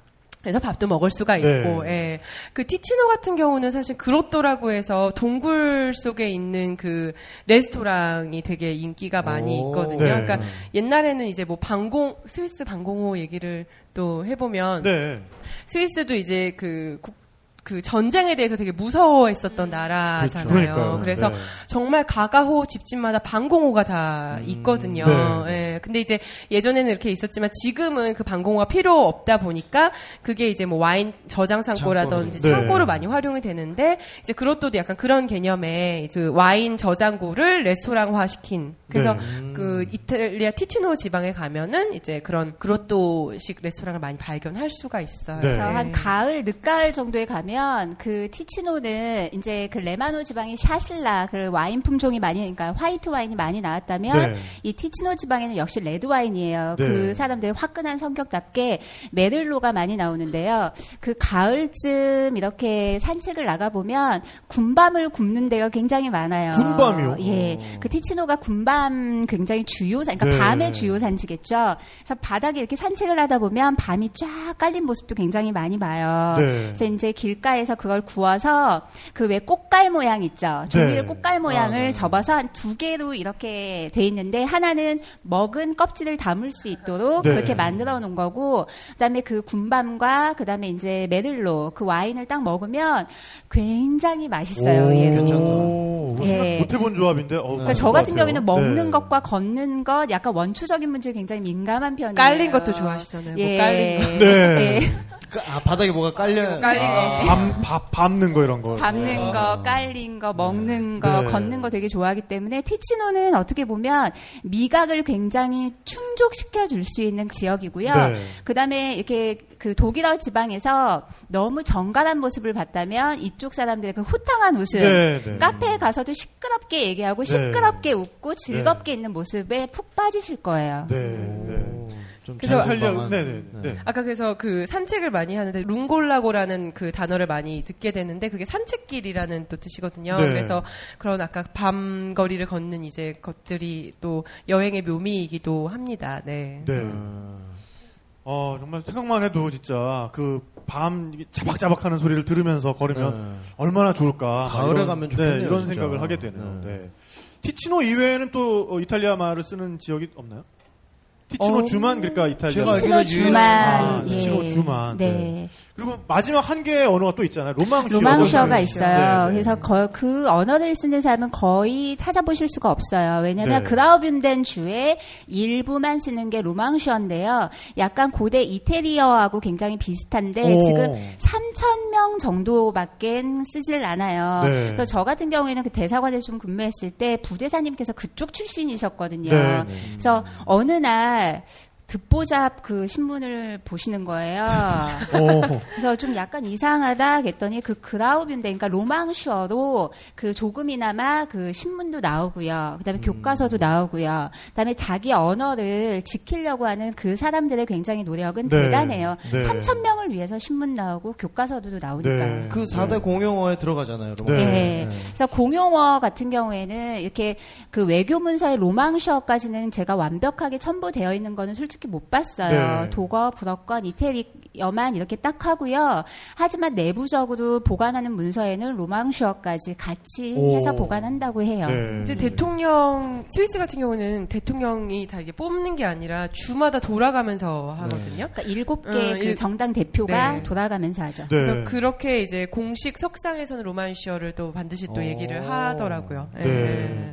Speaker 5: 그래서 밥도 먹을 수가 있고,
Speaker 3: 네.
Speaker 5: 예. 그 티치노 같은 경우는 사실 그로또라고 해서 동굴 속에 있는 그 레스토랑이 되게 인기가 많이
Speaker 4: 오.
Speaker 5: 있거든요.
Speaker 3: 네.
Speaker 5: 그러니까 옛날에는 이제 뭐 방공, 스위스 방공호 얘기를 또 해보면,
Speaker 3: 네.
Speaker 5: 스위스도 이제 그, 국- 그 전쟁에 대해서 되게 무서워했었던 나라잖아요.
Speaker 3: 그러니까요.
Speaker 5: 그래서
Speaker 3: 네.
Speaker 5: 정말 가가호 집집마다 방공호가 다 있거든요.
Speaker 3: 네.
Speaker 5: 예. 근데 이제 예전에는 이렇게 있었지만 지금은 그 방공호가 필요 없다 보니까 그게 이제 뭐 와인 저장 창고라든지
Speaker 3: 창고로.
Speaker 5: 창고로
Speaker 3: 네.
Speaker 5: 많이 활용이 되는데 이제 grotto도 약간 그런 개념의 그 와인 저장고를 레스토랑화 시킨 그래서
Speaker 3: 네.
Speaker 5: 그 이탈리아 티치노 지방에 가면은 이제 그런 grotto식 레스토랑을 많이 발견할 수가 있어요.
Speaker 3: 네.
Speaker 6: 그래서
Speaker 5: 예.
Speaker 6: 한 가을 늦가을 정도에 가면 그 티치노는 이제 그 레만호 지방의 샤슬라 그 와인 품종이 많이 그러니까 화이트 와인이 많이 나왔다면
Speaker 3: 네.
Speaker 6: 이 티치노 지방에는 역시 레드 와인이에요.
Speaker 3: 네.
Speaker 6: 그 사람들의 화끈한 성격답게 메를로가 많이 나오는데요. 그 가을쯤 이렇게 산책을 나가 보면 군밤을 굽는 데가 굉장히 많아요.
Speaker 3: 군밤이요?
Speaker 6: 예. 그 티치노가 군밤 굉장히 주요 산, 그러니까
Speaker 3: 네.
Speaker 6: 밤의 주요 산지겠죠. 그래서 바닥에 이렇게 산책을 하다 보면 밤이 쫙 깔린 모습도 굉장히 많이 봐요.
Speaker 3: 네.
Speaker 6: 그래서 이제 길 가에서 그걸 구워서 그 왜 꽃갈 모양 있죠. 종이를
Speaker 3: 네.
Speaker 6: 꽃갈 모양을 접어서 한 두 개로 이렇게 돼 있는데 하나는 먹은 껍질을 담을 수 있도록
Speaker 3: 네.
Speaker 6: 그렇게 만들어 놓은 거고 그다음에 그 군밤과 그다음에 이제 메들로 그 와인을 딱 먹으면 굉장히 맛있어요. 얘는.
Speaker 3: 오,
Speaker 6: 예.
Speaker 3: 못 해본 조합인데. 어,
Speaker 6: 그러니까 저 같은 경우에는 먹는
Speaker 3: 네.
Speaker 6: 것과 걷는 것 약간 원초적인 문제에 굉장히 민감한 편이에요.
Speaker 5: 깔린 것도 좋아하시잖아요. 뭐
Speaker 6: 예.
Speaker 5: 깔린 거.
Speaker 3: 네.
Speaker 6: 예.
Speaker 4: 아, 바닥에 뭐가 깔려.
Speaker 5: 깔린 거.
Speaker 3: 아, 밤, 밥, 밟는 거 이런 거.
Speaker 6: 밟는 거, 깔린 거, 먹는 거,
Speaker 3: 네.
Speaker 6: 걷는 거 되게 좋아하기 때문에 티치노는 어떻게 보면 미각을 굉장히 충족시켜 줄 수 있는 지역이고요.
Speaker 3: 네.
Speaker 6: 그다음에 이렇게 그 독일어 지방에서 너무 정갈한 모습을 봤다면 이쪽 사람들의 그 호탕한 웃음
Speaker 3: 네, 네.
Speaker 6: 카페에 가서도 시끄럽게 얘기하고
Speaker 3: 네.
Speaker 6: 시끄럽게 웃고 즐겁게 있는 모습에 푹 빠지실 거예요.
Speaker 3: 네, 네.
Speaker 4: 좀
Speaker 5: 그래서-
Speaker 3: 살려,
Speaker 4: 자유분방한.
Speaker 3: 네, 네, 네.
Speaker 5: 아까 그래서 그 산책을 많이 하는데 룽골라고라는 그 단어를 많이 듣게 되는데 그게 산책길이라는 또 뜻이거든요.
Speaker 3: 네.
Speaker 5: 그래서 그런 아까 밤 거리를 걷는 이제 것들이 또 여행의 묘미이기도 합니다. 네.
Speaker 3: 네.
Speaker 4: 음.
Speaker 3: 어, 정말 생각만 해도 진짜 그 밤 자박자박하는 소리를 들으면서 걸으면
Speaker 4: 네.
Speaker 3: 얼마나 좋을까.
Speaker 4: 가을에
Speaker 3: 이런,
Speaker 4: 가면 좋겠네요,
Speaker 3: 네, 이런
Speaker 4: 진짜.
Speaker 3: 생각을 하게 되네요.
Speaker 4: 네.
Speaker 3: 네. 티치노 이외에는 또 어, 이탈리아 말을 쓰는 지역이 없나요? 티치노
Speaker 5: 어,
Speaker 3: 주만 그러니까 이탈리아.
Speaker 4: 제가
Speaker 6: 티치노 주만.
Speaker 3: 아,
Speaker 6: 예.
Speaker 3: 티치노 주만.
Speaker 6: 네.
Speaker 3: 그리고 마지막 한 개의 언어가 또 있잖아요. 로망슈어.
Speaker 6: 로망슈어가
Speaker 3: 네,
Speaker 6: 있어요.
Speaker 3: 네.
Speaker 6: 그래서 거- 그 언어를 쓰는 사람은 거의 찾아보실 수가 없어요. 왜냐하면
Speaker 3: 네.
Speaker 6: 그라우뷸덴 주의 일부만 쓰는 게 로망슈어인데요. 약간 고대 이태리어하고 굉장히 비슷한데
Speaker 3: 오.
Speaker 6: 지금 3천 명 정도밖에 쓰질 않아요.
Speaker 3: 네.
Speaker 6: 그래서 저 같은 경우에는 그 대사관에 좀 근무했을 때 부대사님께서 그쪽 출신이셨거든요.
Speaker 3: 네, 네.
Speaker 6: 그래서 어느 날 듣보잡 그 신문을 보시는 거예요.
Speaker 3: 오.
Speaker 6: 그래서 좀 약간 이상하다 했더니 그 그라우뷸데 그러니까 로망슈어로 그 조금이나마 그 신문도 나오고요. 그다음에 교과서도 나오고요. 그다음에 자기 언어를 지키려고 하는 그 사람들의 굉장히 노력은
Speaker 3: 네.
Speaker 6: 대단해요.
Speaker 3: 네.
Speaker 6: 3천 명을 위해서 신문 나오고 교과서도 나오니까요.
Speaker 3: 네.
Speaker 4: 그 4대 공용어에 들어가잖아요. 로망.
Speaker 3: 네.
Speaker 6: 네. 그래서 공용어 같은 경우에는 이렇게 그 외교 문서의 로망슈어까지는 제가 완벽하게 첨부되어 있는 거는 솔직히 못 봤어요.
Speaker 3: 네.
Speaker 6: 독어, 불어권, 이태리어만 이렇게 딱 하고요. 하지만 내부적으로 보관하는 문서에는 로망슈어까지 같이
Speaker 3: 오.
Speaker 6: 해서 보관한다고 해요.
Speaker 3: 네.
Speaker 5: 이제 대통령 스위스 같은 경우는 대통령이 다 이게 뽑는 게 아니라 주마다 돌아가면서 하거든요.
Speaker 6: 그러니까 일곱 개
Speaker 5: 어,
Speaker 6: 그
Speaker 5: 일-
Speaker 6: 정당 대표가
Speaker 5: 네.
Speaker 6: 돌아가면서 하죠.
Speaker 3: 네.
Speaker 5: 그래서 그렇게 이제 공식 석상에서는 로만시어를 또 반드시 또
Speaker 3: 오.
Speaker 5: 얘기를 하더라고요.
Speaker 3: 네.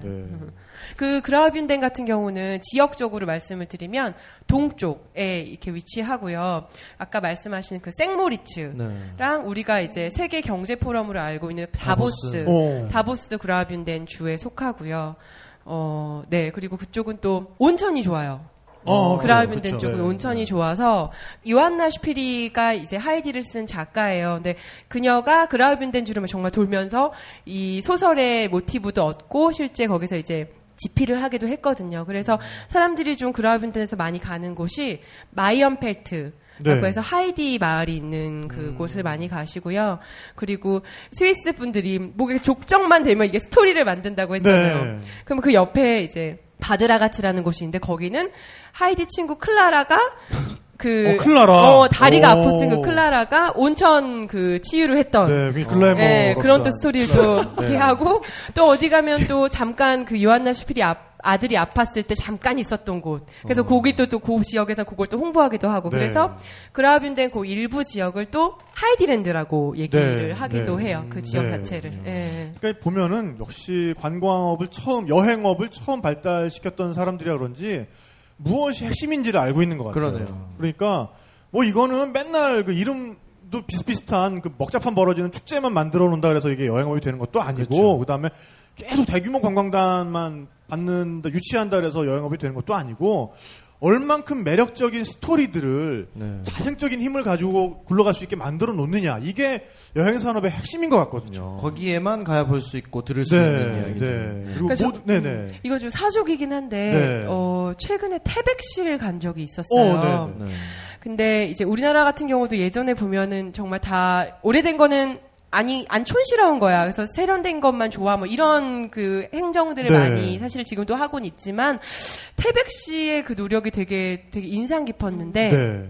Speaker 5: 예.
Speaker 3: 네.
Speaker 5: 그 그라우빈덴 같은 경우는 지역적으로 말씀을 드리면 동쪽에 이렇게 위치하고요. 아까 말씀하신 그 생모리츠.
Speaker 4: 네.
Speaker 5: 랑 우리가 이제 세계 경제 포럼으로 알고 있는 다보스,
Speaker 3: 오.
Speaker 5: 다보스도 그라우빈덴 주에 속하고요. 어, 네. 그리고 그쪽은 또 온천이 좋아요.
Speaker 3: 어,
Speaker 5: 그라우빈덴. 쪽은
Speaker 3: 네.
Speaker 5: 온천이 좋아서 요한나 슈피리가 이제 하이디를 쓴 작가예요. 근데 그녀가 그라우빈덴 주름을 정말 돌면서 이 소설의 모티브도 얻고 실제 거기서 이제 집필을 하기도 했거든요. 그래서 사람들이 좀 그라우빈덴에서 많이 가는 곳이 마이언펠트 라고
Speaker 3: 네.
Speaker 5: 해서 하이디 마을이 있는 그 곳을 많이 가시고요. 그리고 스위스 분들이 목에 족정만 되면 이게 스토리를 만든다고 했잖아요.
Speaker 3: 네.
Speaker 5: 그럼 그 옆에 이제 바드라가츠라는 곳이 있는데 거기는 하이디 친구 클라라가 그
Speaker 3: 어, 클라라.
Speaker 5: 어, 다리가
Speaker 3: 오.
Speaker 5: 아팠던 그 클라라가 온천 그 치유를 했던
Speaker 3: 네, 그 글래머.
Speaker 5: 예, 그런 또 스토리를 또
Speaker 3: 네.
Speaker 5: 이렇게 하고 또 어디 가면 또 잠깐 그 요한나 슈필이 앞 아들이 아팠을 때 잠깐 있었던 곳. 그래서 거기 또또그 지역에서 그걸 또 홍보하기도 하고.
Speaker 3: 어. 네.
Speaker 5: 그래서 그라빈된 그 일부 지역을 또 하이디랜드라고 얘기를
Speaker 3: 네,
Speaker 5: 하기도
Speaker 3: 네.
Speaker 5: 해요. 그 지역
Speaker 3: 네.
Speaker 5: 자체를. 예.
Speaker 3: 그러니까 보면은 역시 관광업을 처음 여행업을 처음 발달시켰던 사람들이라 그런지 무엇이 핵심인지를 알고 있는 것 같아요.
Speaker 4: 그러네요.
Speaker 3: 그러니까 뭐 이거는 맨날 그 이름도 비슷비슷한 그 먹자판 벌어지는 축제만 만들어 놓는다 그래서 이게 여행업이 되는 것도 아니고
Speaker 4: 그렇죠.
Speaker 3: 그다음에 계속 대규모 관광단만 받는다 유치한다 그래서 여행업이 되는 것도 아니고 얼만큼 매력적인 스토리들을
Speaker 4: 네.
Speaker 3: 자생적인 힘을 가지고 굴러갈 수 있게 만들어 놓느냐 이게 여행 산업의 핵심인 것 같거든요.
Speaker 4: 거기에만 가야 볼 수 있고 들을 수 있는 이야기죠.
Speaker 3: 네. 그리고
Speaker 5: 그러니까 저-
Speaker 3: 모두, 네네.
Speaker 5: 이거 좀 사족이긴 한데
Speaker 3: 네.
Speaker 5: 어, 최근에 태백시를 간 적이 있었어요.
Speaker 3: 어, 네,
Speaker 4: 네.
Speaker 5: 근데 이제 우리나라 같은 경우도 예전에 보면은 정말 다 오래된 거는 아니 안 촌스러운 거야. 그래서 세련된 것만 좋아 뭐 이런 그 행정들을
Speaker 3: 네.
Speaker 5: 많이 사실 지금도 하고는 있지만 태백 씨의 그 노력이 되게 되게 인상 깊었는데
Speaker 3: 네.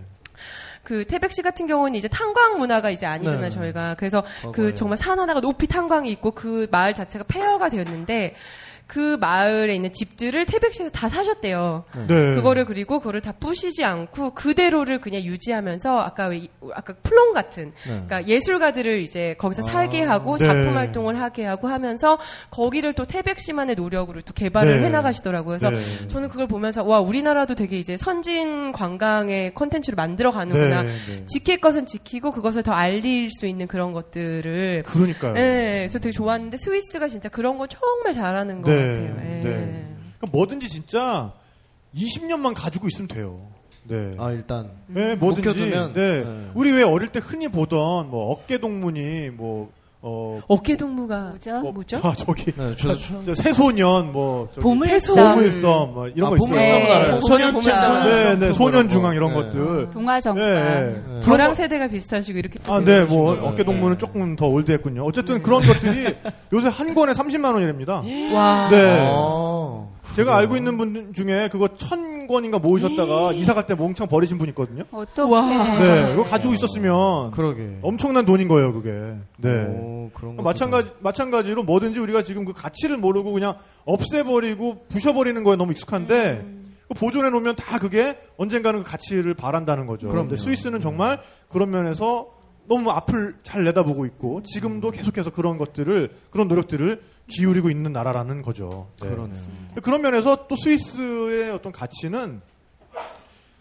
Speaker 5: 그 태백 씨 같은 경우는 이제 탄광 문화가 이제 아니잖아요,
Speaker 4: 네.
Speaker 5: 저희가. 그래서
Speaker 4: 어,
Speaker 5: 그. 정말 산 하나가 높이 탄광이 있고 그 마을 자체가 폐허가 되었는데 그 마을에 있는 집들을 태백 씨에서 다 사셨대요.
Speaker 3: 네.
Speaker 5: 그거를 그리고 그거를 다 부시지 않고 그대로를 그냥 유지하면서 아까 아까 플롱 같은
Speaker 4: 네.
Speaker 5: 그러니까 예술가들을 이제 거기서 살게 하고
Speaker 3: 네.
Speaker 5: 작품 활동을 하게 하고 하면서 거기를 또 태백시만의 노력으로 또 개발을
Speaker 3: 네.
Speaker 5: 해 나가시더라고요. 그래서
Speaker 3: 네.
Speaker 5: 저는 그걸 보면서 와 우리나라도 되게 이제 선진 관광의 컨텐츠를 만들어 가는구나.
Speaker 3: 네, 네.
Speaker 5: 지킬 것은 지키고 그것을 더 알릴 수 있는 그런 것들을
Speaker 3: 그러니까요.
Speaker 5: 예, 그래서 되게 좋았는데 스위스가 진짜 그런 거 정말 잘하는 것
Speaker 3: 네,
Speaker 5: 같아요. 예.
Speaker 3: 네. 그러니까 뭐든지 진짜 20년만 가지고 있으면 돼요. 네.
Speaker 4: 아 일단
Speaker 3: 네, 뭐든지. 네.
Speaker 4: 네.
Speaker 3: 우리 왜 어릴 때 흔히 보던 뭐 어깨 동무니 뭐 어.
Speaker 5: 어깨 동무가
Speaker 6: 뭐죠?
Speaker 3: 뭐,
Speaker 5: 뭐죠?
Speaker 3: 아, 저기
Speaker 4: 네, 저도 처음
Speaker 3: 저 새소년 뭐 저기
Speaker 6: 보물섬.
Speaker 3: 보물섬 뭐 이런
Speaker 4: 아,
Speaker 3: 거 있어요.
Speaker 6: 네.
Speaker 5: 소년 보물섬.
Speaker 3: 네, 네, 소년 중앙 이런
Speaker 4: 네.
Speaker 3: 것들.
Speaker 6: 동화정관.
Speaker 3: 네.
Speaker 4: 네.
Speaker 5: 저랑 세대가 비슷하시고 이렇게
Speaker 3: 아, 네, 뭐. 어깨 동무는 조금 더 올드했군요. 어쨌든 그런 것들이 요새 한 권에 30만 원이랍니다.
Speaker 5: 와.
Speaker 3: 네.
Speaker 4: 아,
Speaker 3: 제가 알고 있는 분 중에 그거 천 권인가 모으셨다가 이사 갈 때 몽창 버리신 분 있거든요.
Speaker 6: 어떻게?
Speaker 5: 와.
Speaker 3: 네, 그거 가지고 있었으면
Speaker 4: 그러게.
Speaker 3: 엄청난 돈인 거예요, 그게. 네.
Speaker 4: 오, 그런
Speaker 3: 마찬가지 마찬가지로 뭐든지 우리가 지금 그 가치를 모르고 그냥 없애버리고 부셔버리는 거에 너무 익숙한데 그 보존해 놓으면 다 그게 언젠가는 그 가치를 바란다는 거죠. 근데 스위스는 정말 그런 면에서 너무 앞을 잘 내다보고 있고 지금도 계속해서 그런 것들을 그런 노력들을 기울이고 있는 나라라는 거죠. 네.
Speaker 4: 그러네요.
Speaker 3: 그런 면에서 또 스위스의 어떤 가치는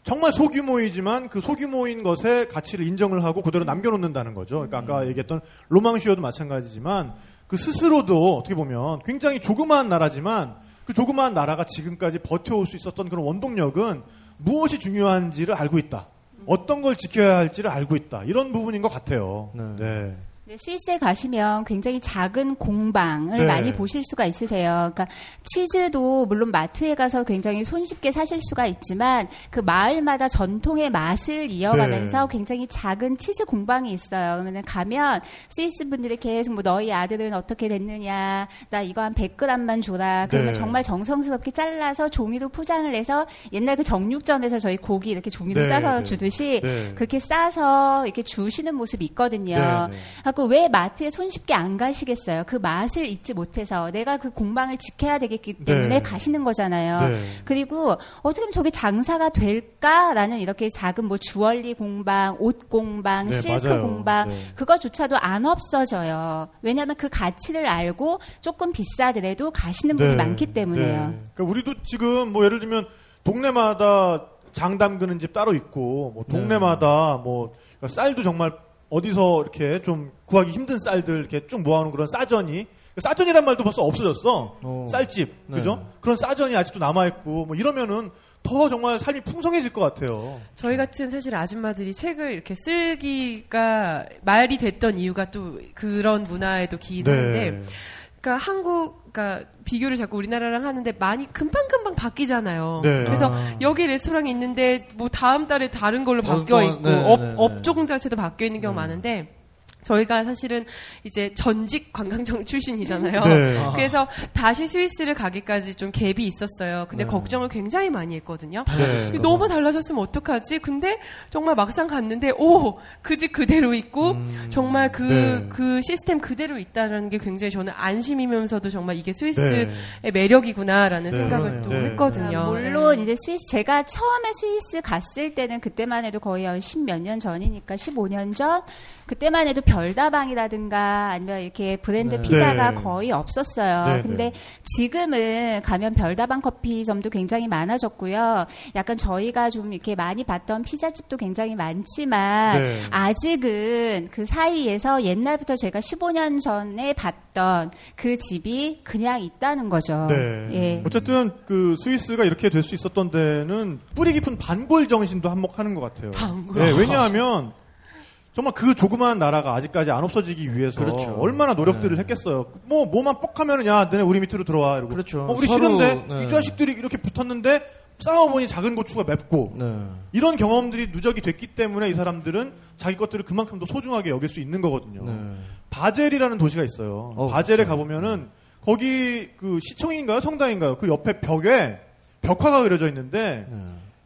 Speaker 3: 정말 소규모이지만 그 소규모인 것의 가치를 인정을 하고 그대로 남겨놓는다는 거죠. 그러니까 아까 얘기했던 로망시어도 마찬가지지만 그 스스로도 어떻게 보면 굉장히 조그마한 나라지만 그 조그마한 나라가 지금까지 버텨올 수 있었던 그런 원동력은 무엇이 중요한지를 알고 있다. 어떤 걸 지켜야 할지를 알고 있다. 이런 부분인 것 같아요.
Speaker 4: 네.
Speaker 3: 네.
Speaker 6: 네, 스위스에 가시면 굉장히 작은 공방을
Speaker 3: 네.
Speaker 6: 많이 보실 수가 있으세요. 그러니까 치즈도 물론 마트에 가서 굉장히 손쉽게 사실 수가 있지만 그 마을마다 전통의 맛을 이어가면서
Speaker 3: 네.
Speaker 6: 굉장히 작은 치즈 공방이 있어요. 그러면 가면 스위스 분들이 계속 뭐 너희 아들은 어떻게 됐느냐, 나 이거 한 100g만 줘라. 그러면
Speaker 3: 네.
Speaker 6: 정말 정성스럽게 잘라서 종이로 포장을 해서 옛날 그 정육점에서 저희 고기 이렇게 종이로
Speaker 3: 네,
Speaker 6: 싸서
Speaker 3: 네.
Speaker 6: 주듯이
Speaker 3: 네.
Speaker 6: 그렇게 싸서 이렇게 주시는 모습이 있거든요. 하고 왜 마트에 손쉽게 안 가시겠어요? 그 맛을 잊지 못해서 내가 그 공방을 지켜야 되겠기 때문에
Speaker 3: 네.
Speaker 6: 가시는 거잖아요.
Speaker 3: 네.
Speaker 6: 그리고 어떻게 하면 저게 장사가 될까라는 이렇게 작은 뭐 주얼리 공방, 옷 공방,
Speaker 3: 네,
Speaker 6: 실크
Speaker 3: 맞아요.
Speaker 6: 공방
Speaker 3: 네.
Speaker 6: 그거조차도 안 없어져요. 왜냐하면 그 가치를 알고 조금 비싸더라도 가시는 분이
Speaker 3: 네.
Speaker 6: 많기 때문에요.
Speaker 3: 네. 그러니까 우리도 지금 뭐 예를 들면 동네마다 장 담그는 집 따로 있고 뭐 동네마다 뭐 쌀도 정말 어디서 이렇게 좀 구하기 힘든 쌀들 이렇게 쭉 모아놓은 그런 싸전이 싸전이란 말도 벌써 없어졌어.
Speaker 4: 어.
Speaker 3: 쌀집
Speaker 4: 네.
Speaker 3: 그죠? 그런 싸전이 아직도 남아 있고 뭐 이러면은 더 정말 삶이 풍성해질 것 같아요.
Speaker 5: 저희 같은 사실 아줌마들이 책을 이렇게 쓰기가 말이 됐던 이유가 또 그런 문화에도 기인을 하는데 그러니까 한국, 그러니까 비교를 자꾸 우리나라랑 하는데 많이 금방금방 바뀌잖아요.
Speaker 3: 네.
Speaker 5: 그래서
Speaker 4: 아.
Speaker 5: 여기 레스토랑이 있는데 뭐 다음 달에 다른 걸로
Speaker 4: 어,
Speaker 5: 바뀌어
Speaker 4: 또,
Speaker 5: 있고
Speaker 4: 네,
Speaker 5: 업,
Speaker 4: 네, 네.
Speaker 5: 업종 자체도 바뀌어 있는 경우 가 많은데 저희가 사실은 이제 전직 관광청 출신이잖아요.
Speaker 3: 네.
Speaker 5: 그래서 다시 스위스를 가기까지 좀 갭이 있었어요. 근데
Speaker 4: 네.
Speaker 5: 걱정을 굉장히 많이 했거든요.
Speaker 3: 네.
Speaker 5: 너무 달라졌으면 어떡하지? 근데 정말 막상 갔는데 오 그 집 그대로 있고 정말 그그
Speaker 3: 네.
Speaker 5: 시스템 그대로 있다라는 게 굉장히 저는 안심이면서도 정말 이게 스위스의
Speaker 3: 네.
Speaker 5: 매력이구나라는
Speaker 3: 네,
Speaker 5: 생각을. 또
Speaker 3: 네.
Speaker 5: 했거든요.
Speaker 6: 물론 이제 스위스 제가 처음에 스위스 갔을 때는 그때만 해도 거의 한 10몇 년 전이니까 15년 전 그때만 해도 별다방이라든가 아니면 이렇게 브랜드
Speaker 4: 네.
Speaker 6: 피자가
Speaker 3: 네.
Speaker 6: 거의 없었어요.
Speaker 3: 네,
Speaker 6: 근데
Speaker 3: 네.
Speaker 6: 지금은 가면 별다방 커피점도 굉장히 많아졌고요. 약간 저희가 좀 이렇게 많이 봤던 피자집도 굉장히 많지만
Speaker 3: 네.
Speaker 6: 아직은 그 사이에서 옛날부터 제가 15년 전에 봤던 그 집이 그냥 있다는 거죠.
Speaker 3: 네.
Speaker 6: 예.
Speaker 3: 어쨌든 그 스위스가 이렇게 될 수 있었던 데는 뿌리 깊은 반골 정신도 한몫하는 것 같아요.
Speaker 5: 반골.
Speaker 3: 네, 왜냐하면 정말 그 조그마한 나라가 아직까지 안 없어지기 위해서
Speaker 4: 그렇죠.
Speaker 3: 얼마나 노력들을
Speaker 4: 네.
Speaker 3: 했겠어요. 뭐 뭐만 뻑하면은 야, 너네 우리 밑으로 들어와 이러고.
Speaker 4: 그렇죠.
Speaker 3: 어, 우리
Speaker 4: 서로,
Speaker 3: 싫은데
Speaker 4: 네.
Speaker 3: 이 자식들이 이렇게 붙었는데 싸워보니 작은 고추가 맵고
Speaker 4: 네.
Speaker 3: 이런 경험들이 누적이 됐기 때문에 이 사람들은 자기 것들을 그만큼 더 소중하게 여길 수 있는 거거든요.
Speaker 4: 네.
Speaker 3: 바젤이라는 도시가 있어요.
Speaker 4: 어,
Speaker 3: 바젤에
Speaker 4: 그렇죠.
Speaker 3: 가보면은 거기 그 시청인가요? 성당인가요? 그 옆에 벽에 벽화가 그려져 있는데
Speaker 4: 네.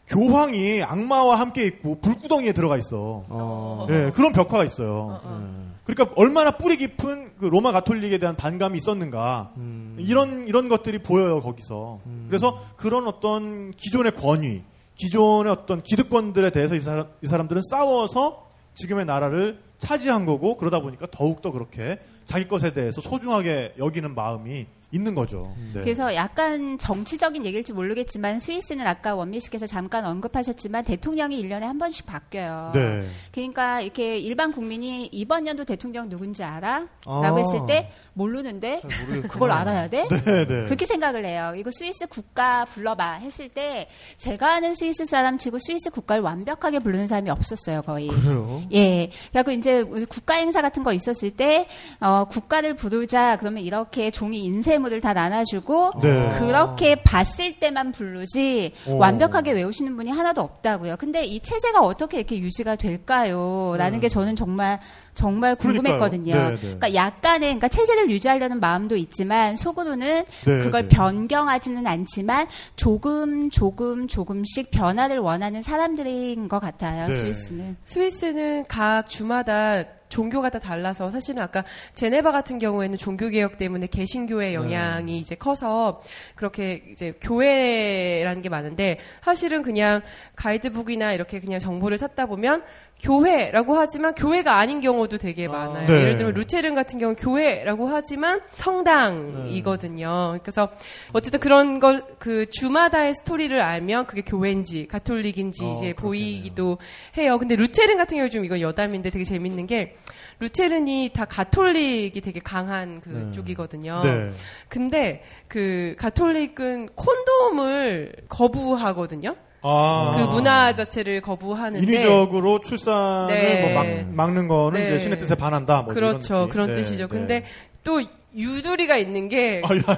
Speaker 3: 교황이 악마와 함께 있고 불구덩이에 들어가 있어.
Speaker 4: 어.
Speaker 3: 예, 그런 벽화가 있어요.
Speaker 4: 네.
Speaker 3: 그러니까 얼마나 뿌리 깊은 그 로마 가톨릭에 대한 반감이 있었는가.
Speaker 4: 음.
Speaker 3: 이런 이런 것들이 보여요 거기서. 그래서 그런 어떤 기존의 권위, 기존의 어떤 기득권들에 대해서 이, 사람, 이 사람들은 싸워서 지금의 나라를 차지한 거고 그러다 보니까 더욱 더 그렇게 자기 것에 대해서 소중하게 여기는 마음이 있는 거죠. 네.
Speaker 6: 그래서 약간 정치적인 얘기일지 모르겠지만 스위스는 아까 원미 씨께서 잠깐 언급하셨지만 대통령이 1년에 한 번씩 바뀌어요.
Speaker 3: 네.
Speaker 6: 그러니까 이렇게 일반 국민이 이번 연도 대통령 누군지 알아?
Speaker 4: 아.
Speaker 6: 라고 했을 때 모르는데. 그걸 알아야 돼?
Speaker 3: 네, 네.
Speaker 6: 그렇게 생각을 해요. 이거 스위스 국가 불러봐 했을 때 제가 아는 스위스 사람 치고 스위스 국가를 완벽하게 부르는 사람이 없었어요, 거의.
Speaker 4: 그래요?
Speaker 6: 예. 그리고 이제 국가 행사 같은 거 있었을 때, 어, 국가를 부르자 그러면 이렇게 종이 인쇄 물을 다 나눠주고,
Speaker 3: 네.
Speaker 6: 그렇게 봤을 때만 부르지,
Speaker 3: 오.
Speaker 6: 완벽하게 외우시는 분이 하나도 없다고요. 근데 이 체제가 어떻게 이렇게 유지가 될까요? 라는 게 저는 정말, 정말 궁금했거든요.
Speaker 3: 네, 네.
Speaker 6: 그러니까 약간의, 그러니까 체제를 유지하려는 마음도 있지만, 속으로는
Speaker 3: 네,
Speaker 6: 그걸
Speaker 3: 네.
Speaker 6: 변경하지는 않지만, 조금, 조금, 조금씩 변화를 원하는 사람들인 것 같아요,
Speaker 3: 네.
Speaker 6: 스위스는.
Speaker 5: 스위스는 각 주마다 종교가 다 달라서 사실은 아까 제네바 같은 경우에는 종교 개혁 때문에 개신교의 영향이 이제 커서 그렇게 이제 교회라는 게 많은데 사실은 그냥 가이드북이나 이렇게 그냥 정보를 찾다 보면 교회라고 하지만 교회가 아닌 경우도 되게 많아요.
Speaker 3: 네.
Speaker 5: 예를 들면 루테른 같은 경우는 교회라고 하지만 성당이거든요. 그래서 어쨌든 그런 걸 그 주마다의 스토리를 알면 그게 교회인지 가톨릭인지
Speaker 4: 어,
Speaker 5: 이제
Speaker 4: 그렇겠네요.
Speaker 5: 보이기도 해요. 근데 루테른 같은 경우 좀 이거 여담인데 되게 재밌는 게 루테른이 다 가톨릭이 되게 강한 그
Speaker 4: 네.
Speaker 5: 쪽이거든요.
Speaker 3: 네.
Speaker 5: 근데 그 가톨릭은 콘돔을 거부하거든요.
Speaker 3: 아.
Speaker 5: 그 문화 자체를 거부하는데
Speaker 3: 인위적으로 출산을
Speaker 5: 네.
Speaker 3: 뭐 막, 막는 거는
Speaker 5: 네.
Speaker 3: 이제 신의 뜻에 반한다. 뭐
Speaker 5: 그렇죠. 그런
Speaker 3: 네,
Speaker 5: 뜻이죠.
Speaker 3: 네.
Speaker 5: 근데 또 유두리가 있는 게
Speaker 3: 아, 야,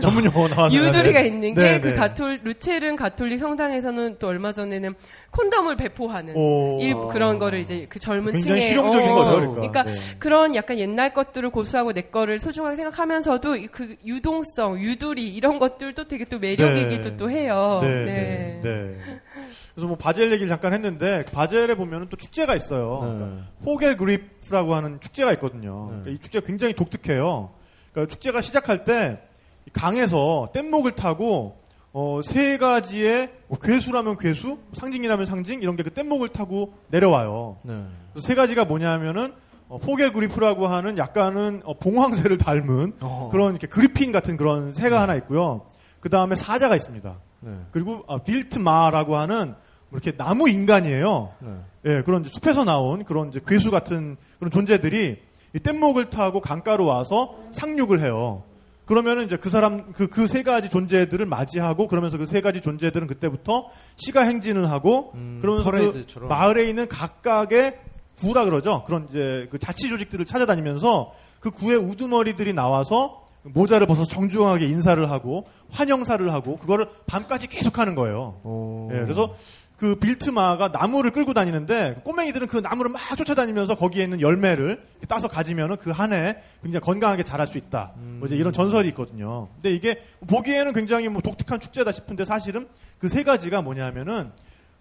Speaker 3: 전문 용어 나와서
Speaker 5: 유두리가 있는 게
Speaker 3: 네,
Speaker 5: 그
Speaker 3: 네.
Speaker 5: 가톨 루체른 가톨릭 성당에서는 또 얼마 전에는 콘돔을 배포하는
Speaker 3: 오.
Speaker 5: 일, 그런 거를 이제 그 젊은
Speaker 3: 굉장히
Speaker 5: 층에
Speaker 3: 실용적인
Speaker 5: 어,
Speaker 3: 거죠, 그러니까. 네.
Speaker 5: 그런 약간 옛날 것들을 고수하고 내 거를 소중하게 생각하면서도 이- 그 유동성, 유두리 이런 것들도 되게 또 매력이기도
Speaker 3: 네.
Speaker 5: 또 해요.
Speaker 3: 네, 네. 네. 그래서 뭐 바젤 얘기를 잠깐 했는데 바젤에 보면은 또 축제가 있어요.
Speaker 4: 네.
Speaker 3: 그러니까 호겔 그립라고 하는 축제가 있거든요.
Speaker 4: 네.
Speaker 3: 그러니까 이 축제가 굉장히 독특해요. 그러니까 축제가 시작할 때이 강에서 뗏목을 타고 어, 세 가지의 뭐 괴수라면 괴수, 상징이라면 상징 이런 게 그 뗏목을 타고 내려와요.
Speaker 4: 네.
Speaker 3: 세 가지가 뭐냐면은 어, 포겔 그리프라고 하는 약간은 어, 봉황새를 닮은
Speaker 4: 어.
Speaker 3: 그런 이렇게 그리핀 같은 그런 새가 하나 있고요. 그 다음에 사자가 있습니다.
Speaker 4: 네.
Speaker 3: 그리고 아, 빌트마라고 하는 뭐 이렇게 나무 인간이에요.
Speaker 4: 네.
Speaker 3: 예, 그런 숲에서 나온 그런 괴수 같은 그런 존재들이 이 뗏목을 타고 강가로 와서 상륙을 해요. 그러면은 이제 그 사람 그 그 세 가지 존재들을 맞이하고 그러면서 그 세 가지 존재들은 그때부터 시가 행진을 하고
Speaker 4: 음,
Speaker 3: 그러면서 그. 마을에 있는 각각의 구라 그러죠. 그런 이제 그 자치 조직들을 찾아다니면서 그 구의 우두머리들이 나와서 모자를 벗어 정중하게 인사를 하고 환영사를 하고 그거를 밤까지 계속하는 거예요.
Speaker 4: 오.
Speaker 3: 예, 그래서 그 빌트마가 나무를 끌고 다니는데 꼬맹이들은 그 나무를 막 쫓아다니면서 거기에 있는 열매를 따서 가지면은 그 한 해 굉장히 건강하게 자랄 수 있다. 뭐 이제 이런 전설이 있거든요. 근데 이게 보기에는 굉장히 뭐 독특한 축제다 싶은데 사실은 그 세 가지가 뭐냐면은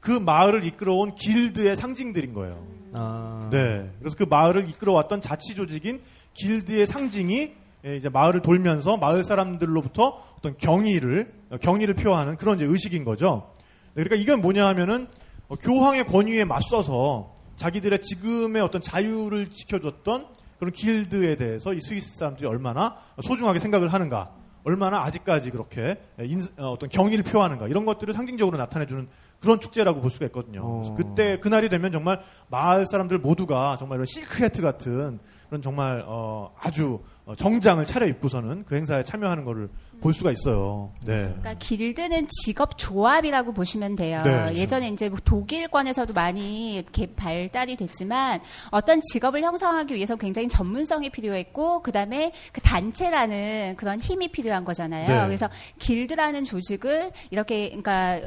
Speaker 3: 그 마을을 이끌어온 길드의 상징들인 거예요.
Speaker 4: 아.
Speaker 3: 네. 그래서 그 마을을 이끌어왔던 자치 조직인 길드의 상징이 예, 이제 마을을 돌면서 마을 사람들로부터 어떤 경의를 어, 경의를 표하는 그런 이제 의식인 거죠. 네, 그러니까 이건 뭐냐 하면은 어, 교황의 권위에 맞서서 자기들의 지금의 어떤 자유를 지켜줬던 그런 길드에 대해서 이 스위스 사람들이 얼마나 소중하게 생각을 하는가, 얼마나 아직까지 그렇게 인- 어, 어떤 경의를 표하는가 이런 것들을 상징적으로 나타내주는 그런 축제라고 볼 수가 있거든요. 그래서 그때 그날이 되면 정말 마을 사람들 모두가 정말 이런 실크해트 같은 그런 정말 어, 아주 어, 정장을 차려입고서는 그 행사에 참여하는 것을 볼 수가 있어요. 네.
Speaker 6: 그러니까 길드는 직업 조합이라고 보시면 돼요.
Speaker 3: 네, 그렇죠.
Speaker 6: 예전에 이제 뭐 독일권에서도 많이 이렇게 발달이 됐지만 어떤 직업을 형성하기 위해서 굉장히 전문성이 필요했고 그다음에 그 단체라는 그런 힘이 필요한 거잖아요.
Speaker 3: 네.
Speaker 6: 그래서 길드라는 조직을 이렇게 그러니까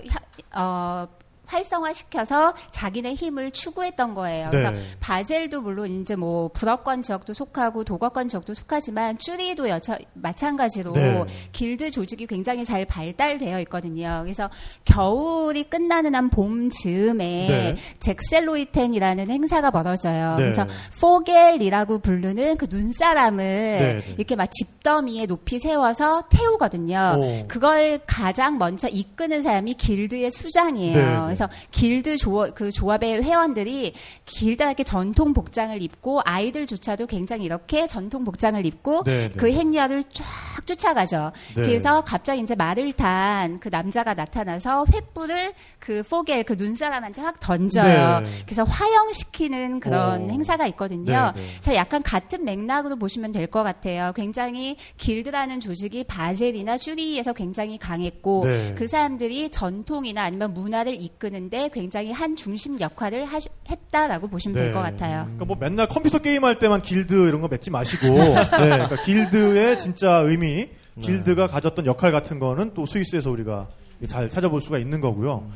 Speaker 6: 하- 어 활성화시켜서 자기네 힘을 추구했던 거예요. 그래서
Speaker 3: 네.
Speaker 6: 바젤도 물론 이제 뭐 불어권 지역도 속하고 도거권 지역도 속하지만 쭈리도 여차, 마찬가지로
Speaker 3: 네.
Speaker 6: 길드 조직이 굉장히 잘 발달되어 있거든요. 그래서 겨울이 끝나는 한 봄 즈음에
Speaker 3: 네.
Speaker 6: 잭셀로이텐이라는 행사가 벌어져요.
Speaker 3: 네.
Speaker 6: 그래서 포겔이라고 부르는 그 눈사람을
Speaker 3: 네, 네.
Speaker 6: 이렇게 막 집더미에 높이 세워서 태우거든요.
Speaker 3: 오.
Speaker 6: 그걸 가장 먼저 이끄는 사람이 길드의 수장이에요. 그래서 길드 조합, 그 조합의 회원들이 길다랗게 전통 복장을 입고 아이들조차도 굉장히 이렇게 전통 복장을 입고
Speaker 3: 네, 네.
Speaker 6: 그 행렬을 쫙 쫓아가죠.
Speaker 3: 네.
Speaker 6: 그래서 갑자기 이제 말을 탄 그 남자가 나타나서 횃불을 그 포겔 그 눈사람한테 확 던져요.
Speaker 3: 네.
Speaker 6: 그래서 화형시키는 그런
Speaker 3: 오.
Speaker 6: 행사가 있거든요. 그래서 약간 같은 맥락으로 보시면 될 것 같아요. 굉장히 길드라는 조직이 바젤이나 취리히에서 굉장히 강했고
Speaker 3: 네.
Speaker 6: 그 사람들이 전통이나 아니면 문화를 이 끄는데 굉장히 한 중심 역할을 하시- 했다라고 보시면 될
Speaker 3: 네.
Speaker 6: 것 같아요.
Speaker 3: 그러니까 뭐 맨날 컴퓨터 게임 할 때만 길드 이런 거 맺지 마시고, 네, 그러니까 길드의 진짜 의미, 길드가 가졌던 역할 같은 거는 또 스위스에서 우리가 잘 찾아볼 수가 있는 거고요.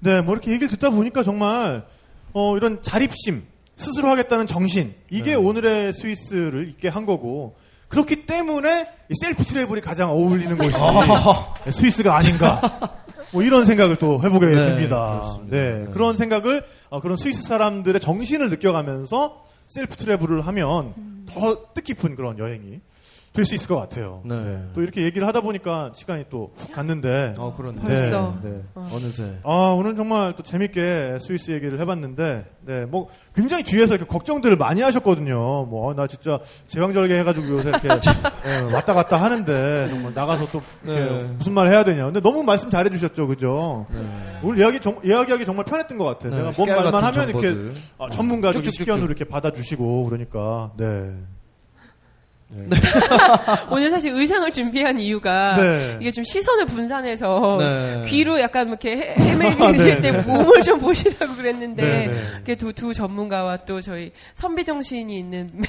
Speaker 3: 네, 뭐 이렇게 얘기를 듣다 보니까 정말 어, 이런 자립심, 스스로 하겠다는 정신, 이게 오늘의 스위스를 있게 한 거고. 그렇기 때문에 이 self travel이 가장 어울리는 곳이 스위스가 아닌가. 뭐 이런 생각을 또 해보게
Speaker 4: 네,
Speaker 3: 됩니다.
Speaker 4: 그렇습니다.
Speaker 3: 네,
Speaker 4: 네.
Speaker 3: 그런 생각을 어, 그런 스위스 사람들의 정신을 느껴가면서 self travel을 하면 더 뜻깊은 그런 여행이 될 수 있을 것 같아요.
Speaker 4: 네.
Speaker 3: 또 이렇게 얘기를 하다 보니까 시간이 또 훅 갔는데.
Speaker 4: 어, 그렇네.
Speaker 5: 벌써.
Speaker 3: 네, 네.
Speaker 4: 어 느새.
Speaker 3: 아, 오늘 정말 또 재밌게 스위스 얘기를 해봤는데, 네, 뭐, 굉장히 뒤에서 이렇게 걱정들을 많이 하셨거든요. 뭐, 어, 나 진짜 제왕절개 해가지고 요새 이렇게 예, 왔다 갔다 하는데, 정말 나가서 또 이렇게
Speaker 4: 네.
Speaker 3: 무슨 말 해야 되냐. 근데 너무 말씀 잘해주셨죠, 그죠? 오늘 이야기, 정, 이야기하기 정말 편했던 것 같아요.
Speaker 4: 네,
Speaker 3: 내가 뭔 말만 하면 이렇게
Speaker 4: 정보들.
Speaker 3: 아, 전문가적인
Speaker 4: 쭉쭉쭉쭉.
Speaker 3: 식견으로 이렇게 받아주시고, 그러니까, 네.
Speaker 5: 오늘 사실 의상을 준비한 이유가
Speaker 3: 네.
Speaker 5: 이게 좀 시선을 분산해서
Speaker 4: 네.
Speaker 5: 귀로 약간 이렇게 헤- 헤매실
Speaker 3: 네,
Speaker 5: 때
Speaker 3: 네.
Speaker 5: 몸을 좀 보시라고 그랬는데
Speaker 3: 네, 네.
Speaker 5: 이렇게 두, 두 전문가와 또 저희 선비 정신이 있는 맹,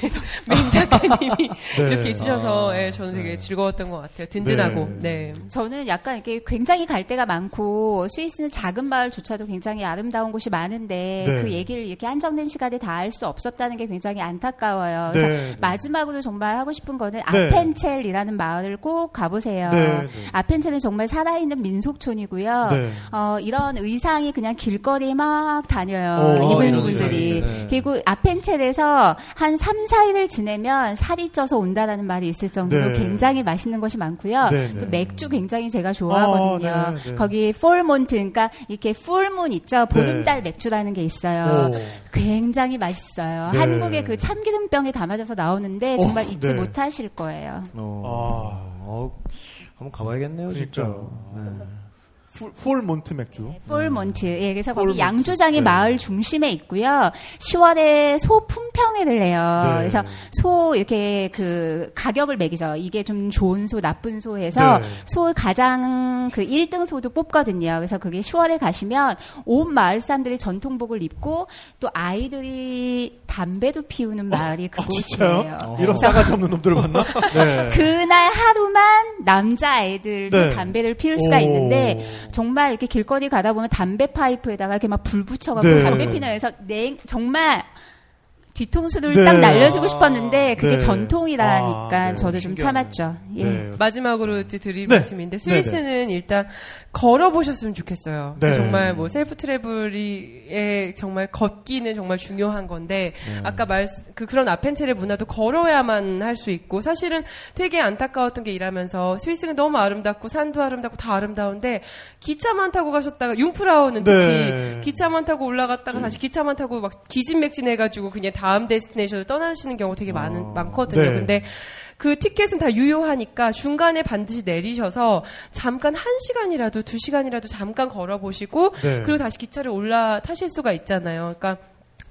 Speaker 5: 맹 작가님이
Speaker 3: 네.
Speaker 5: 이렇게 해주셔서
Speaker 4: 아,
Speaker 5: 예, 저는 되게
Speaker 4: 네.
Speaker 5: 즐거웠던 것 같아요. 든든하고.
Speaker 3: 네.
Speaker 5: 네.
Speaker 6: 저는 약간 이렇게 굉장히 갈 데가 많고 스위스는 작은 마을조차도 굉장히 아름다운 곳이 많은데
Speaker 3: 네.
Speaker 6: 그 얘기를 이렇게 한정된 시간에 다 할 수 없었다는 게 굉장히 안타까워요. 그래서
Speaker 3: 네, 네.
Speaker 6: 마지막으로 정말 하고 싶은 거는
Speaker 3: 네.
Speaker 6: 아펜첼이라는 마을을 꼭 가보세요.
Speaker 3: 네, 네.
Speaker 6: 아펜첼은 정말 살아있는 민속촌이고요.
Speaker 3: 네.
Speaker 6: 어, 이런 의상이 그냥 길거리에 막 다녀요.
Speaker 3: 오,
Speaker 6: 입은
Speaker 4: 이런
Speaker 6: 분들이.
Speaker 4: 네.
Speaker 6: 그리고 아펜첼에서 한 3, 4일을 지내면 살이 쪄서 온다라는 말이 있을 정도로
Speaker 3: 네.
Speaker 6: 굉장히 맛있는 것이 많고요.
Speaker 3: 네,
Speaker 6: 또
Speaker 3: 네.
Speaker 6: 맥주 굉장히 제가 좋아하거든요.
Speaker 3: 아.
Speaker 6: 거기 Vollmond, 그러니까 이렇게 full moon 있죠. 보름달
Speaker 3: 네.
Speaker 6: 맥주라는 게 있어요.
Speaker 3: 오.
Speaker 6: 굉장히 맛있어요.
Speaker 3: 네.
Speaker 6: 한국의 그 참기름병에 담아져서 나오는데 정말
Speaker 3: 어,
Speaker 6: 잊지
Speaker 3: 네.
Speaker 6: 못하실 거예요.
Speaker 4: 어,
Speaker 3: 아.
Speaker 4: 어, 한번 가봐야겠네요, 진짜.
Speaker 3: 그러니까요.
Speaker 4: 네.
Speaker 3: 풀, Vollmond 맥주.
Speaker 6: 폴몬트. 예, 그래서 거기. 양조장이
Speaker 3: 네.
Speaker 6: 마을 중심에 있고요. 10월에 소 품평회를 해요.
Speaker 3: 네.
Speaker 6: 그래서 소 이렇게 그 가격을 매기죠. 이게 좀 좋은 소, 나쁜 소 해서
Speaker 3: 네.
Speaker 6: 소 가장 그 1등 소도 뽑거든요. 그래서 그게 10월에 가시면 온 마을 사람들이 전통복을 입고 또 아이들이 담배도 피우는 마을이
Speaker 3: 아,
Speaker 6: 그곳이에요.
Speaker 3: 진짜요? 이런 싸가지 없는 놈들을 봤나? 네.
Speaker 6: 그날 하루만 남자 아이들도
Speaker 3: 네.
Speaker 6: 담배를 피울 수가
Speaker 3: 오.
Speaker 6: 있는데 정말 이렇게 길거리 가다 보면 담배 파이프에다가 이렇게 막 불 붙여갖고
Speaker 3: 네.
Speaker 6: 담배 피면서 냉 정말 뒤통수를
Speaker 3: 네.
Speaker 6: 딱 날려주고 싶었는데 그게
Speaker 3: 네.
Speaker 6: 전통이라니까
Speaker 3: 아, 네.
Speaker 6: 저도 좀
Speaker 3: 신기하네.
Speaker 6: 참았죠. 예.
Speaker 3: 네.
Speaker 5: 마지막으로 드릴
Speaker 3: 네.
Speaker 5: 말씀인데 스위스는 일단 걸어보셨으면 좋겠어요.
Speaker 3: 네.
Speaker 5: 정말 뭐 셀프 트래블이 정말 걷기는 정말 중요한 건데 아까 말 그 그런 아펜체르 문화도 걸어야만 할 수 있고 사실은 되게 안타까웠던 게 일하면서 스위스는 너무 아름답고 산도 아름답고 다 아름다운데 기차만 타고 가셨다가 융프라우는 특히
Speaker 3: 네.
Speaker 5: 기차만 타고 올라갔다가 다시 기차만 타고 막 기진맥진해가지고 그냥 다음 데스티네이션을 떠나시는 경우 되게 많은 많거든요.
Speaker 3: 네.
Speaker 5: 근데 그 티켓은 다 유효하니까 중간에 반드시 내리셔서 잠깐 한 시간이라도 두 시간이라도 잠깐 걸어보시고
Speaker 3: 네.
Speaker 5: 그리고 다시 기차를 올라 타실 수가 있잖아요. 그러니까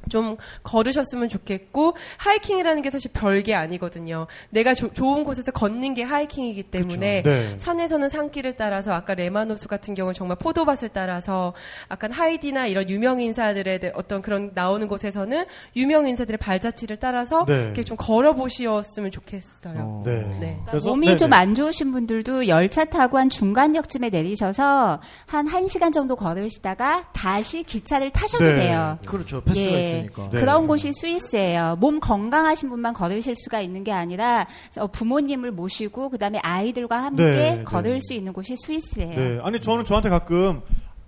Speaker 5: 좀 걸으셨으면 좋겠고 하이킹이라는 게 사실 별게 아니거든요. 내가 조- 좋은 곳에서 걷는 게 하이킹이기 때문에
Speaker 3: 네.
Speaker 5: 산에서는 산길을 따라서 아까 레마노스 같은 경우는 정말 포도밭을 따라서 약간 하이디나 이런 유명 인사들의 대- 어떤 그런 나오는 곳에서는 유명 인사들의 발자취를 따라서
Speaker 3: 네.
Speaker 5: 이렇게 좀 걸어보셨으면 좋겠어요.
Speaker 3: 네.
Speaker 5: 네.
Speaker 3: 그래서-
Speaker 6: 몸이
Speaker 3: 네네.
Speaker 6: 좀안 좋으신 분들도 열차 타고 한 중간역쯤에 내리셔서 한 1시간 정도 걸으시다가 다시 기차를 타셔도
Speaker 3: 네.
Speaker 6: 돼요.
Speaker 4: 그렇죠. 패스가
Speaker 6: 예.
Speaker 4: 있으니까.
Speaker 3: 네.
Speaker 6: 그런 곳이 스위스예요. 몸 건강하신 분만 걸으실 수가 있는 게 아니라 어, 부모님을 모시고 그다음에 아이들과 함께
Speaker 3: 네,
Speaker 6: 걸을
Speaker 3: 네.
Speaker 6: 수 있는 곳이 스위스예요.
Speaker 3: 네. 아니 저는 저한테 가끔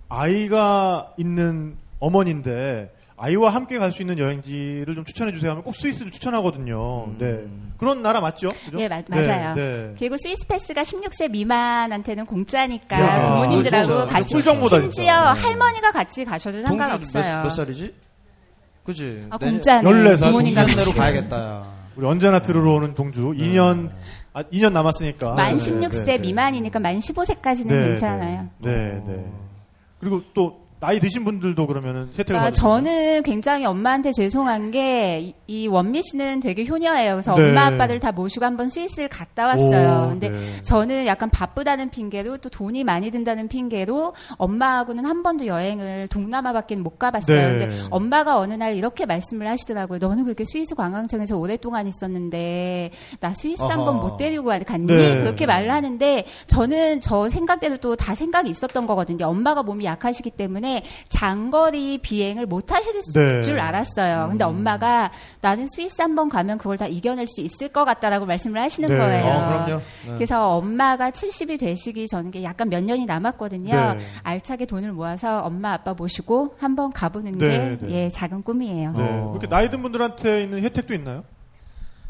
Speaker 3: 아이가 있는 어머니인데 아이와 함께 갈 수 있는 여행지를 좀 추천해 주세요 하면 꼭 스위스를 추천하거든요. 네. 그런 나라 맞죠? 그죠?
Speaker 6: 네, 마- 맞아요.
Speaker 3: 네.
Speaker 6: 그리고 스위스 패스가 16세 미만한테는 공짜니까
Speaker 3: 야,
Speaker 6: 부모님들하고
Speaker 4: 진짜.
Speaker 6: 같이 심지어
Speaker 3: 진짜.
Speaker 6: 할머니가 같이 가셔도 상관없어요.
Speaker 4: 몇, 몇 살이지? 그지?
Speaker 6: 아, 공짜네.
Speaker 3: 14살
Speaker 6: 부모님과 같이.
Speaker 4: 가야겠다. 야.
Speaker 3: 우리 언제나 들으러 오는 동주 2년 아, 2년 남았으니까.
Speaker 6: 만
Speaker 3: 네,
Speaker 6: 16세
Speaker 3: 네, 네.
Speaker 6: 미만이니까 만 15세까지는
Speaker 3: 네,
Speaker 6: 괜찮아요.
Speaker 3: 네, 네. 그리고 또 나이 드신 분들도 그러면은 혜택을
Speaker 6: 아,
Speaker 3: 받으
Speaker 6: 저는 굉장히 엄마한테 죄송한 게 이 원미 씨는 되게 효녀예요. 그래서
Speaker 3: 네.
Speaker 6: 엄마 아빠들 다 모시고 한번 스위스를 갔다 왔어요.
Speaker 3: 오,
Speaker 6: 근데
Speaker 3: 네.
Speaker 6: 저는 약간 바쁘다는 핑계로 또 돈이 많이 든다는 핑계로 엄마하고는 한 번도 여행을 동남아밖에 못 가봤어요.
Speaker 3: 네.
Speaker 6: 근데 엄마가 어느 날 이렇게 말씀을 하시더라고요. 너는 그렇게 스위스 관광청에서 오랫동안 있었는데 나 스위스
Speaker 4: 아하.
Speaker 6: 한번 못 데리고 가- 갔니?
Speaker 3: 네.
Speaker 6: 그렇게 말을 하는데 저는 저 생각대로 또 다 생각이 있었던 거거든요. 엄마가 몸이 약하시기 때문에 장거리 비행을 못 하실
Speaker 3: 네.
Speaker 6: 줄 알았어요. 근데 엄마가 나는 스위스 한번 가면 그걸 다 이겨낼 수 있을 것 같다라고 말씀을 하시는
Speaker 3: 네.
Speaker 6: 거예요.
Speaker 4: 어, 그럼요. 네.
Speaker 6: 그래서 엄마가 70이 되시기 전 게 약간 몇 년이 남았거든요.
Speaker 3: 네.
Speaker 6: 알차게 돈을 모아서 엄마 아빠 모시고 한번 가보는
Speaker 3: 네,
Speaker 6: 게
Speaker 3: 네.
Speaker 6: 예, 작은 꿈이에요.
Speaker 3: 네.
Speaker 4: 어.
Speaker 3: 그렇게 나이 든 분들한테 있는 혜택도 있나요?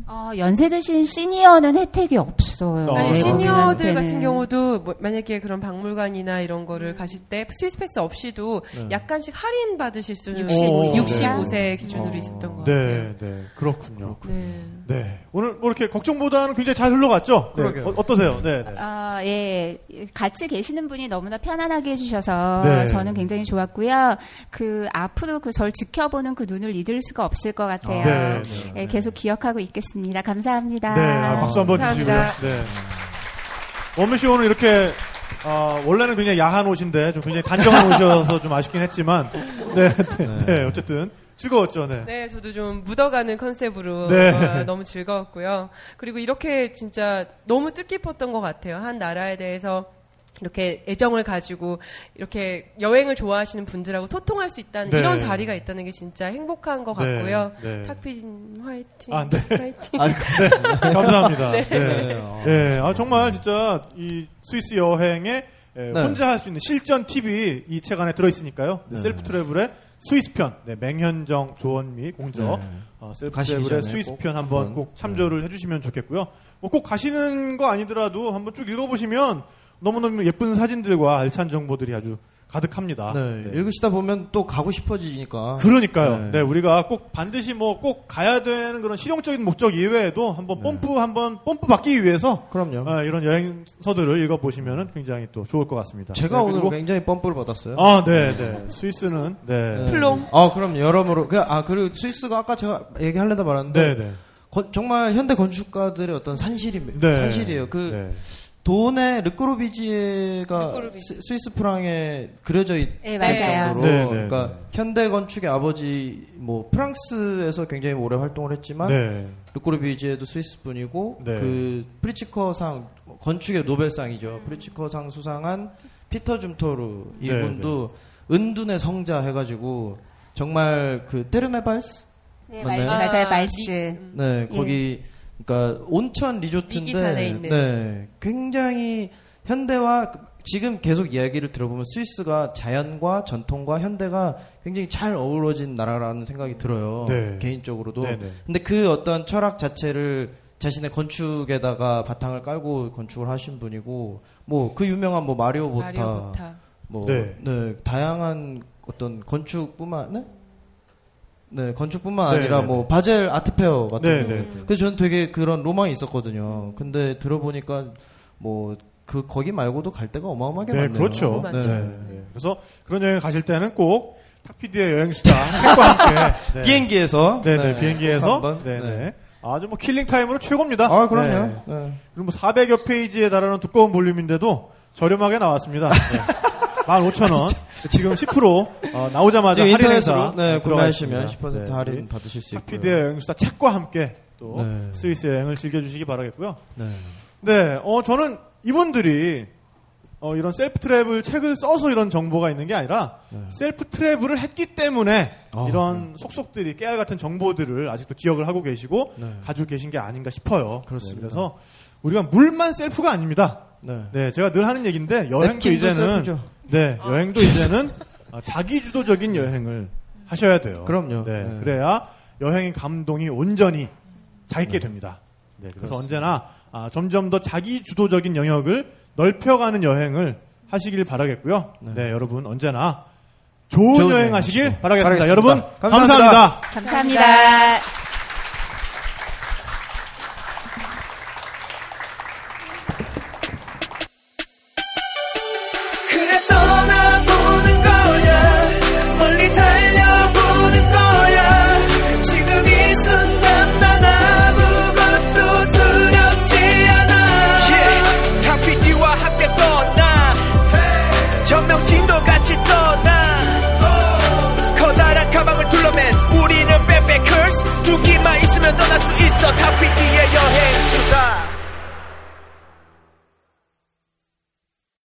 Speaker 6: 어, 연세 드신 시니어는 혜택이 없어요.
Speaker 3: 어.
Speaker 5: 아니
Speaker 3: 네,
Speaker 5: 시니어들. 같은 경우도 뭐 만약에 그런 박물관이나 이런 거를 가실 때 스위스 패스 없이도 약간씩 할인 받으실 수는
Speaker 6: 65
Speaker 5: 65세 기준으로 있었던 것 같아요.
Speaker 3: 네, 네. 그렇군요.
Speaker 5: 네.
Speaker 3: 네. 오늘 뭐 이렇게 걱정보다는 굉장히 잘 흘러갔죠? 네.
Speaker 4: 그러게요.
Speaker 3: 어, 어떠세요? 네, 네.
Speaker 6: 아, 예. 같이 계시는 분이 너무나 편안하게 해주셔서
Speaker 3: 네.
Speaker 6: 저는 굉장히 좋았고요. 그, 앞으로 그 절 지켜보는 그 눈을 잊을 수가 없을 것 같아요.
Speaker 3: 네, 네.
Speaker 6: 예, 계속 기억하고 있겠습니다. 감사합니다.
Speaker 3: 네, 아, 박수 한번 주시고요. 네. 원민 씨 오늘 이렇게 어, 원래는 굉장히 야한 옷인데 좀 굉장히 단정한 옷이어서 좀 아쉽긴 했지만 네, 네, 네, 어쨌든 즐거웠죠. 네.
Speaker 5: 네, 저도 좀 묻어가는 컨셉으로
Speaker 3: 네.
Speaker 5: 어, 너무 즐거웠고요. 그리고 이렇게 진짜 너무 뜻깊었던 것 같아요. 한 나라에 대해서 이렇게 애정을 가지고 이렇게 여행을 좋아하시는 분들하고 소통할 수 있다는
Speaker 3: 네.
Speaker 5: 이런 자리가 있다는 게 진짜 행복한 것
Speaker 3: 네,
Speaker 5: 같고요.
Speaker 3: 네.
Speaker 5: 탁피디 화이팅.
Speaker 3: 아, 네.
Speaker 5: 화이팅.
Speaker 4: 아이,
Speaker 3: 네, 감사합니다. 네.
Speaker 4: 네, 어.
Speaker 3: 네, 아, 정말 진짜 이 스위스 여행에 에,
Speaker 4: 네.
Speaker 3: 혼자 할 수 있는 실전 팁이 이 책 안에 들어있으니까요. Self Travel의 스위스 편, 네, 맹현정, 조원미, 공저,
Speaker 4: 네.
Speaker 3: 어, Self Travel의 스위스 꼭편 한번
Speaker 4: 한번,
Speaker 3: 꼭 참조를 해주시면 좋겠고요. 뭐 꼭 가시는 거 아니더라도 한번 쭉 읽어보시면 너무너무 예쁜 사진들과 알찬 정보들이 아주 가득합니다.
Speaker 4: 네,
Speaker 3: 네.
Speaker 4: 읽으시다 보면 또 가고 싶어지니까.
Speaker 3: 그러니까요.
Speaker 4: 네.
Speaker 3: 네. 우리가 꼭 반드시 뭐 꼭 가야 되는 그런 실용적인 목적 이외에도 한번 뽐뿌 한번 뽐뿌 받기 위해서
Speaker 4: 그럼요.
Speaker 3: 아, 이런 여행서들을 읽어 보시면 굉장히 또 좋을 것 같습니다.
Speaker 4: 제가
Speaker 3: 네,
Speaker 4: 오늘 굉장히 펌프를 받았어요.
Speaker 3: 아, 네, 네. 스위스는 네,
Speaker 4: 네.
Speaker 5: 플롱.
Speaker 4: 아, 그럼 여러모로. 그, 아, 그리고 스위스가 아까 제가 얘기하려다 말았는데.
Speaker 3: 네, 네,
Speaker 4: 건- 정말 현대 건축가들의 어떤 산실입니다.
Speaker 3: 네.
Speaker 4: 산실이에요. 그
Speaker 3: 네.
Speaker 4: 돈에 르꼬르비지에가. 스- 스위스 프랑에 그려져 있을
Speaker 6: 네, 맞아요.
Speaker 4: 정도로
Speaker 3: 네, 네,
Speaker 4: 그러니까
Speaker 3: 네.
Speaker 4: 현대 건축의 아버지 뭐 프랑스에서 굉장히 오래 활동을 했지만
Speaker 3: 네.
Speaker 4: 르꼬르비지에도 스위스 분이고
Speaker 3: 네.
Speaker 4: 그 프리츠커상 건축의 노벨상이죠. 프리츠커상 수상한 피터 줌토르
Speaker 3: 네,
Speaker 4: 이분도 은둔의 성자 해가지고 정말 그 테르메발스
Speaker 6: 네,
Speaker 4: 맞나요?
Speaker 6: 말, 맞아요,
Speaker 5: 아,
Speaker 6: 말스.
Speaker 4: 네 거기 그러니까 온천 리조트인데. 네 굉장히 현대와 지금 계속 이야기를 들어보면 스위스가 자연과 전통과 현대가 굉장히 잘 어우러진 나라라는 생각이 들어요
Speaker 3: 네.
Speaker 4: 개인적으로도
Speaker 3: 네, 네.
Speaker 4: 근데 그 어떤 철학 자체를 자신의 건축에다가 바탕을 깔고 건축을 하신 분이고 뭐 그 유명한 뭐 마리오 보타,
Speaker 5: 마리오 보타.
Speaker 4: 뭐
Speaker 3: 네.
Speaker 4: 네. 다양한 어떤 건축뿐만 네? 네 건축뿐만
Speaker 3: 네,
Speaker 4: 아니라
Speaker 3: 네,
Speaker 4: 뭐
Speaker 3: 네.
Speaker 4: 바젤 art fair 같은
Speaker 3: 네,
Speaker 4: 거
Speaker 3: 네, 네.
Speaker 4: 그래서 저는 되게 그런 로망이 있었거든요 근데 들어보니까 뭐 그 거기 말고도 갈 데가 어마어마하게
Speaker 3: 네,
Speaker 4: 많네요
Speaker 3: 그렇죠.
Speaker 5: 많죠.
Speaker 3: 네. 네. 그래서 그런 여행 가실 때는 꼭 탁피디의 여행 수다 책과 함께 네.
Speaker 4: 비행기에서
Speaker 3: 네, 네,
Speaker 4: 네,
Speaker 3: 비행기에서
Speaker 4: 한번,
Speaker 3: 네,
Speaker 4: 네.
Speaker 3: 네. 아주 뭐 killing time으로 최고입니다.
Speaker 4: 아 그럼요
Speaker 3: 네.
Speaker 4: 네.
Speaker 3: 그리고 뭐 400여 페이지에 달하는 두꺼운 볼륨인데도 저렴하게 나왔습니다. 네. 15,000원. 지금 10% 어, 나오자마자
Speaker 4: 지금
Speaker 3: 할인
Speaker 4: 인터넷으로
Speaker 3: 행사
Speaker 4: 네, 구매하시면
Speaker 3: 있습니다.
Speaker 4: 10%
Speaker 3: 네,
Speaker 4: 할인 받으실 수 있고요
Speaker 3: 탁피디의 여행 수다 책과 함께 또
Speaker 4: 네.
Speaker 3: 스위스 여행을 즐겨주시기 바라겠고요.
Speaker 4: 네.
Speaker 3: 네, 어, 저는 이분들이 어, 이런 self travel 책을 써서 이런 정보가 있는 게 아니라 self travel을 했기 때문에
Speaker 4: 아,
Speaker 3: 이런 속속들이 깨알 같은 정보들을 아직도 기억을 하고 계시고
Speaker 4: 네.
Speaker 3: 가지고 계신 게 아닌가 싶어요.
Speaker 4: 그렇습니다.
Speaker 3: 네, 그래서 우리가 물만 셀프가 아닙니다.
Speaker 4: 네.
Speaker 3: 네, 제가 늘 하는 얘기인데 여행도
Speaker 4: 냅킨도
Speaker 3: 이제는
Speaker 4: 셀프죠.
Speaker 3: 네, 여행도 이제는 아, 자기 주도적인 여행을 하셔야 돼요.
Speaker 4: 그럼요.
Speaker 3: 네,
Speaker 4: 네.
Speaker 3: 그래야 여행의 감동이 온전히 자기게 됩니다. 네, 그래서
Speaker 4: 그렇습니다.
Speaker 3: 언제나 아, 점점 더 자기 주도적인 영역을 넓혀가는 여행을 하시길 바라겠고요. 네,
Speaker 4: 네.
Speaker 3: 여러분 언제나 좋은,
Speaker 4: 좋은
Speaker 3: 여행 하시길 바라겠습니다.
Speaker 4: 바라겠습니다.
Speaker 3: 여러분
Speaker 4: 감사합니다.
Speaker 3: 감사합니다.
Speaker 6: 감사합니다.